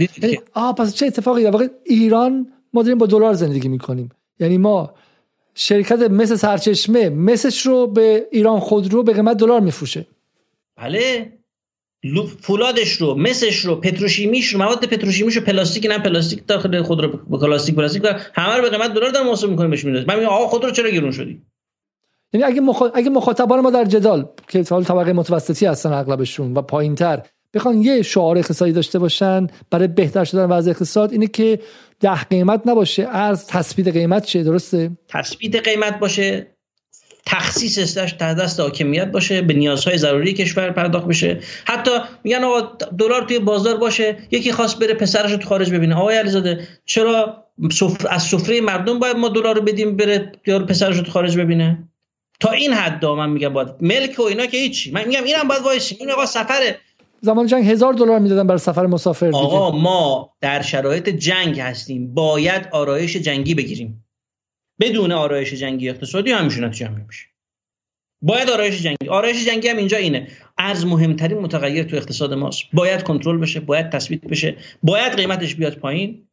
آه پس چه اتفاقی؟ در واقع ایران ما داریم با دلار زندگی می‌کنیم. یعنی ما شرکت مثل سرچشمه مسش رو به ایران خودرو به قیمت دلار میفروشه. بله. فولادش رو مسش رو پتروشیمیش رو مواد پتروشیمیش رو پلاستیک نه پلاستیک داخل خود رو پلاستیک پلاستیک همه رو به قیمت دلار در محاسبه می‌کنه بهش میاد من میگم آقا خود رو چرا گرون شدی؟ یعنی اگه مخ... اگه مخاطبان ما در جدال که حال طبقه متوسطی هستن اغلبشون و پایینتر بخوان یه شعار اقتصادی داشته باشن برای بهتر شدن وضع اقتصاد اینه که ده قیمت نباشه ارز تثبیت قیمت شه درسته؟ تثبیت قیمت باشه. تخصیص در دست حاکمیت باشه به نیازهای ضروری کشور پرداخت بشه. حتی میگن آقا دلار توی بازار باشه یکی خواست بره پسرش رو تو خارج ببینه. آقای علیزاده چرا از سفره مردم باید ما دلار رو بدیم بره یارو پسرش رو تو خارج ببینه؟ تا این حد من میگم باید ملک و اینا که هیچی. من میگم اینم باید وایسی این آقا سفره. زمان جنگ هزار دلار می‌دادن برای سفر مسافر دیگه. آقا ما در شرایط جنگ هستیم. باید آرایش جنگی بگیریم. بدون آرایش جنگی اقتصادی همیشه نتیجه میشه باید آرایش جنگی آرایش جنگی هم اینجا اینه ارز مهمترین متغیر تو اقتصاد ماست باید کنترل بشه باید تثبیت بشه باید قیمتش بیاد پایین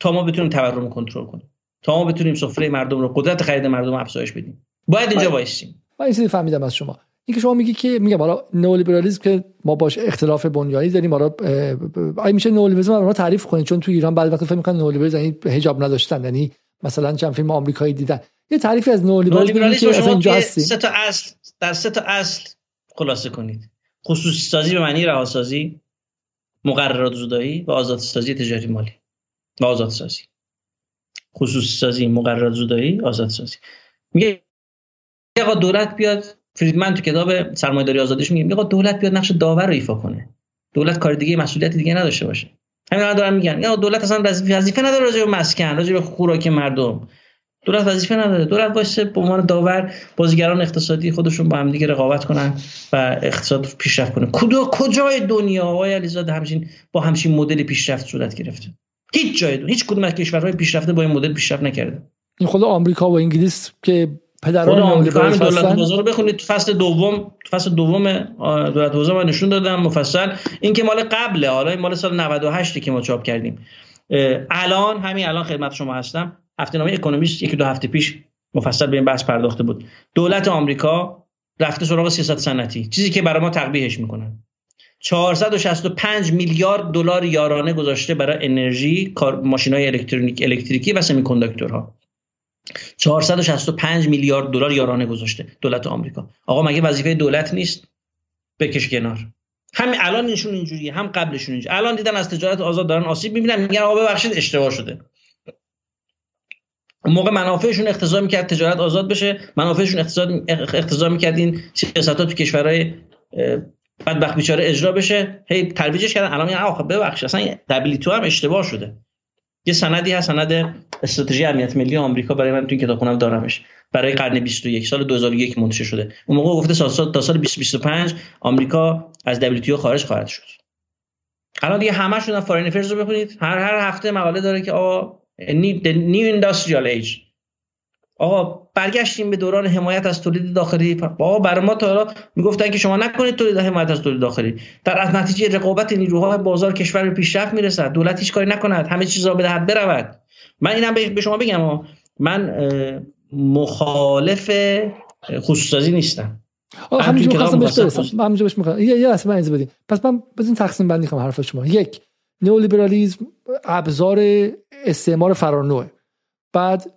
تا ما بتونیم تورم کنترل کنیم تا ما بتونیم سفره مردم رو قدرت خرید مردم افزایش بدیم باید اینجا وایسیم من این فهمیدم از شما اینکه شما میگی که میگم حالا نئولیبرالیسم که ما باش اختلاف بنیانی داریم حالا آیا میشه نئولیبرالیسم رو تعریف کنید چون تو ایران بعد وقت فکر می‌کنن نئولیبرالیسم یعنی حجاب نداشتن یعنی مثلا چند فیلم آمریکایی دیدن. یه تعریفی از نئولیبرالیسم که اینجا هستیم. سه تا اصل در سه تا اصل خلاصه کنید. خصوصی سازی به معنی رهاسازی مقررات زدایی و آزاد سازی تجاری مالی و آزاد سازی خصوصی سازی مقررات زدایی آزاد سازی میگه آقا دولت بیاد فریدمن تو کتاب سرمایه‌داری آزادیش میگه میگه دولت بیاد نقش داور رو ایفا کنه. دولت کار دیگه مسئولیت دیگه نداشته باشه. همین الان دارن میگن. یا دولت اصلا وظیفه نداره راجع به مسکن راجع به خوراک مردم. دولت وظیفه نداره. دولت واسه به عنوان داور بازیگران اقتصادی خودشون با هم دیگه رقابت کنن و اقتصاد پیشرفت کنه. کجا کجای دنیا؟ آقای علیزاده همچین با همچین مدلی پیشرفت صورت گرفته. هیچ جای دنیا هیچ کدوم از کشورهای پیشرفته با این مدل پیشرفت نکرده. خود آمریکا و انگلیس که پدران آمریکا همین دولت بازار رو بخونید. فصل دوم فصل دوم دولت بازار من نشون دادم مفصل. این که مال قبله. حالا این مال سال 98 که ما چاپ کردیم. الان همین الان خدمت شما هستم. هفته نامه اکونومیست یکی دو هفته پیش مفصل به این بحث پرداخته بود. دولت آمریکا رفته سراغ سیاست صنعتی. چیزی که برای ما تقبیحش می‌کنن 465 میلیارد دلار یارانه گذاشته برای انرژی ماشینای الکترونیک الکتریکی و سمی کنداکتورها 465 میلیارد دلار یارانه گذاشته دولت آمریکا. آقا مگه وظیفه دولت نیست؟ بکش کنار. همین الان اینشون اینجوریه هم قبلشون اینجوری الان دیدن از تجارت آزاد دارن آسیب می‌بینن میگن آقا ببخشید اشتباه شده. موقع منافعشون اقتضا می‌کرد تجارت آزاد بشه منافعشون اقتضا می‌کرد این سیاست تو کشورهای بدبخت بیچاره اجرا بشه. هی ترویجش کردن. الان میگن آقا ببخشید اصلا دبلیتو هم اشتباه شده. یه سندی هست سند استراتژی امنیت ملی آمریکا برای من تو این کتابخونم دارمش. برای قرن 21 سال 2001 منتشر شده. اون موقع گفته سال تا سال 2025 آمریکا از WTO خارج خواهد شد. الان دیگه همه شدن فارین افیرز رو بخونید. هر هر هفته مقاله داره که آقا نیو اندستریال ایج آقا برگشتیم به دوران حمایت از تولید داخلی. بابا برای ما تا حالا می‌گفتن که شما نکنید تولید حمایت از تولید داخلی. در از نتیجه رقابت نیروهای بازار کشور به پیشرفت می‌رسد. دولت هیچ کاری نکند. همه چیز را به حد برود. من اینم به شما بگم من مخالف خصوصی نیستم. همینجوری خواستم بهش برسم. همینجا بهش می‌خوام یه یه من بدید پس من بزن تقسیم بندی کنم حرف شما. یک نئولیبرالیسم ابزار استعمار فرانوه. بعد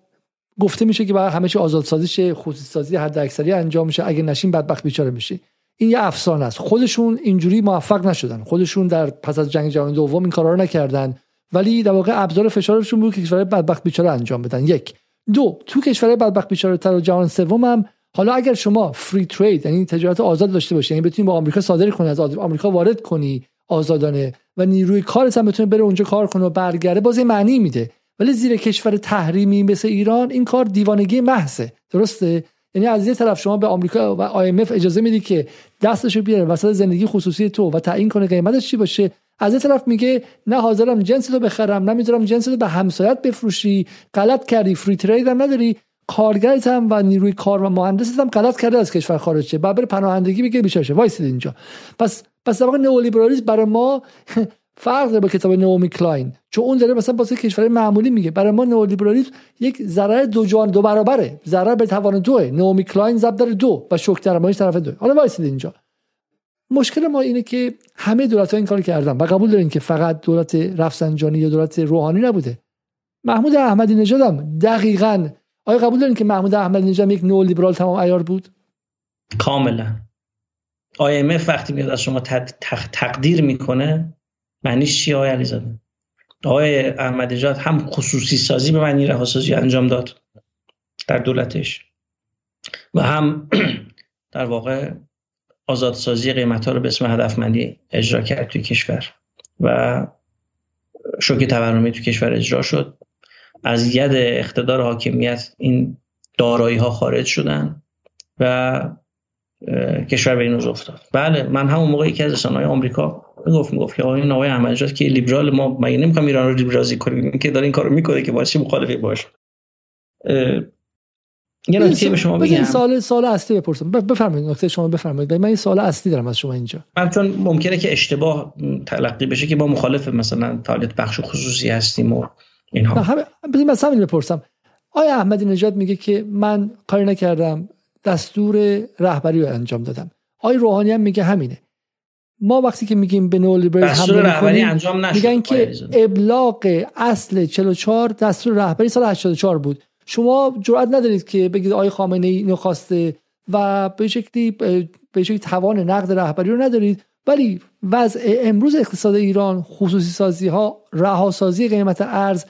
گفته میشه که بعد همه چی آزادسازی شه خصوصی سازی حد اکثری انجام میشه. اگه نشین بدبخت بیچاره میشی. این یه افسانه است. خودشون اینجوری موفق نشدن. خودشون در پس از جنگ جهانی دوم این کارا رو نکردن. ولی در واقع ابزار فشارشون بود که کشور بدبخت بیچاره انجام بدن. یک. دو. تو کشور بدبخت بیچاره تر و جهان سوم هم حالا اگر شما فری ترید یعنی تجارت آزاد داشته باشی یعنی بتونی با آمریکا صادر کنی از آمریکا وارد کنی آزادانه و نیروی کارت هم بتونه بره اونجا کار کنه و برگرده باز معنی میده. ولی زیر کشور تحریمی مثل ایران این کار دیوانگی محضه. درسته؟ یعنی از یه طرف شما به آمریکا و IMF اجازه میدی که دستشو بیاره وسط زندگی خصوصی تو و تعیین کنه قیمتش چی باشه؟ از یه طرف میگه نه حاضرم جنس رو بخرم نه می‌ذارم جنس رو به همسایت بفروشی غلط کردی فری ترید هم نداری. کارگرت هم و نیروی کار و مهندست هم غلط کرده از کشور خارج شه بعد بره پناهندگی بگیره بیچاره وایسید اینجا. پس پس در واقع نئولیبرالیسم برای ما فرق داره با کتاب نائومی کلاین. چون اون داره مثلا واسه کشور معمولی میگه. برای ما نئولیبرالیسم یک ضرر دو جوان دو برابره. ضرر به توان دوه. نائومی کلاین ضرب در دو و شوک درمانیش ضرب در دو حالا وایسید اینجا. مشکل ما اینه که همه دولت ها این کار کردن و قبول دارین که فقط دولت رفسنجانی یا دولت روحانی نبوده. محمود احمدی نژاد هم دقیقا آیا قبول دارین که محمود احمدی نژاد یک نئولیبرال تمام عیار بود؟ کاملا. IMF وقتی میاد از شما تقدیر می‌کنه معنیش چی آقای علیزاده؟ آقای احمدی نژاد هم خصوصی سازی به معنی رهاسازی انجام داد در دولتش و هم [clears throat] در واقع آزادسازی قیمت ها رو به اسم هدفمندی اجرا کرد توی کشور و شوک تورمی تو کشور اجرا شد. از ید اقتدار حاکمیت این دارایی ها خارج شدن و کشور به این افتاد. بله من همون موقعی که از های آمریکا می‌گفت می‌گفت که آقای آقای احمدی که لیبرال ما مگه نمی‌خوام ایران رو لیبرازی کنیم که داره این کارو می‌کنه که باشه مخالفی باشه یه نکته به شما بگم. سال سال اصلی بپرسم. بفرمایید نکته شما بفرمایید. من این سال اصلی دارم از شما اینجا. من چون ممکنه که اشتباه تلقی بشه که با مخالف مثلا فعالیت بخش خصوصی هستیم و اینها. بذارید مثلا همین بپرسم. آیا احمدی نژاد میگه که من کاری نکردم دستور رهبری رو انجام دادم. آیا روحانی هم میگه همینه. ما وقتی که میگیم به نو دستور رهبری انجام نشد میگن که ابلاغ اصل 44 دستور رهبری سال 84 بود. شما جرئت ندارید که بگید آقای خامنه ای اینو خواسته و به شکلی به شکلی توان نقد رهبری رو ندارید ولی وضع امروز اقتصاد ایران خصوصی سازی ها رهاسازی قیمت ارز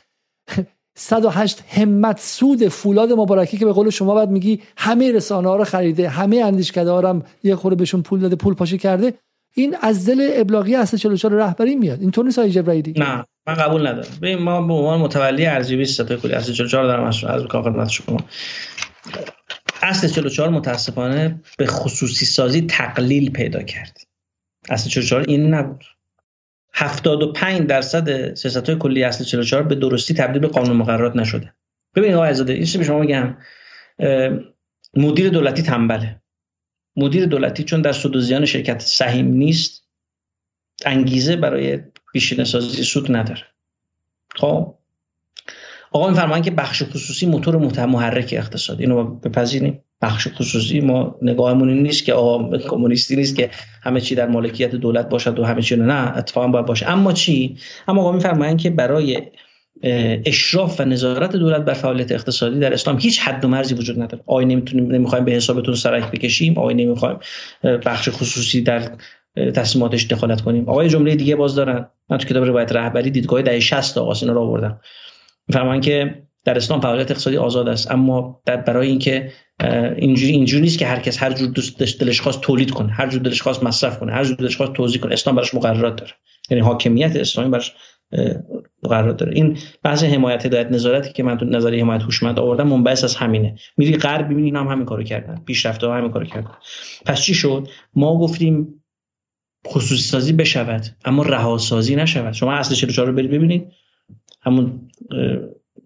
108 همت سود فولاد مبارکی که به قول شما بعد میگی همه رسانه ها رو خریده همه اندیشکده ها هم یه خورده بهشون پول داده پول پاشی کرده. این از دل ابلاغی اصل 44 رهبری میاد. اینطور نیست جبرائیلی نه من قبول ندارم. ببین ما به عنوان متولی ارزیابی ستای کلی اصل 44 دارم از از خدمت شما. اصل 44 متاسفانه به خصوصی سازی تقلیل پیدا کرد. اصل 44 این نبود. 75 درصد سیاست های کلی اصل 44 به درستی تبدیل به قانون مقررات نشده. ببینید آقای عزاده این به شما میگم؟ مدیر دولتی تنبله. مدیر دولتی چون در سود و زیان شرکت سهیم نیست انگیزه برای پیشینه سازی سود نداره. خب؟ آقا میفرمان که بخش خصوصی موتور محرک اقتصادی اینو بپذیریم. بخش خصوصی ما نگاهمون این نیست که آقا کمونیستی نیست که همه چی در مالکیت دولت باشد و همه چی نه اتفاقا باید باشه. اما چی؟ اما آقا میفرمایند که برای اشراف و نظارت دولت بر فعالیت اقتصادی در اسلام هیچ حد و مرزی وجود نداره. آقای نمی‌تونیم نمی‌خوایم به حسابتون سرک بکشیم. آقای نمی‌خوایم بخش خصوصی در تصمیماتش دخالت کنیم. آقای جمله دیگه باز دارن. من تو کتاب روایت رهبری دیدگاه دهه 60 آقا اینا رو آوردم. میفرمان که در اسلام فعالیت اقتصادی آزاد است. اما در برای اینکه اینجوری اینجوری نیست که هر کس هر جور دلش خواست تولید کنه هر جور دلش خواست مصرف کنه هر جور دلش خواست توزیع کنه. اسلام براش مقررات داره. یعنی حاکمیت اسلامی براش مقررات داره. این بحث حمایت هدایت نظارتی که من تو نظریه حمایت هوشمند آوردم منبعث از همینه. میری غرب ببینی هم همین کارو کردن. پیشرفته ها همین کارو کردن. پس چی شد؟ ما گفتیم خصوصی سازی بشود اما رهاسازی نشود. شما اصل 44 رو برید ببینید. همون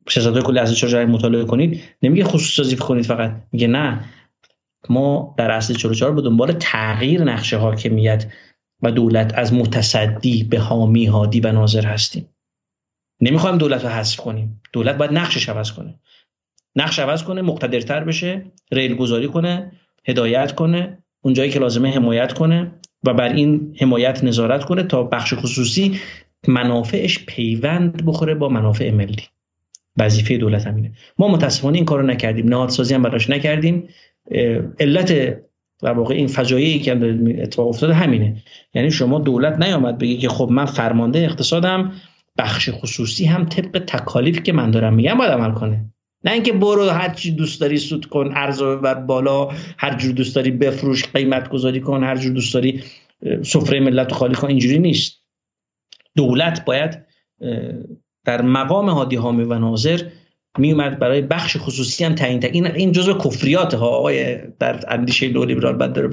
سیاست کلی اصل 44 مطالعه کنید نمیگه خصوصی سازی کنید فقط. میگه نه. ما در اصل 44 به دنبال تغییر نقش حاکمیت و دولت از متصدی به حامی هادی و ناظر هستیم. نمی‌خوایم دولت رو حذف کنیم. دولت باید نقشش عوض کنه. نقش عوض کنه مقتدرتر بشه ریل گذاری کنه هدایت کنه اونجایی که لازمه حمایت کنه و بر این حمایت نظارت کنه تا بخش خصوصی منافعش پیوند بخوره با منافع ملی. وظیفه دولت همینه. ما متاسفانه این کارو نکردیم. نهادسازی هم براش نکردیم. علت در واقع این فجایعی که اتفاق افتاده همینه. یعنی شما دولت نیامد بگی که خب من فرمانده اقتصادم بخش خصوصی هم طبق تکالیف که من دارم میگم باید عمل کنه. نه اینکه برو هر چی دوست داری سود کن ارز بر بالا هر جور دوست داری بفروش قیمت گذاری کن هر جور دوست داری سفره ملت خالی کن اینجوری نیست. دولت باید در مقام هادی حامی و ناظر میومد برای بخش خصوصی هم تعیین این این جزء کفریات ها. آقای در اندیشه دو لیبرال بعد داره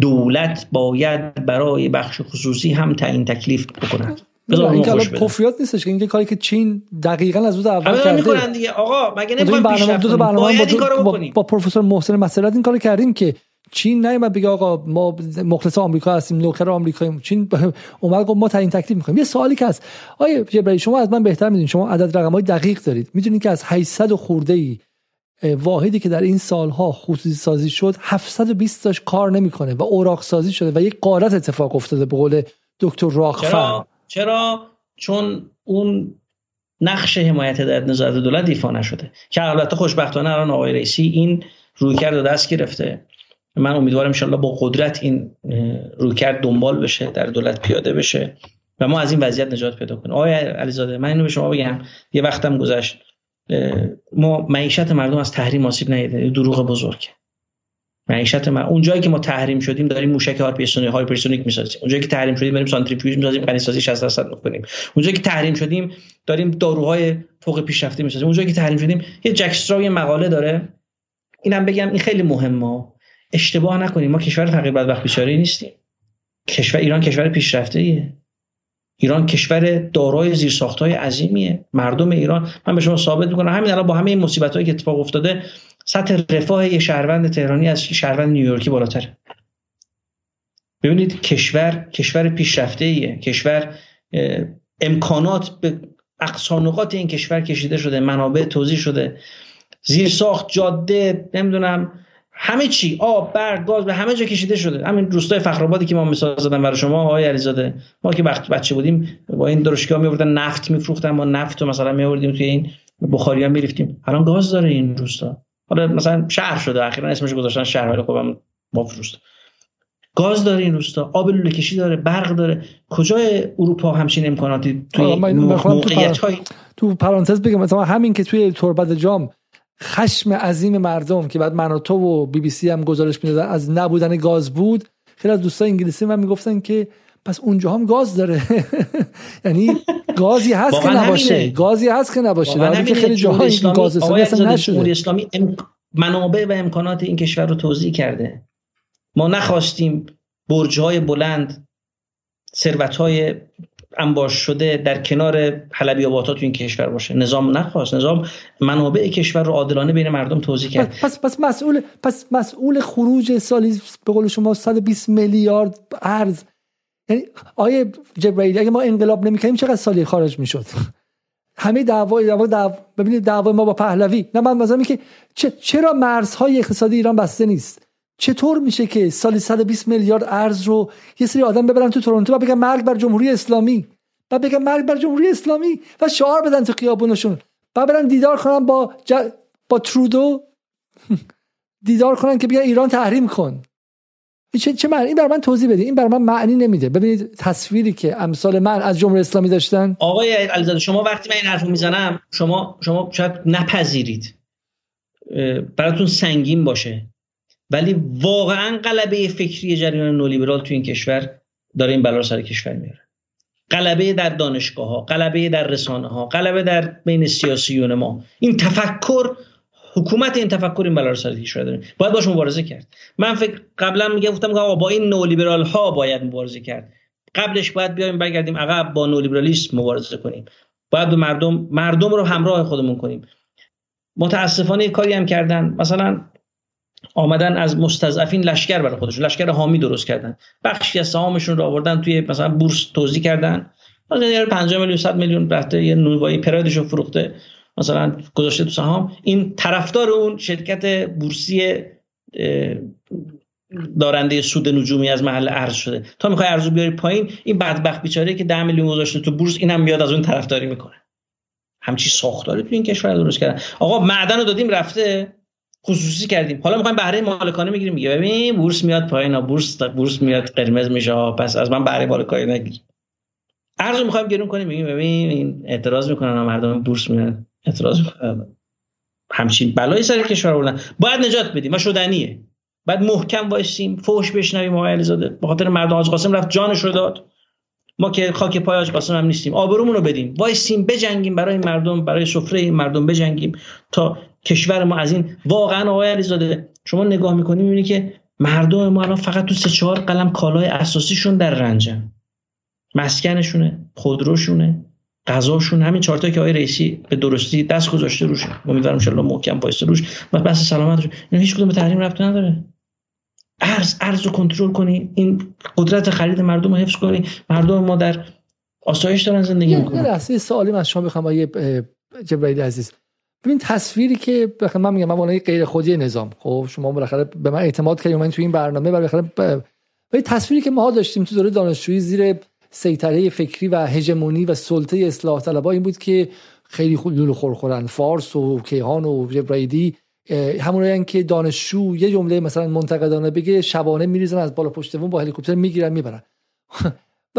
دولت باید برای بخش خصوصی هم تعیین تکلیف بکند این کلام کفریات نیستش که این کاری که چین دقیقا از روز اول کرده. می‌کنن دیگه. آقا مگه نمی‌خوایم برنامه دو تا برنامه با, با, با, پروفسور محسن مسئلات این کارو کردیم که چین نیومد بگه آقا ما مخلص آمریکا هستیم نوکر آمریکاییم. چین اومد گفت ما تعیین تکلیف می‌کنیم. یه سوالی که هست. آیا جبرئیل شما از من بهتر می‌دونید. شما عدد رقم های دقیق دارید. می‌دونید که از 800 خورده ای واحدی که در این سالها خصوصی سازی شد 720 تاش کار نمی‌کنه و اوراق سازی شده و یک قارت اتفاق افتاده به قول دکتر راخفر چرا؟ چرا؟ چون اون نقش حمایت در نظارت دولت ایفا نشده. که البته خوشبختانه الان آقای رئیسی این رویکرد دست گرفته. من امیدوارم انشالله با قدرت این رویکرد دنبال بشه در دولت پیاده بشه و ما از این وضعیت نجات پیدا کنیم. آقای علیزاده من اینو به شما بگم یه وقتم گذشت. ما معیشت مردم از تحریم آسیب ندیده دروغ بزرگ معیشت ما اون جایی که ما تحریم شدیم داریم موشک hypersonic hypersonic می‌سازیم. اونجایی که تحریم شدیم داریم سانتریفیوژ می‌سازیم غنی سازی 60 درصد می‌کنیم. اونجایی که تحریم شدیم داریم داروهای فوق پیشرفته می‌سازیم. اونجایی که تحریم شدیم یه جک مقاله داره. اینم بگم این خیلی مهمه. اشتباه نکنیم. ما کشور فقیر بدبخت بیچاره نیستیم. کشور ایران کشور پیشرفته ایه. ایران کشور دارای زیرساختهای عظیمیه. مردم ایران من به شما ثابت می‌کنم همین الان با همه این مصیبتایی که اتفاق افتاده سطح رفاه یه شهروند تهرانی از شهروند نیویورکی بالاتره. ببینید کشور کشور پیشرفته ایه کشور امکانات به اقصا نقاط این کشور کشیده شده منابع توضیح شده. زیر ساخت جاده نمی‌دونم همه چی آب برق گاز به همه جا کشیده شده. همین روستای فخرآبادی که ما مثال زدم برای شما آقای علیزاده. ما که وقت بچه بودیم با این درشکا میوردن نفت میفروختن ما نفت رو مثلا میوردیم توی این بخاری ها میریفتیم الان گاز داره این روستا. حالا مثلا شهر شده اخیرا اسمش گذاشتن شهر ولی خب ما روستا گاز داره این روستا آب لوله کشی داره برق داره. کجای اروپا همچین امکاناتی توی موقعیت های تو پرانتز بگم مثلا همین که توی تربت جام خشم عظیم مردم که بعد من و تو و بی بی سی هم گزارش می‌دادن از نبودن گاز بود. خیلی از دوستان انگلیسی من می‌گفتن که پس اونجا هم گاز داره. [laughs] یعنی گازی هست که نباشه. گازی هست که نباشه. در که خیلی جاها این گاز اصلا نشده. اسلامی منابع و امکانات این کشور رو توضیح کرده. ما نخواستیم برج های بلند ثروت های انباش شده در کنار حلبی آبادات تو این کشور باشه. نظام نخواست. نظام منابع کشور رو عادلانه بین مردم توضیح کرد. پس پس مسئول پس مسئول خروج سالی به قول شما 120 میلیارد ارز. یعنی آیه جبرائیل اگه ما انقلاب نمی‌کنیم چقدر سالی خارج می‌شد؟ همه دعوای دعوا دعوا ببینید دعوای ما با پهلوی. نه من مثلا که چرا مرزهای اقتصادی ایران بسته نیست؟ چطور میشه که سالی 120 میلیارد ارز رو یه سری آدم ببرن تو تورنتو و بگن مرگ بر جمهوری اسلامی؟ و بگن مرگ بر جمهوری اسلامی و شعار بدن تو خیابونشون. و برن دیدار کنن با با ترودو. [laughs] دیدار کنن که بیا ایران تحریم کن. چه چه معنی؟ این بر من توضیح بده. این بر من معنی نمیده. ببینید تصویری که امثال من از جمهوری اسلامی داشتن. آقای علیزاده شما وقتی من این حرفو می‌زنم شما شما شاید نپذیرید. براتون سنگین باشه. ولی واقعا قلبه فکری جریان نولیبرال تو این کشور داره این بلا سر کشور میاره. قلبه در دانشگاه ها قلبه در رسانه ها قلبه در بین سیاسیون ما این تفکر حکومت این تفکر این بلا رو سر کشور داره. باید باش مبارزه کرد. من فکر قبلا میگه گفتم با این نولیبرال ها باید مبارزه کرد. قبلش باید بیایم برگردیم عقب با نولیبرالیسم مبارزه کنیم. باید به مردم مردم رو همراه خودمون کنیم. متاسفانه کاری هم کردن. مثلا آمدن از مستضعفین لشکر برای خودشون. لشکر حامی درست کردن. بخشی از سهامشون رو آوردن توی مثلا بورس توزیع کردن. مثلا 50 میلیون 100 میلیون رفته یه نونوایی پرایدش رو فروخته مثلا گذاشته تو سهام. این طرفدار اون شرکت بورسی دارنده سود نجومی از محل ارز شده. تا می‌خوای ارزو بیاری پایین این بدبخت بیچاره که 10 میلیون گذاشته تو بورس اینم میاد از اون طرفداری می‌کنه. همچی ساختاری تو این کشور درست کردن. آقا معدن رو دادیم رفته. خصوصی کردیم. حالا می‌خوایم بهره مالکانه می‌گیریم میگه ببین بورس میاد پایین بورس بورس میاد قرمز میشه پس از من بهره مالکانه نگیر. ارز رو می‌خوایم گرون کنیم. میگیم ببین این اعتراض می‌کنن مردم بورس میاد اعتراض می‌کنن. همچین بلای سر کشور بردن باید نجات بدیم. و شدنیه. بعد محکم وایسیم فوش بشنویم آقای علیزاده. به خاطر مردم حاج قاسم رفت جانش رو داد. ما که خاک پای حاج قاسم هم نیستیم. آبرومون رو بدیم. وایسیم بجنگیم برای مردم برای سفره مردم بجنگیم تا کشور ما از این واقعا آقای علیزاده. شما نگاه می‌کنیم می‌بینی که مردم ما الان فقط تو سه چهار قلم کالای اساسیشون در رنجن. مسکنشونه خودروشونه غذاشون همین چارتایی که آقای رئیسی به درستی دست گذاشته روش. امیدوارم ان محکم پایسته روش. و بس سلامت اینا هیچ کدوم به تحریم ربط نداره. ارز ارز رو کنترل کنی. این قدرت خرید مردم رو حفظ کنی. مردم ما در آسایش دارن زندگی می‌کنن. یه لحظه سوالی از شما بخوام. آقای جبرائیل عزیز. ببین تصویری که بخوام من میگم من غیر خودی نظام خب شما بالاخره به من اعتماد کردید من تو این برنامه بالاخره ولی تصویری که ما داشتیم تو دوره دانشجویی زیر سیطره فکری و هژمونی و سلطه اصلاح طلبها این بود که خیلی خوب لولو خورخورن. فارس و کیهان و جبرائیلی همون که دانشجو یه جمله مثلا منتقدانه بگه شبانه میریزن از بالا پشت با هلیکوپتر می‌گیرن می‌برن. [laughs]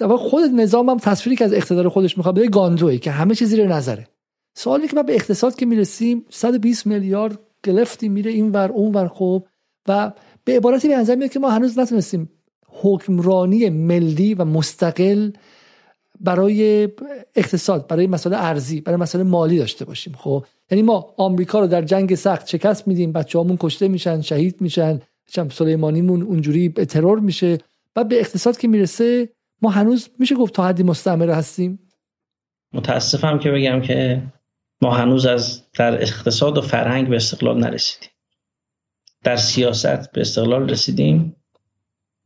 و خود نظام هم تصویری که از اقتدار خودش می‌خواد بده گاندوی که همه چیز زیر نظره. سوالی که ما به اقتصاد که می‌رسیم 120 میلیارد گلفتی میره این ور اون ور خوب و به عبارتی به نظر میاد که ما هنوز نتونستیم حکمرانی ملی و مستقل برای اقتصاد برای مسئله ارزی برای مسئله مالی داشته باشیم خب. یعنی ما آمریکا رو در جنگ سخت شکست میدیم بچه‌هامون کشته میشن شهید میشن چم سلیمانیمون اونجوری ترور میشه. و به اقتصاد که می‌رسه ما هنوز میشه گفت تا حدی مستعمره هستیم. متاسفم که بگم که ما هنوز از در اقتصاد و فرهنگ به استقلال نرسیدیم. در سیاست به استقلال رسیدیم.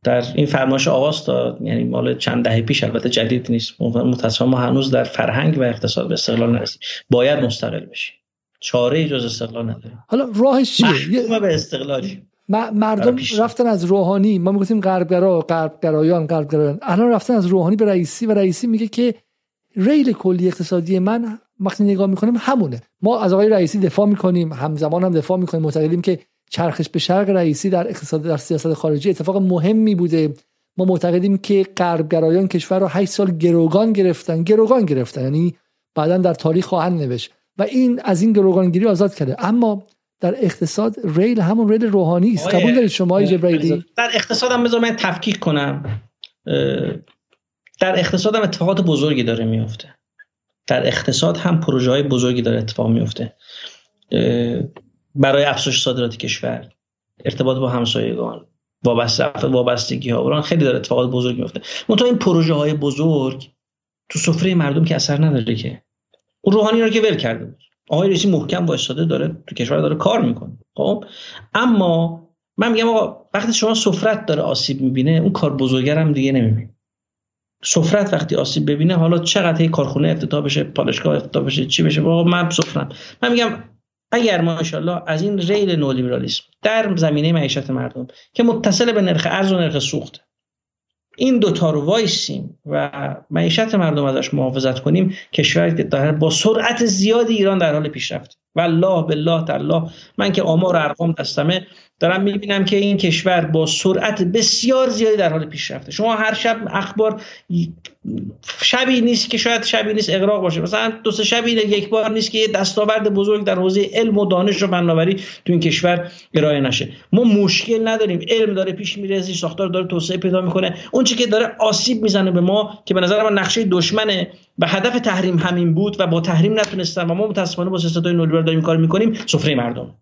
در این فرمایش آغاز داد یعنی مال چند دهه پیش البته جدید نیست. متاسفانه ما هنوز در فرهنگ و اقتصاد به استقلال نرسیم باید مستقل بشیم. چاره جز استقلال نداریم. حالا راهش چیه؟ به استقلالی. مردم رفتن از روحانی ما می‌گفتیم غربگرا غربگرایان غربگرایان. الان رفتن از روحانی به رئیسی و رئیسی میگه که ریل کلی اقتصادی من وقتی نگاه می‌کنیم همونه. ما از آقای رئیسی دفاع می‌کنیم همزمان هم دفاع می‌کنیم معتقدیم که چرخش به شرق رئیسی در اقتصاد در سیاست خارجی اتفاق مهمی بوده. ما معتقدیم که غربگرایان کشور رو 8 سال گروگان گرفتن گروگان گرفتن یعنی بعدا در تاریخ خواهند نوشت. و این از این گروگانگیری آزاد کرده. اما در اقتصاد ریل همون ریل روحانی است. قبول دارید شما جبرائیلی در اقتصاد هم بذار من تفکیک کنم. در اقتصاد هم اتفاقات بزرگی داره میفته در اقتصاد هم پروژه های بزرگی داره اتفاق میفته برای افزایش صادرات کشور ارتباط با همسایگان وابسته وابستگی ها خیلی داره اتفاقات بزرگ میفته منتها این پروژه های بزرگ تو سفره مردم که اثر نداره که. اون روحانی رو که ول کرده بود. آقای رئیسی محکم وایساده داره تو کشور داره کار می‌کنه. خب؟ اما من میگم آقا وقتی شما سفرت داره آسیب می‌بینه اون کار بزرگر هم دیگه نمی‌بینه. سفرت وقتی آسیب ببینه حالا چقدر هی کارخونه افتتاح بشه پالشگاه افتتاح بشه چی بشه؟ آقا من سفرم من میگم اگر ماشاءالله از این ریل نولیبرالیسم در زمینه معیشت مردم که متصل به نرخ ارز و نرخ سوخت این دوتا رو وایسیم و معیشت مردم ازش محافظت کنیم کشور که با سرعت زیادی ایران در حال پیشرفت. والله بالله تعالی من که آمار و ارقام دستمه دارم می‌بینم که این کشور با سرعت بسیار زیادی در حال پیشرفته. شما هر شب اخبار شبی نیست که شاید شبی نیست اقراق باشه. مثلا دو سه شبی یک بار نیست که یه دستاورد بزرگ در حوزه علم و دانش و فناوری تو این کشور ارائه نشه. ما مشکل نداریم. علم داره پیش میره ساختار داره توسعه پیدا می‌کنه. اون چی که داره آسیب می‌زنه به ما که به نظر من نقشه دشمنه و هدف تحریم همین بود و با تحریم نتونستن و ما متاسفانه با سیاست‌های نولیبرال داریم کار می‌کنیم سفره مردم.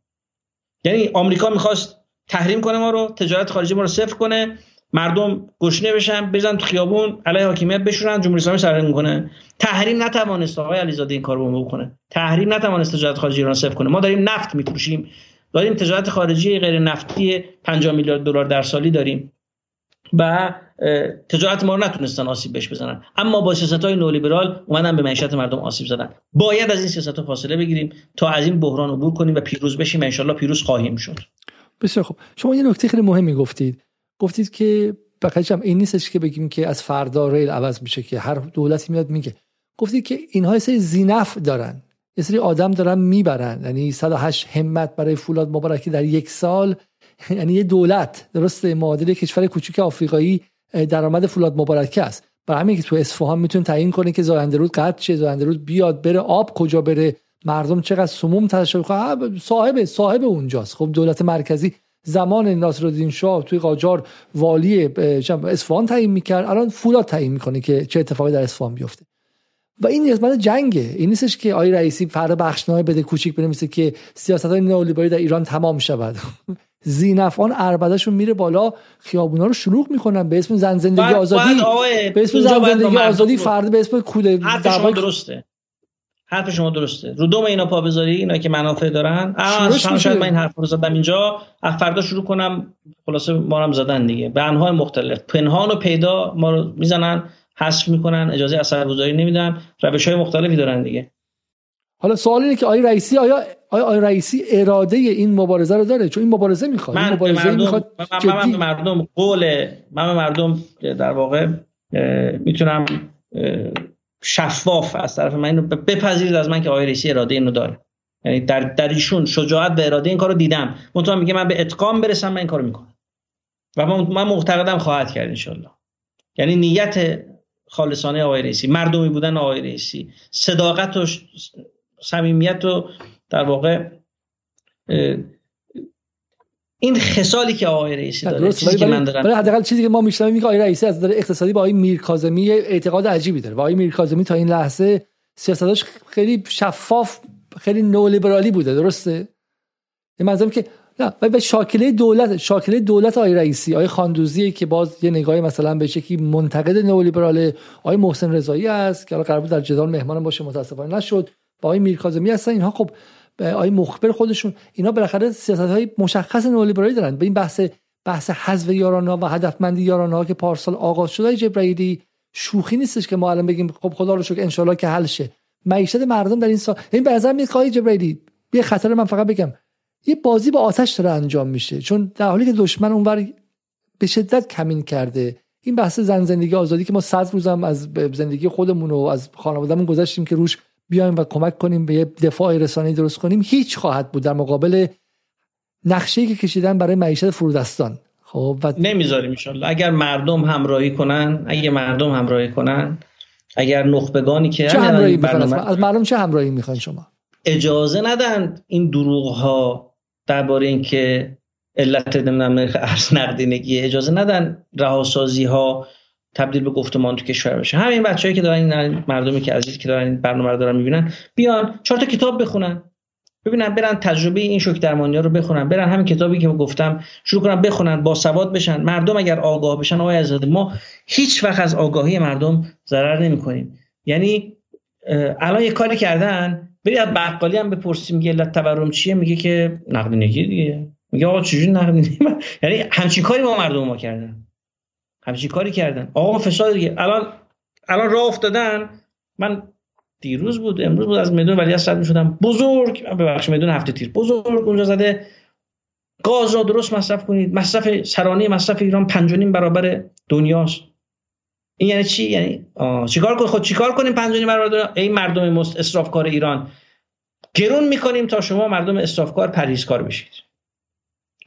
یعنی آمریکا می‌خواست تحریم کنه ما رو تجارت خارجی ما رو صفر کنه مردم گشنه بشن بزن تو خیابون علیه حاکمیت بشورن جمهوری اسلامی سرنگون کنه. تحریم نتوانست آقای علیزاده این کارو بکنه تحریم نتوانست تجارت خارجی ایران صفر کنه. ما داریم نفت میفروشیم. داریم تجارت خارجی غیر نفتی 50 میلیارد دلار در سالی داریم. و تجارت ما رو نتونستن آسیب بهش بزنن. اما با سیاست های نولیبرال اومدن به معیشت مردم آسیب زدن. باید از این سیاست فاصله بگیریم تا از این بحران عبور کنیم و پیروز بشیم. انشالله پیروز خواهیم شد. بسیار خوب. شما یه نکته خیلی مهمی گفتید. گفتید که فقط این نیستش که بگیم که از فردا ریل عوض میشه که هر دولتی میاد میگه. گفتید که اینها یه سری زینف دارن. یه سری آدم دارن می‌برن. یعنی 108 همت برای فولاد مبارکی در یک سال [laughs] یعنی یه دولت درسته معادل کشور کوچیک آفریقایی درآمد فولاد مبارکه است. برای همین که تو اصفهان می‌تونه تعیین کنه که زاینده رود قطع شه زاینده بیاد بره آب کجا بره مردم چقدر سموم تشکر کنه صاحب صاحب اونجاست. خب دولت مرکزی زمان ناصرالدین شاه توی قاجار والی اصفهان تعیین می‌کرد. الان فولاد تعیین می‌کنه که چه اتفاقی در اصفهان بیفته. و این نیازمند جنگه. این نیستش که آقای رئیسی فردا بخشنامه بده کوچیک بنویسه که سیاست های نئولیبرالی در ایران تمام شود. [laughs] زینفان اربدهشون میره بالا خیابونا رو شلوغ می‌کنن به اسم زن زندگی آزادی به اسم زن زندگی آزادی فرد به اسم کوده شما درسته. حرف شما درسته. رو دوم اینا پا بذاری اینا که منافع دارن. شاید من این حرف رو زدم اینجا. فردا شروع کنم. خلاصه ما هم زدن دیگه. به انواع مختلف. پنهان و پیدا ما رو می‌زنن حذف می‌کنن اجازه اثرگذاری نمیدن. روش های مختلفی دارن دیگه. حالا سوال اینه که آقای رئیسی آیا آیا رئیسی اراده این مبارزه رو داره؟ چون این مبارزه می‌خواد. من مبارزه مردم می‌خواد من, من, مردم قول من مردم در واقع می‌تونم شفاف از طرف من اینو بپذیرید از من که آقای رئیسی اراده اینو داره. یعنی در در ایشون شجاعت و اراده این کارو دیدم. منتها میگه من به اتقام برسم من این کارو می‌کنم. و من معتقدم خواهد کرد ان یعنی نیت خالصانه آقای رئیسی مردمی بودن آقای رئیسی صداقت و صمیمیت و در واقع این خصالی که آقای رئیسی داره چیزی که من دارم حداقل چیزی که ما میشنویم میگه آقای رئیسی از نظر اقتصادی با آقای میرکاظمی اعتقاد عجیبی داره. و آقای میرکاظمی تا این لحظه سیاستاش خیلی شفاف خیلی نولیبرالی بوده درسته؟ این منظورم که نه و شاکله دولت شاکله دولت آقای رئیسی آقای خاندوزی که باز یه نگاهی مثلا به شکلی منتقد نئولیبرال آقای محسن رضایی است که قرار بود در جدال مهمان باشه متاسفانه نشد. با آقای میرکاظمی هستن. اینها خب آقای مخبر خودشون اینا بالاخره سیاست های مشخص نئولیبرالی دارن. به این بحث بحث حذف یارانا و هدفمندی یارانا که پارسال آغاز شده جبرائیلی شوخی نیستش که ما الان بگیم خب خدا رو شکر ان که حل شه. معیشت مردم در این سال این به نظر میاد آقای جبرائیلی یه خطر من فقط بگم. یه بازی با آتش داره انجام میشه. چون در حالی که دشمن اونور به شدت کمین کرده. این بحث زن زندگی آزادی که ما صد روزم از زندگی خودمون و از خانوادهمون گذاشتیم که روش بیایم و کمک کنیم به یه دفاع رسانه‌ای درست کنیم هیچ خواهد بود در مقابل نقشه که کشیدن برای معیشت فرودستان. خب و... نمی‌ذاریم اگر مردم همراهی کنن اگه مردم همراهی کنن اگر نخبگانی که چه همراهی برنامه... از مردم چه همراهی می‌خواین شما؟ اجازه ندن این دروغ ها درباره اینکه علت نمی‌دونم ارز نقدینگی اجازه ندن رهاسازی ها تبدیل به گفتمان تو کشور بشه. همین بچه‌ای که دارن این مردمی که عزیز که دارن این برنامه رو دارن می‌بینن بیان چهار تا کتاب بخونن. ببینن برن تجربه این شوک درمانی رو بخونن. برن همین کتابی که گفتم شروع کنن بخونن با سواد بشن. مردم اگر آگاه بشن آقای عزیز ما هیچ وقت از آگاهی مردم ضرر نمی‌کنیم. یعنی الان یه کاری کردن بری از بقالی هم بپرسیم میگه علت تورم چیه میگه که نقدینگی دیگه. میگه آقا چجوری نقدینگی؟ [laughs] یعنی همچین کاری با مردم ما کردن. همچین کاری کردن. آقا فساد دیگه. الان الان راه افتادن. من دیروز بود امروز بود از میدون ولی از می‌شدم. بزرگ. ببخشید میدون هفته تیر. بزرگ اونجا زده. گاز را درست مصرف کنید. مصرف سرانه مصرف ایران پنج برابر دنیاست. این یعنی چی؟ یعنی چیکار کنیم؟ خود چیکار کنیم پنج برابر دنیا؟ این مردم اسرافکار ایران. گرون می‌کنیم تا شما مردم اسرافکار پرهیزکار بشید.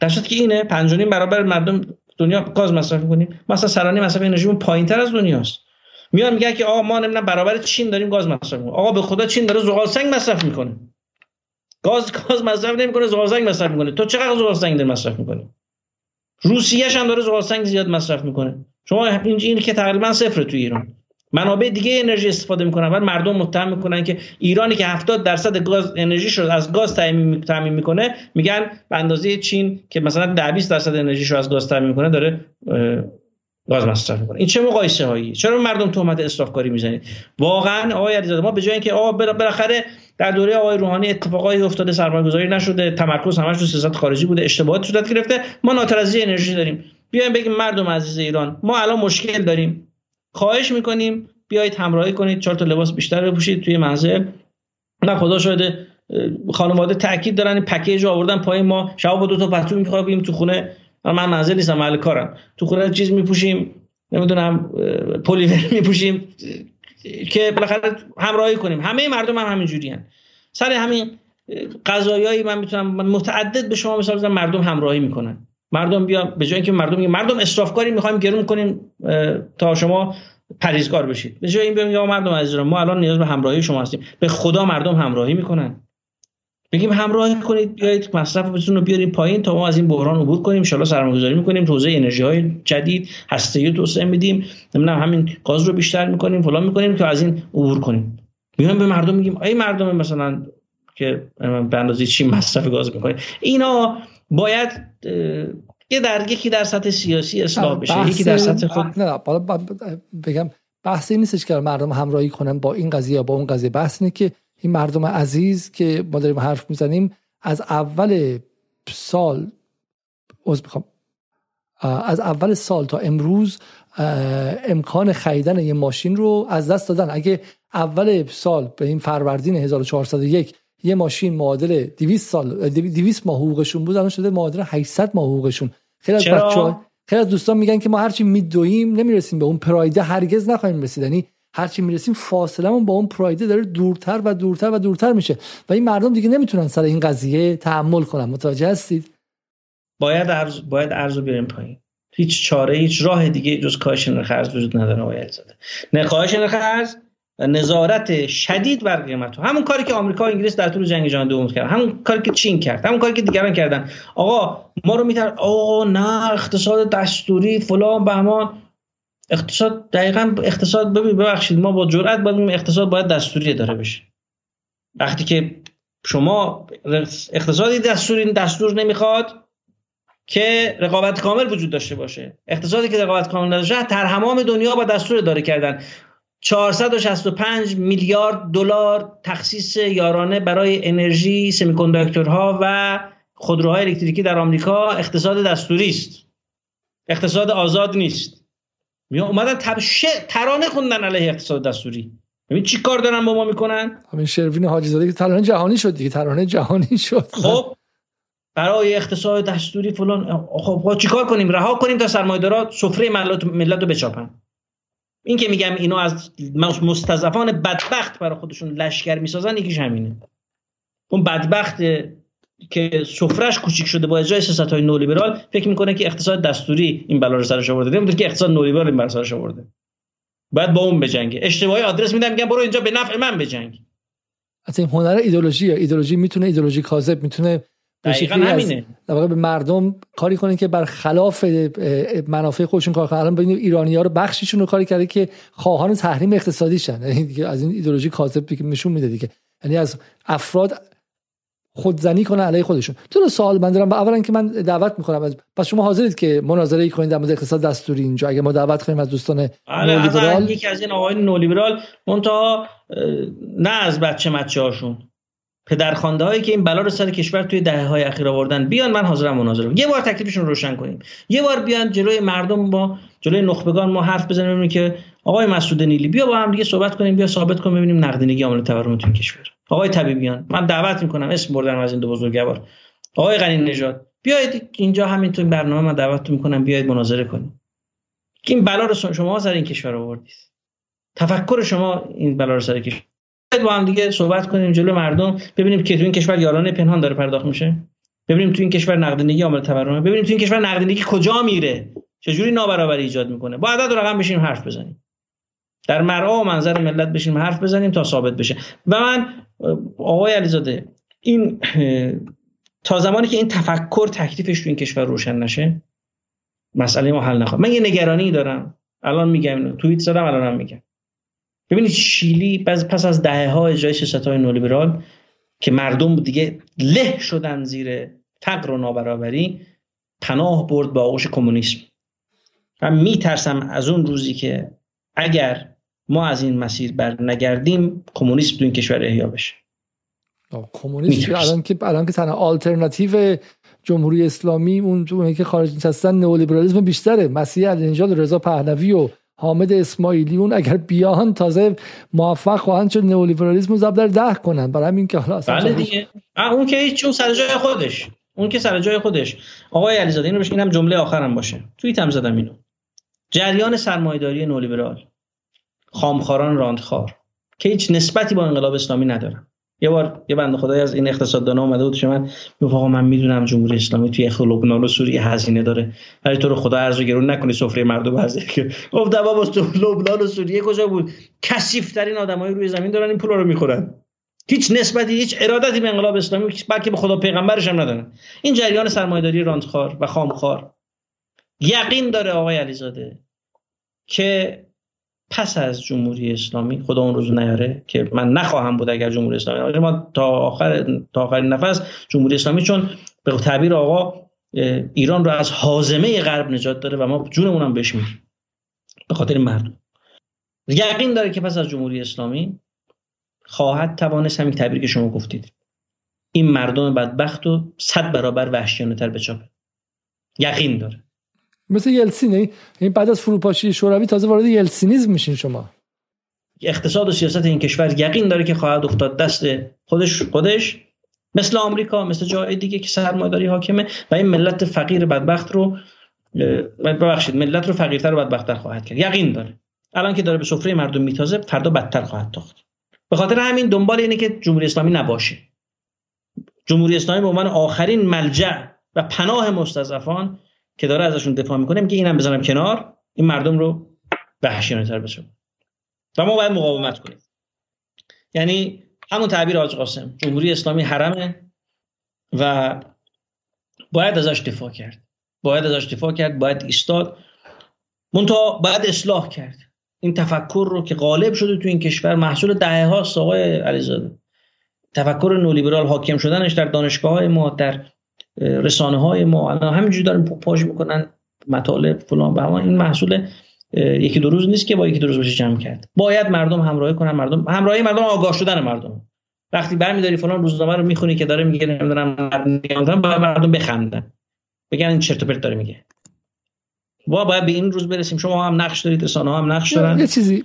در که اینه پنج برابر مردم دنیا گاز مصرف می‌کنیم. مثلا سرانه مصرف انرژیمون پایینتر از دنیاست. میان میگن که آقا ما نمی‌دونم برابر چین داریم گاز مصرف می‌کنیم. آقا به خدا چین داره زغال سنگ مصرف می‌کنه. گاز گاز مصرف نمی‌کنه زغال سنگ مصرف می‌کنه. تو چقدر زغال سنگ داری مصرف می‌کنی؟ روسیه هم داره زغال سنگ زیاد مصرف می‌کنه. شما این که تقریبا صفر تو ایران. منابع دیگه انرژی استفاده می‌کنن و مردم متهم می‌کنن که ایرانی که 70 درصد گاز انرژی رو از گاز تامین می‌کنه میگن به اندازه چین که مثلا 10 20 درصد انرژی رو از گاز تامین می‌کنه داره گاز مصرف می‌کنه. این چه مقایسه هایی چرا مردم تهمت اسراف کاری می‌زنید؟ واقعا آقای علیزاده ما به جای اینکه آقا بالاخره در دوره آقای روحانی اتفاقایی افتاده سرمایه‌گذاری نشده تمرکز همش رو سیاست خارجی بوده اشتباهات صورت گرفته ما ناترازی انرژی داریم. بیایم بگیم مردم عزیز ایران ما الان مشکل داریم. خواهش می‌کنیم بیایید همراهی کنید چهار تا لباس بیشتر بپوشید توی منزل. نه خدا شاهده خانواده تاکید دارن این پکیج آوردن پای ما شب با دو تا پتو میخوابیم تو خونه. من منزل نیستم محل کارم. تو خونه چیز میپوشیم نمی‌دونم پلیور [laughs] میپوشیم که بالاخره همراهی کنیم. همه مردم هم همینجوری هن. سر همین قضایایی من می‌تونم متعدد به شما مثال بزنم مردم همراهی می‌کنن. مردم بیان به جای اینکه مردم مردم اسرافکاری می‌خوایم گرون کنیم تا شما پریزگار بشید. به جای این بیان یا مردم عزیز ما الان نیاز به همراهی شما هستیم. به خدا مردم همراهی می‌کنن. بگیم همراهی کنید بیایید مصرفتون رو بیاریم پایین تا ما از این بحران عبور کنیم. ان سرمایه‌گذاری می‌کنیم. توزیع انرژی های جدید هسته‌ای توسعه میدیم. نمی‌دونم همین گاز رو بیشتر می‌کنیم فلان می‌کنیم که از این عبور کنیم. میایم به مردم میگیم ای مردم مثلا که به اندازه چی مصرف گاز می‌کنید اینا باید یه در یکی در سطح سیاسی اصلاح بشه یکی در سطح خود. نه بگم بحثی نیستش که مردم همراهی کنن با این قضیه یا با اون قضیه. بحث اینه که این مردم عزیز که ما داریم حرف می‌زنیم از اول سال از از اول سال تا امروز امکان خریدن یه ماشین رو از دست دادن. اگه اول سال به این فروردین 1401 یه ماشین معادل 200 سال 200 ماه حقوقشون بود الان شده معادل 800 ماه حقوقشون. خیلی از بچه‌ها خیلی از دوستان میگن که ما هرچی میدویم نمی‌رسیم به اون پرایده هرگز نخواهیم رسید. یعنی هرچی می‌رسیم فاصله با اون پرایده داره دورتر و دورتر و دورتر میشه. و این مردم دیگه نمی‌تونن سر این قضیه تحمل کنن. متوجه هستید؟ باید ارز باید ارزو بیاریم پایین. هیچ چاره هیچ راه دیگه جز کاهش نرخ ارز وجود نداره آقای علیزاده. نه کاهش نرخ ارز نظارت شدید بر قیمت همون کاری که آمریکا و انگلیس در طول جنگ جهانی دوم کرد همون کاری که چین کرد. همون کاری که دیگران کردن. آقا ما رو میتر آقا نه اقتصاد دستوری فلان بهمان. اقتصاد دقیقا اقتصاد ببین ببخشید ما با جرأت باید اقتصاد باید دستوری داره بشه. وقتی که شما اقتصادی دستوری دستور نمی‌خواد که رقابت کامل وجود داشته باشه. اقتصادی که رقابت کامل نداشته در همام دنیا با دستور داره کردن. 465 میلیارد دلار تخصیص یارانه برای انرژی سمیکندکتورها و خودروهای الکتریکی در آمریکا اقتصاد دستوری است. اقتصاد آزاد نیست. می اومدن تبش ترانه خوندن علیه اقتصاد دستوری. ببین چی کار دارن با ما می‌کنن؟ همین شروین حاجی زاده که ترانه جهانی شد دیگه ترانه جهانی شد. خب برای اقتصاد دستوری فلان خب چیکار کنیم؟ رها کنیم تا سرمایه‌دارا سفره ملت ملت رو بچاپن. این که میگم اینا از مستضعفان بدبخت برای خودشون لشکر می‌سازن یکیش همینه. اون بدبخت که سفرش کوچیک شده با اجرای سیاست های نولیبرال فکر می‌کنه که اقتصاد دستوری این بلا رو سرش آورده. نمی‌دونه که اقتصاد نولیبرال این بلا سرش آورده. بعد با اون بجنگه اشتباهی آدرس میدم میگم برو اینجا به نفع من بجنگ این هنر ایدولوژی ایدولوژی می‌تونه ایدولوژی کاذب می‌تونه همینه. در به مردم کاری کنه که بر خلاف منافع خودشون کار کنن. الان ببینید ایرانی ها رو بخشیشون رو کاری کرده که خواهان تحریم اقتصادی شن یعنی از این ایدولوژی کاذب که نشون میده دیگه. یعنی از افراد خودزنی کنن علیه خودشون. تو سوال من دارم. اولا که من دعوت می‌کنم از پس شما حاضرید که مناظره ای کنید در مورد اقتصاد دستوری اینجا. اگه ما دعوت کنیم از دوستان آره، نولیبرال. یکی از این آقای نولیبرال منتها نه از بچه مچه هاشون پدرخوانده هایی که این بلا رو سر کشور توی دهه های اخیر آوردن بیان من حاضرم مناظره یه بار تکلیفشون روشن کنیم. یه بار بیان جلوی مردم با جلوی نخبگان ما حرف بزنیم که آقای مسعود نیلی بیا با هم دیگه صحبت کنیم بیا ثابت کنیم ببینیم نقدینگی عامل تورم تو کشور. آقای طبیبیان من دعوت می‌کنم اسم بردم از این دو بزرگوار. آقای غنی نژاد بیاید اینجا همین این برنامه من دعوت می‌کنم بیاید مناظره کنیم. که این بلا رو شما سر این کشور آوردید. تفکر شما این بلا رو سر کشور با هم دیگه صحبت کنیم جلو مردم ببینیم که تو این کشور یارانه پنهان داره پرداخت میشه. ببینیم تو این کشور نقدینگی عامل تورمه. ببینیم تو این کشور نقدینگی کجا میره. چجوری نابرابری ایجاد می‌کنه. با عدد و رقم بشیم حرف بزنیم. در مرعا و منظر ملت بشیم حرف بزنیم تا ثابت بشه. و من آقای علیزاده این تا زمانی که این تفکر تکلیفش تو این کشور روشن نشه مسئله ما حل نخواهد. من یه نگرانی دارم. الان میگم توییت زدم الانم میگم. ببینید شیلی پس از دهه ها اجرای سیاست های نولیبرال که مردم دیگه له شدن زیر فقر و نابرابری پناه برد به آغوش کمونیسم. و میترسم از اون روزی که اگر ما از این مسیر بر نگردیم کمونیسم تو این کشور احیا بشه. کمونیسم الان که الان که تنها آلترناتیو جمهوری اسلامی اون که خارج نشستن نئولیبرالیسم بیشتره. مسیح النجاد رضا پهلوی و حامد اسماعیلیون اگر بیان تازه موفق خواهند شد نئولیبرالیسم رو در ده کنن برای همین که حالا بله دیگه. اون که هیچ اون سر جای خودش. اون که سر جای خودش. آقای علیزاده اینو بهش اینم جمله آخرم باشه. توییت هم زدم اینو. جریان سرمایه‌داری نولیبرال. خامخاران راندخار که هیچ نسبتی با انقلاب اسلامی ندارن. یه بار یه بنده خدای از این اقتصاددانا اومده بود من گفت آقا من می‌دونم جمهوری اسلامی توی لبنان و سوریه هزینه داره ولی تو رو خدا ارزو گرون نکنی سفره مردم هزینه که گفت دوا تو لبنان و سوریه کجا بود؟ کثیف ترین آدمای روی زمین دارن این پولا رو می‌خورن. هیچ نسبتی هیچ ارادتی به انقلاب اسلامی بلکه به خدا پیغمبرش هم ندارن. این جریان سرمایه‌داری راندخار و خامخوار یقین داره آقای علیزاده که پس از جمهوری اسلامی خدا اون روز نیاره که من نخواهم بود اگر جمهوری اسلامی ما تا آخر تا آخرین نفس جمهوری اسلامی چون به تعبیر آقا ایران رو از حازمه غرب نجات داره و ما جونمون هم بهش میدیم. به خاطر مردم. یقین داره که پس از جمهوری اسلامی خواهد توانست همین تعبیری که شما گفتید. این مردم بدبخت و صد برابر وحشیانه تر بچاپه. یقین داره. مثل یلسینه این بعد از فروپاشی شوروی تازه وارد یلسینیزم میشین شما. اقتصاد و سیاست این کشور یقین داره که خواهد افتاد. دست خودش خودش مثل آمریکا مثل جای دیگه که سرمایه‌داری حاکمه و این ملت فقیر بدبخت رو ببخشید ملت رو فقیرتر و بدبختتر خواهد کرد. یقین داره. الان که داره به سفره مردم میتازه فردا بدتر خواهد تاخت. به خاطر همین دنبال اینه که جمهوری اسلامی نباشه. جمهوری اسلامی به عنوان آخرین ملجع و پناه مستضعفان که داره ازشون دفاع می‌کنه میگه اینم بزنم کنار این مردم رو وحشیانه تر بشه و ما باید مقاومت کنیم. یعنی همون تعبیر آج قاسم جمهوری اسلامی حرمه و باید ازش دفاع کرد. باید ازش دفاع کرد باید ایستاد. منتها باید اصلاح کرد. این تفکر رو که غالب شده تو این کشور محصول دهه هاست آقای علیزاده. تفکر نولیبرال حاکم شدنش در دانشگاه های ما در رسانه های ما. الان همینجوری دارن پاش می‌کنن مطالب فلان به این محصول یکی دو روز نیست که با یکی دو روز بشه جمع کرد. باید مردم همراهی کنن. مردم همراهی مردم آگاه شدن مردم. وقتی برمیداری فلان روزنامه رو می‌خونی که داره میگه نمی‌دونم باید مردم بخندن. بگن این چرت و پرت داره میگه. با باید به این روز برسیم. شما هم نقش دارید رسانه هم نقش دارن. یه چیزی.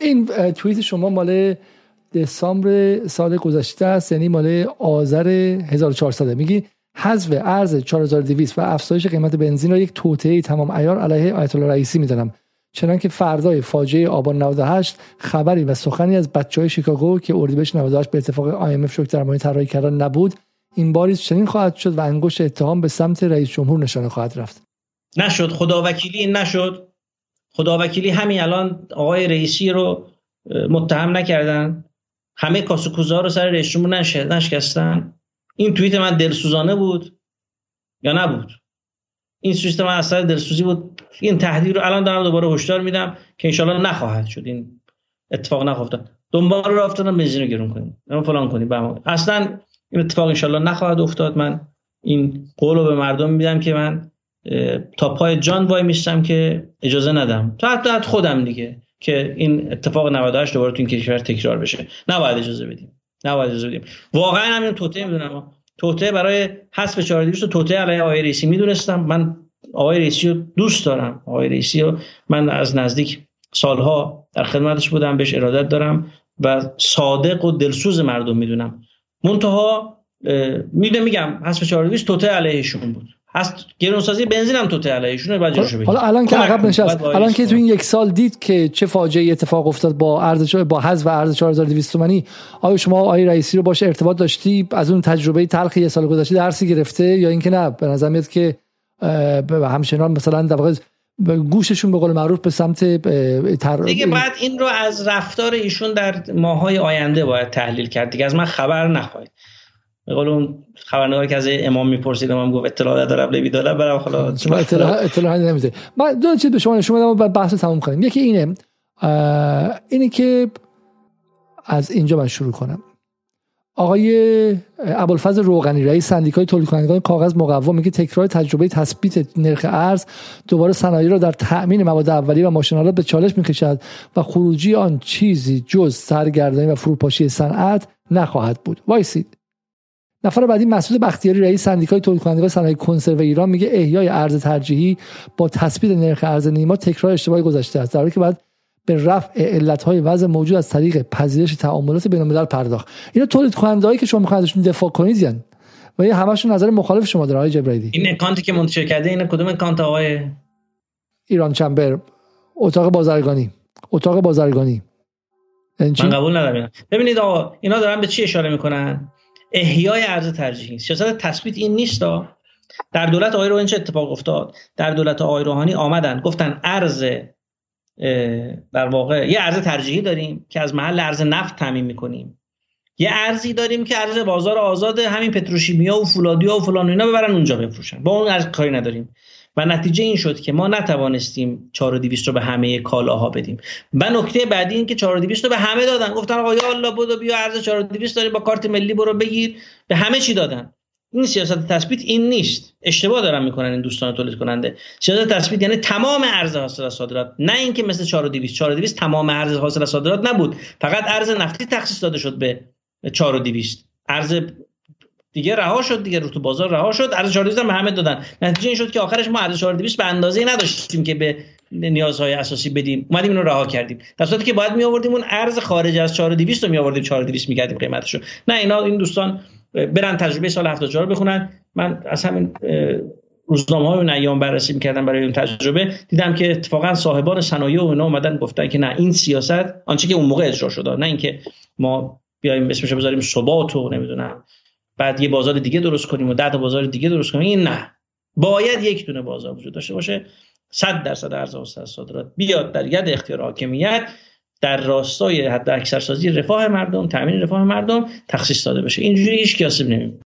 این توییت شما مال دسامبر سال گذشته است. یعنی مال آذر 1400 میگی حذف ارز 4200 و افزایش قیمت بنزین را یک توطئه تمام عیار علیه آیت الله رئیسی می‌دانم. چنانکه فردای فاجعه آبان 98 خبری و سخنی از بچه های شیکاگو که اردیبهشت 98 به اتفاق IMF شوک در مورد طراحی کردن نبود این باری چنین خواهد شد و انگشت اتهام به سمت رئیس جمهور نشانه خواهد رفت. نشد. خداوکیلی نشد. خداوکیلی همین الان آقای رئیسی رو متهم نکردن. همه کاسوکوزا رو سر رئیس جمهور نشکستن. این توییت من دلسوزانه بود یا نبود؟ این توییت من اصلا دلسوزی بود. این تهدید رو الان دارم دوباره هشدار میدم که انشالله نخواهد شد. این اتفاق نخواهد دنبال رو افتادم بنزین رو گرون کنیم. فلان کنیم. اصلا این اتفاق انشالله نخواهد افتاد. من این قول رو به مردم میدم که من تا پای جان وای میستم که اجازه ندم. تا حتی خودم دیگه که این اتفاق 98 دوباره تو این کشور تکرار بشه. نباید اجازه بدیم. نباید اجازه بدیم. واقعا همین توته می‌دونم. توته برای حذف 4200 توته علیه آقای رئیسی می‌دونستم. من آقای رئیسی رو دوست دارم. آقای رئیسی رو من از نزدیک سالها در خدمتش بودم بهش ارادت دارم و صادق و دلسوز مردم می‌دونم. منتها می‌دونم میگم حذف 4200 توته علیهشون بود. هست گرونسازی بنزین هم توته علیهشون بعد جاشو حالا الان که عقب نشست الان که تو این یک سال دید که چه فاجعه اتفاق افتاد با ارز با حذف ارز 4200 تومانی آیا شما آقای رئیسی رو باشه ارتباط داشتی؟ از اون تجربه تلخ یه سال گذشته درسی گرفته یا اینکه نه؟ به نظر میاد که همچنان مثلا در واقع گوششون به قول معروف به سمت تر... دیگه بعد این رو از رفتار ایشون در ماهای آینده باید تحلیل کرد دیگه از من خبر نخواهید. به قول اون خبرنگاری که از امام می‌پرسید امام گفت اطلاع ندارم نبی دارم برام حالا شما اطلاع اطلاع نمیده. من دو چیز به شما نشون بدم بحث تموم کنیم. یکی اینه اینه که از اینجا من شروع کنم. آقای ابوالفضل روغنی رئیس سندیکای تولید کنندگان کاغذ مقوم میگه تکرار تجربه تثبیت نرخ ارز دوباره صنایع را در تأمین مواد اولیه و ماشین‌آلات به چالش می‌کشد و خروجی آن چیزی جز سرگردانی و فروپاشی صنعت نخواهد بود. وایسید. نفر بعدی مسعود بختیاری رئیس سندیکای تولید کنندگان صنایع کنسرو ایران میگه احیای ارز ترجیحی با تثبیت نرخ ارز نیما تکرار اشتباهی گذشته است در حالی که بعد به رفع علتهای وضع موجود از طریق پذیرش تعاملات بین الملل پرداخت. اینا تولید کنندهایی که شما می‌خواید ازشون دفاع کنید یعنی. و یه همشون نظر مخالف شما داره آقای جبرائیلی این اکانتی که منتشر کرده این کدوم اکانت آقای؟ ایران چمبر اتاق بازرگانی. اتاق بازرگانی. من قبول ندارم. ببینید آقا اینا دارن به چی اشاره می‌کنن؟ احیای ارز ترجیحی سیاست تثبیت این نیست در دولت آقای روحانی چه اتفاق افتاد؟ در دولت آقای روحانی آمدن گفتن ارز در واقع یه ارز ترجیحی داریم که از محل ارز نفت تعمین می‌کنیم. یه ارزی داریم که ارز بازار آزاد همین پتروشیمیا و فولادیا و فلان و اینا ببرن اونجا بفروشن. با اون ارز کاری نداریم. و نتیجه این شد که ما نتوانستیم 4200 رو به همه کالاها بدیم. و نکته بعدی این که 4200 رو به همه دادن. گفتن آقا یا الله بودو بیا ارز 4200 داری با کارت ملی برو بگیر. به همه چی دادن. این سیاست تثبیت این نیست. اشتباه دارن می‌کنن این دوستان تولید کننده سیاست تثبیت یعنی تمام ارز حاصل از صادرات. نه اینکه مثل 4200 4200 تمام ارز حاصل از صادرات نبود. فقط ارز نفتی تخصیص داده شد به 4200 ارز دیگه رها شد دیگه رو تو بازار رها شد. ارز 4200 هم همه دادن. نتیجه این شد که آخرش ما ارز 4200 به اندازه نداشتیم که به نیازهای اساسی بدیم. اومدیم اینو رها کردیم. در صورتی که باید می آوردیم اون ارز خارج از 4200 رو می آوردیم 4200 می‌کردیم قیمتشو. نه اینا این دوستان برن تجربه سال 74 بخونن. من از همین روزنامه های اون ایام بررسی می‌کردم برای اون تجربه. دیدم که اتفاقا صاحبان صنایع و اینا اومدن گفتن که نه این سیاست آنچه که اون موقع اجرا شده نه اینکه ما بیایم اسمش بذاریم ثبات و نمی‌دونم. بعد یه بازار دیگه درست کنیم و ده تا بازار دیگه درست کنیم. این نه. باید یک دونه بازار وجود داشته باشه. 100 درصد ارز صادرات بیاد در ید اختیار حاکمیت. در راستای حد اکثر سازی رفاه مردم تامین رفاه مردم تخصیص داده بشه. اینجوری هیچ کی آسیب نمی‌بینه.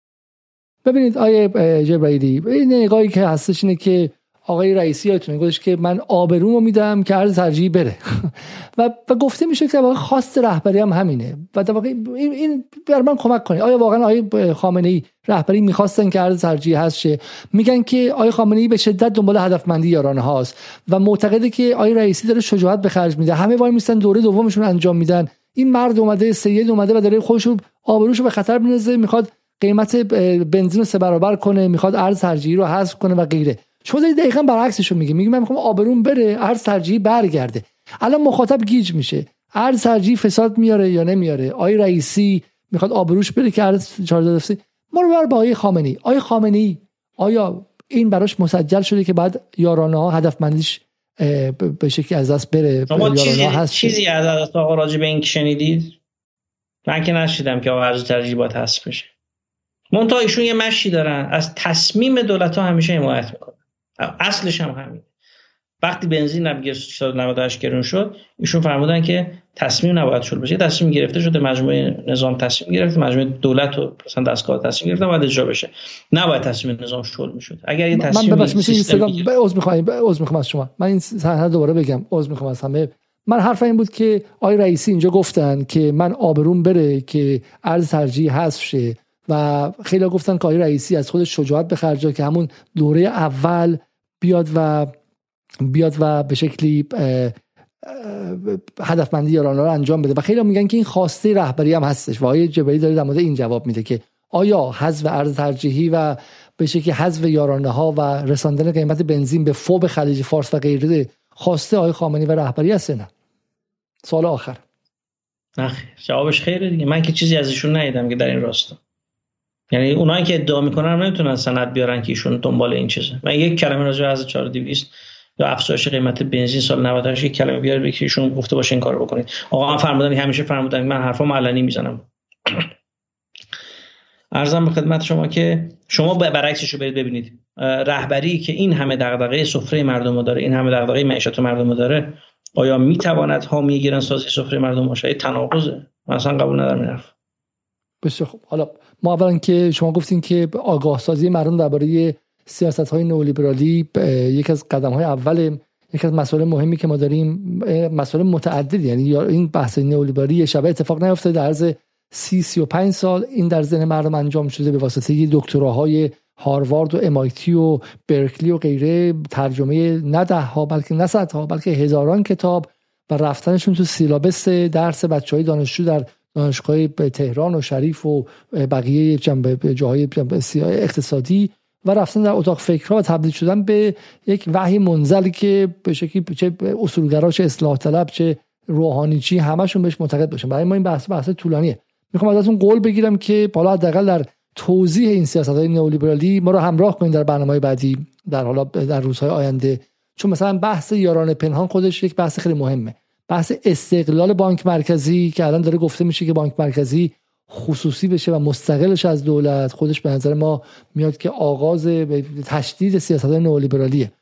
ببینید آیه جبرائیلی این نگاهی که هستش اینه که آقای رئیسی یادتونه گفتش که من آبرومو میدم که ارز ترجیحی بره. [laughs] و, و گفته میشه که واقعا خواست رهبری هم همینه. و در واقع این, این بر من کمک کنه آیا واقعا آقای خامنه ای رهبری می‌خواستن که ارز ترجیحی هست شه؟ میگن که آقای خامنه ای به شدت دنبال هدفمندی یارانه هاست. و معتقده که آقای رئیسی داره شجاعت به خرج میده. همه وای میستن دوره دومشون انجام میدن. این مرد اومده سید اومده و داره خودشو آبروشو به خطر میندازه می‌خواد قیمت بنزین رو سه برابر کنه می‌خواد ارز ترجیحی رو حذف کنه و غیره. شما دارید دقیقا برعکسش رو میگی میگی من می‌خوام آبرون بره ارز ترجیحی برگرده. الان مخاطب گیج میشه. ارز ترجیحی فساد میاره یا نمیاره. آی رئیسی می‌خواد آبروش بره که ارز 14 ما رو بر با آی خامنی آی خامنی آیا این براش مسجل شده که بعد یارانه ها هدفمندیش به شکلی از دست بره شما چیزی, هست؟ چیزی از دست آقا راجع به این شنیدید؟ من که نشیدم که ارز ترجیحی باید هست بشه. منتها ایشون یه مشی دارن. از تصمیم دولت ها همیشه حمایت می‌کنن. اصلش هم همین وقتی بنزین نبگیر 398 گرون شد ایشون فرمودن که تصمیم نباید شد بشه. تصمیم گرفته شده مجموعه نظام تصمیم گرفت مجموعه دولت و مثلا دستگاه تصمیم گرفته باید اجرا بشه. نباید تصمیم نظام شل می‌شد. اگر یه تصمیم من ببخشید این عذر می‌خوام عذر می‌خوام از شما. من این صحنه دوباره بگم. عذر می‌خوام از همه. من حرف این بود که آقای رئیسی اینجا گفتن که من آبروم بره که ارز ترجیح حذف شه و خیلی گفتن که آقای رئیسی از خود شجاعت به که همون دوره اول بیاد و بیاد و به شکلی هدفمندی یاران رو انجام بده. و خیلی میگن که این خواسته رهبری هم هستش. و آقای جبری داره در این جواب میده که آیا حذف ارز ترجیحی و به شکلی حذف یارانه ها و رساندن قیمت بنزین به فوب خلیج فارس و غیره خواسته آقای خامنی و رهبری هست نه؟ سال آخر. نه جوابش خیره دیگه. من که چیزی ازشون ندیدم که در این راستا. یعنی اونایی که ادعا می‌کنن نمی‌تونن سند بیارن که ایشون دنبال این چیزه. من یک کلمه راجع از 4200 یا افزایش قیمت بنزین سال 98 یک کلمه بیاره که ایشون گفته باشه این کارو بکنید. آقا فرمودن همیشه فرمودن من حرفام علنی می‌زنم. ارزم به خدمت شما که شما برعکسش رو برید ببینید. رهبری که این همه دغدغه سفره مردم داره این همه دغدغه معیشت مردم داره آیا می‌تواند حامی گرانسازی سفره مردم؟ باشه تناقضه. من اصلا قبول ندارم این حرف. بسیار خوب. حالا ما اولا که شما گفتین که آگاه سازی مردم درباره سیاست های نولیبرالی یک از قدم های اول یک از مسائل مهمی که ما داریم مسائل متعدد یعنی این بحث نولیبرالی یه شبه اتفاق نیفتاده در عرض سی سی و پنج سال این در ذهن مردم انجام شده به واسطه دکتراهای هاروارد و امایتی و برکلی و غیره. ترجمه نه ده ها بلکه نه ها بلکه هزاران کتاب و رفتنشون تو سیلابس درس بچه های دانشجو در دانشگاه تهران و شریف و بقیه جنبه جاهای اقتصادی و رفتن در اتاق فکرها و تبدیل شدن به یک وحی منزلی که به شکلی چه اصولگرا چه اصلاح طلب چه روحانی چی همشون بهش معتقد باشن. برای ما این بحث بحث طولانیه. می‌خوام ازتون قول بگیرم که بالا حداقل در توضیح این سیاست های نئولیبرالی ما رو همراه کنید در برنامه بعدی در حالا در روزهای آینده. چون مثلا بحث یاران پنهان خودش یک بحث خیلی مهمه. بحث استقلال بانک مرکزی که الان داره گفته میشه که بانک مرکزی خصوصی بشه و مستقلش از دولت خودش به نظر ما میاد که آغاز تشدید سیاست نئولیبرالیه.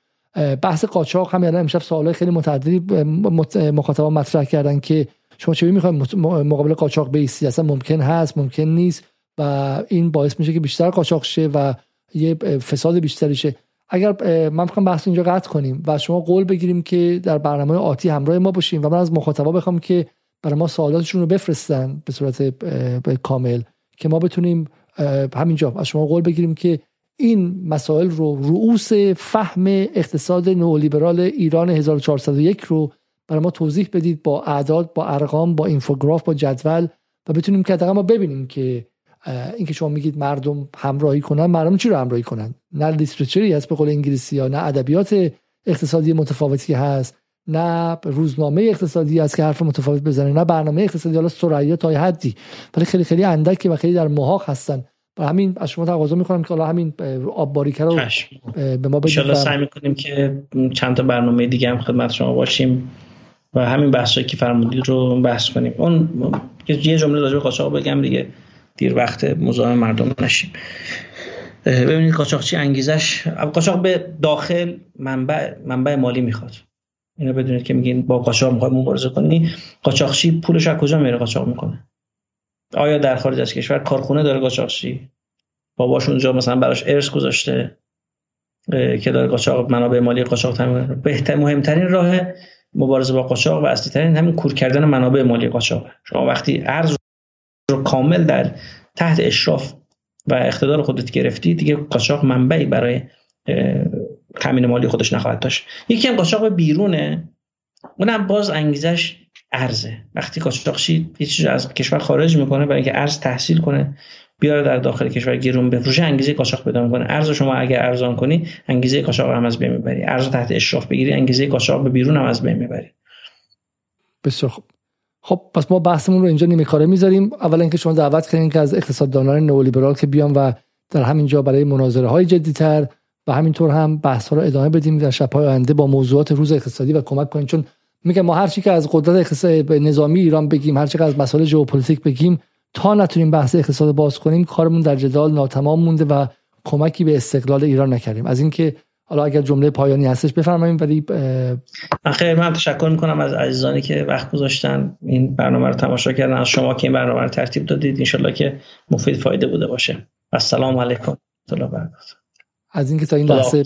بحث قاچاق هم یعنی امشب سوالای خیلی متعددی مخاطبان مطرح کردن که شما چه می‌خواید؟ مقابل قاچاق بیستی اصلا ممکن هست ممکن نیست و این باعث میشه که بیشتر قاچاق شه و یه فساد بیشتری شه. اگر من می‌خوام بحث اینجا قطع کنیم و شما قول بگیریم که در برنامه آتی همراه ما باشیم و من از مخاطبا بخوام که برای ما سوالاتشون رو بفرستن به صورت کامل که ما بتونیم همینجا از شما قول بگیریم که این مسائل رو رؤوس فهم اقتصاد نئولیبرال ایران 1401 رو برای ما توضیح بدید با اعداد با ارقام با اینفوگراف با جدول و بتونیم که ما ببینیم که اینکه شما میگید مردم همراهی کنن مردم چی رو همراهی کنن؟ نه لیترچری هست به قول انگلیسی یا نه ادبیات اقتصادی متفاوتی هست نه روزنامه اقتصادی است که حرف متفاوت بزنه نه برنامه اقتصادی حالا سرعیه تا حدی. ولی خیلی خیلی اندک و خیلی در محاق هستن. و همین از شما تقاضا می‌کنم که حالا همین آب باریکه رو به ما بدید سعی می‌کنیم که چند تا برنامه دیگه هم خدمت شما باشیم و همین بحثایی که فرمودید رو بحث کنیم. اون یه جمله راجع به قاچاق بگم دیگه. دیر وقت مزاحم مردم نشیم. ببینید قاچاقچی انگیزش. قاچاق به داخل منبع منبع مالی می‌خواد. اینو بدونید که میگین با قاچاق می‌خواد مبارزه کنی. قاچاقچی پولش از کجا میره قاچاق می‌کنه؟ آیا در خارج از کشور کارخونه داره قاچاقچی باباش اونجا مثلا براش ارث گذاشته که داره قاچاق منابع مالی قاچاق تامین بهتر مهمترین راه مبارزه با قاچاق و اصلی ترین همین کور کردن منابع مالی قاچاق. شما وقتی ارز رو کامل در تحت اشراف و اقتدار خودت گرفتی دیگه قاچاق منبعی برای تامین مالی خودش نخواهد داشت. یکی هم قاچاق بیرونه اونم باز انگیزش ارزه. وقتی قاچاقچی یه چیز از کشور خارج می‌کنه برای اینکه ارز تحصیل کنه بیاره در داخل کشور گیرون بفروشه انگیزه قاچاق پیدا می‌کنه. ارز شما اگر ارزان کنی انگیزه قاچاق هم از بین می‌بری. ارز تحت اشراف بگیری انگیزه قاچاق به بیرون هم از بین می‌بری. بسیار خوب. خب پس ما بحثمون رو اینجا نیمه کاره می‌ذاریم. اولا اینکه شما دعوت کردین که از اقتصاددانان نئولیبرال که بیان و در همینجا برای مناظره های جدیتر و همینطور هم بحث ها رو ادامه بدیم در شب های آینده با موضوعات روز اقتصادی و کمک کنیم چون میگم ما هر چی که از قدرت نظامی ایران بگیم هر چی که از مسائل ژئوپلیتیک بگیم تا نتونیم بحث اقتصاد باز کنیم کارمون در جدال ناتمام مونده و کمکی به استقلال ایران نکردیم. از اینکه حالا اگر جمله پایانی هستش بفرمایید ولی خیر من تشکر می‌کنم از عزیزانی که وقت گذاشتن. این برنامه رو تماشا کردن. از شما که این برنامه رو ترتیب دادید انشالله که مفید فایده بوده باشه. السلام علیکم. از اینکه تا این لحظه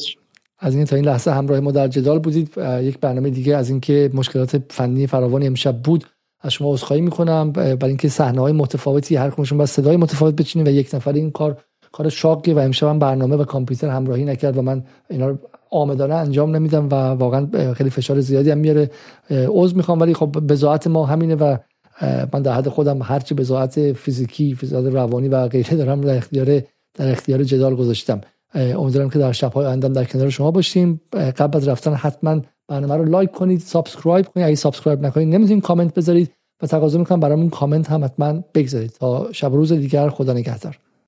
از این تا این لحظه همراه ما در جدال بودید یک برنامه دیگه از اینکه مشکلات فنی فراوانی امشب بود از شما عذرخواهی می‌کنم. برای اینکه صحنه های متفاوتی هر کدومشون با صدای متفاوت بچینیم و یک نفر این کار کار شاقی و امشب هم برنامه و کامپیوتر همراهی نکرد و من اینا رو آمدانه انجام نمیدم و واقعا خیلی فشار زیادی هم میاره. عذر می‌خوام ولی خب بزاعت ما همینه و من در حد خودم هرچی بزاعت فیزیکی فیزیک روانی و غیره دارم در اختیار در اختیار جدال گذاشتم. امیدوارم که در شب‌های آینده در کنار شما باشیم. قبل از رفتن حتما برنامه رو لایک کنید subscribe کنید. اگه subscribe نکنید نمی‌تونید کامنت بذارید. و تقاضا می‌کنم برامون کامنت هم حتما بگذارید. تا شب روز دیگر خدا نگهدار.